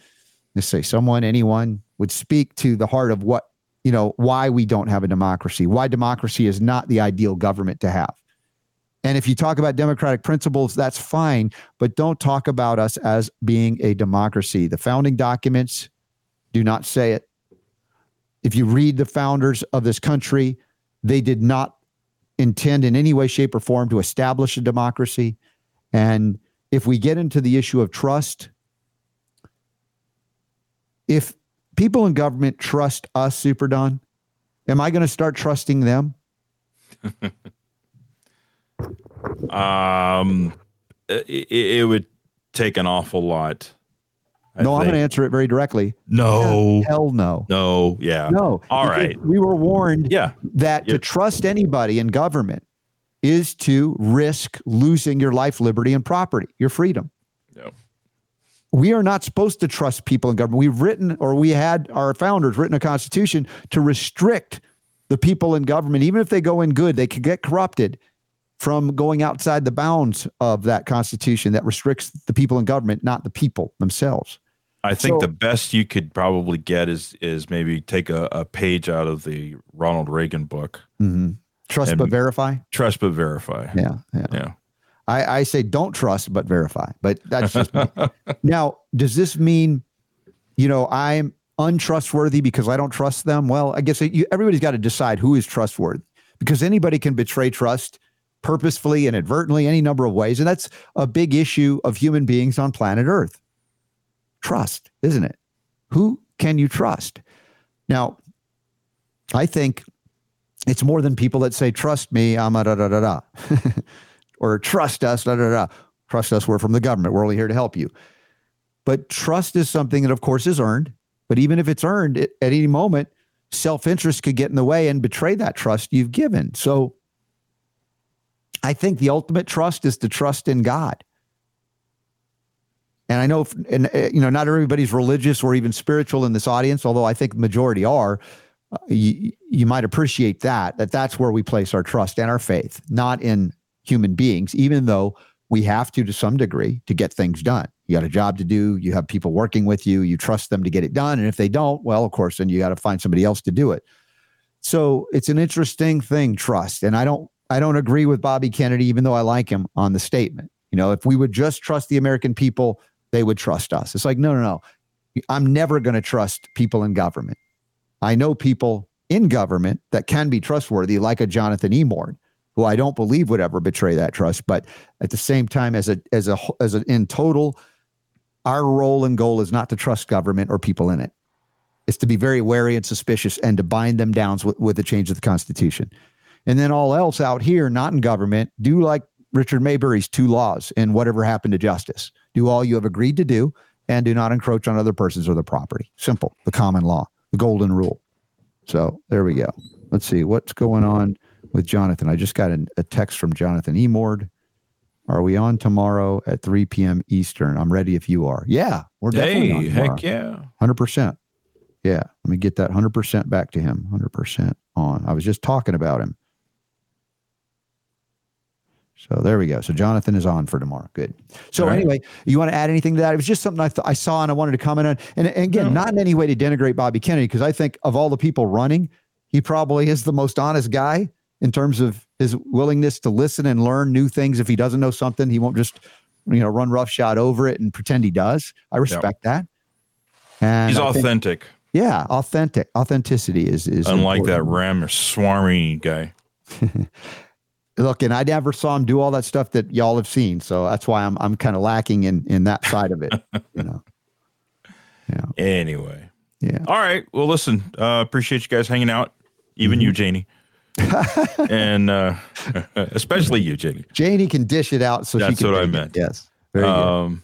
let's say someone, anyone, would speak to the heart of what, you know, why we don't have a democracy, why democracy is not the ideal government to have. And if you talk about democratic principles, that's fine, but don't talk about us as being a democracy. The founding documents do not say it. If you read the founders of this country, they did not intend in any way, shape, or form to establish a democracy. And if we get into the issue of trust, if people in government trust us, Super Don, am I going to start trusting them? um, it, it, would take an awful lot. I no, think. I'm going to answer it very directly. No. Hell no. No. Yeah. No. All right. We were warned yeah. that yep. to trust anybody in government is to risk losing your life, liberty, and property, your freedom we are not supposed to trust people in government. We've written, or we had our founders written a constitution to restrict the people in government, even if they go in good, they could get corrupted from going outside the bounds of that constitution that restricts the people in government, not the people themselves. I think so, the best you could probably get is is maybe take a, a page out of the Ronald Reagan book. Mm-hmm. Trust but verify. Trust but verify. Yeah, yeah. Yeah. I, I say don't trust but verify. But that's just now. Does this mean, you know, I'm untrustworthy because I don't trust them? Well, I guess you, everybody's got to decide who is trustworthy because anybody can betray trust purposefully inadvertently any number of ways, and that's a big issue of human beings on planet Earth. Trust, isn't it? Who can you trust? Now, I think it's more than people that say, trust me, I'm a da da da da. or trust us, da, da, da. Trust us, we're from the government. We're only here to help you. But trust is something that, of course, is earned. But even if it's earned at any moment, self interest could get in the way and betray that trust you've given. So I think the ultimate trust is to trust in God. And I know, and uh, you know, not everybody's religious or even spiritual in this audience, although I think the majority are. Uh, you, you might appreciate that that that's where we place our trust and our faith, not in human beings, even though we have to to some degree to get things done. You got a job to do, you have people working with you, you trust them to get it done. And if they don't, well, of course, then you got to find somebody else to do it. So it's an interesting thing, trust. And I don't I don't agree with Bobby Kennedy, even though I like him on the statement. You know, if we would just trust the American people, they would trust us. It's like, no, no, no. I'm never going to trust people in government. I know people in government that can be trustworthy, like a Jonathan Emord who I don't believe would ever betray that trust. But at the same time, as a as a as a in total, our role and goal is not to trust government or people in it. It's to be very wary and suspicious and to bind them down with, with the change of the Constitution. And then all else out here, not in government, do like Richard Maybury's two laws and whatever happened to justice. Do all you have agreed to do and do not encroach on other persons or their property. Simple, the common law. the golden rule. So there we go. Let's see what's going on with Jonathan. I just got an, a text from Jonathan Emord. Are we on tomorrow at 3 p.m. Eastern? I'm ready if you are. Yeah, we're definitely on Hey, heck yeah. Hundred percent. Yeah. Let me get that hundred percent back to him. Hundred percent on. I was just talking about him. So there we go. So Jonathan is on for tomorrow. Good. So right. anyway, you want to add anything to that? It was just something I, th- I saw and I wanted to comment on. And, and again, No. not in any way to denigrate Bobby Kennedy, because I think of all the people running, he probably is the most honest guy in terms of his willingness to listen and learn new things. If he doesn't know something, he won't just you know run roughshod over it and pretend he does. I respect that. And He's I think- authentic, yeah, authentic. Authenticity is is unlike that important. Ramaswamy guy. Look, and I never saw him do all that stuff that y'all have seen, so that's why I'm I'm kind of lacking in in that side of it. you know. Yeah. Anyway. Yeah. All right. Well, listen, uh, appreciate you guys hanging out, even Mm-hmm. you, Janie. and uh, especially you, Janie. Janie can dish it out, so she That's can. what I take it. meant. Yes. Very good. Um,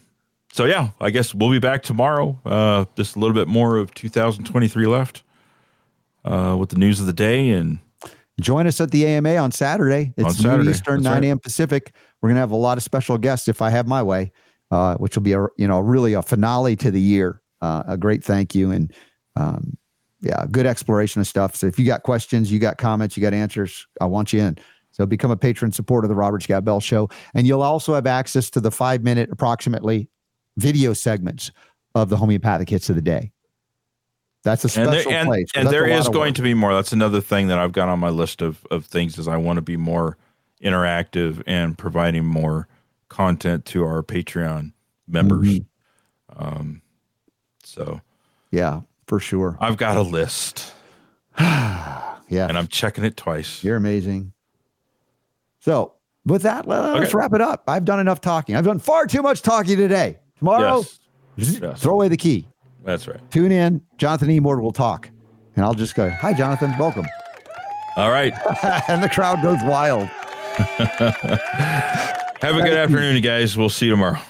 so yeah, I guess we'll be back tomorrow. Uh, just a little bit more of 2023 left uh, with the news of the day, and Join us at the AMA on Saturday. It's On noon Saturday, Eastern, that's 9 right. a.m. Pacific. We're gonna have a lot of special guests if I have my way, uh, which will be a you know really a finale to the year. Uh, a great thank you and um, yeah, good exploration of stuff. So if you got questions, you got comments, you got answers, I want you in. So become a patron supporter of the Robert Scott Bell Show, and you'll also have access to the five minute approximately video segments of the homeopathic hits of the day. That's a and special there, and, place. and there is going work. to be more. That's another thing that I've got on my list of of things is I want to be more interactive and providing more content to our Patreon members. Mm-hmm. Um, so yeah, for sure. I've got a list, Yeah, and I'm checking it twice. You're amazing. So, with that, let- let's Okay. wrap it up. I've done enough talking. I've done far too much talking today. Tomorrow, Yes, zzz, Yes. throw away the key. That's right. Tune in. Jonathan Emord will talk. And I'll just go, Hi, Jonathan. Welcome. All right. and the crowd goes wild. Have a good afternoon, you guys. We'll see you tomorrow.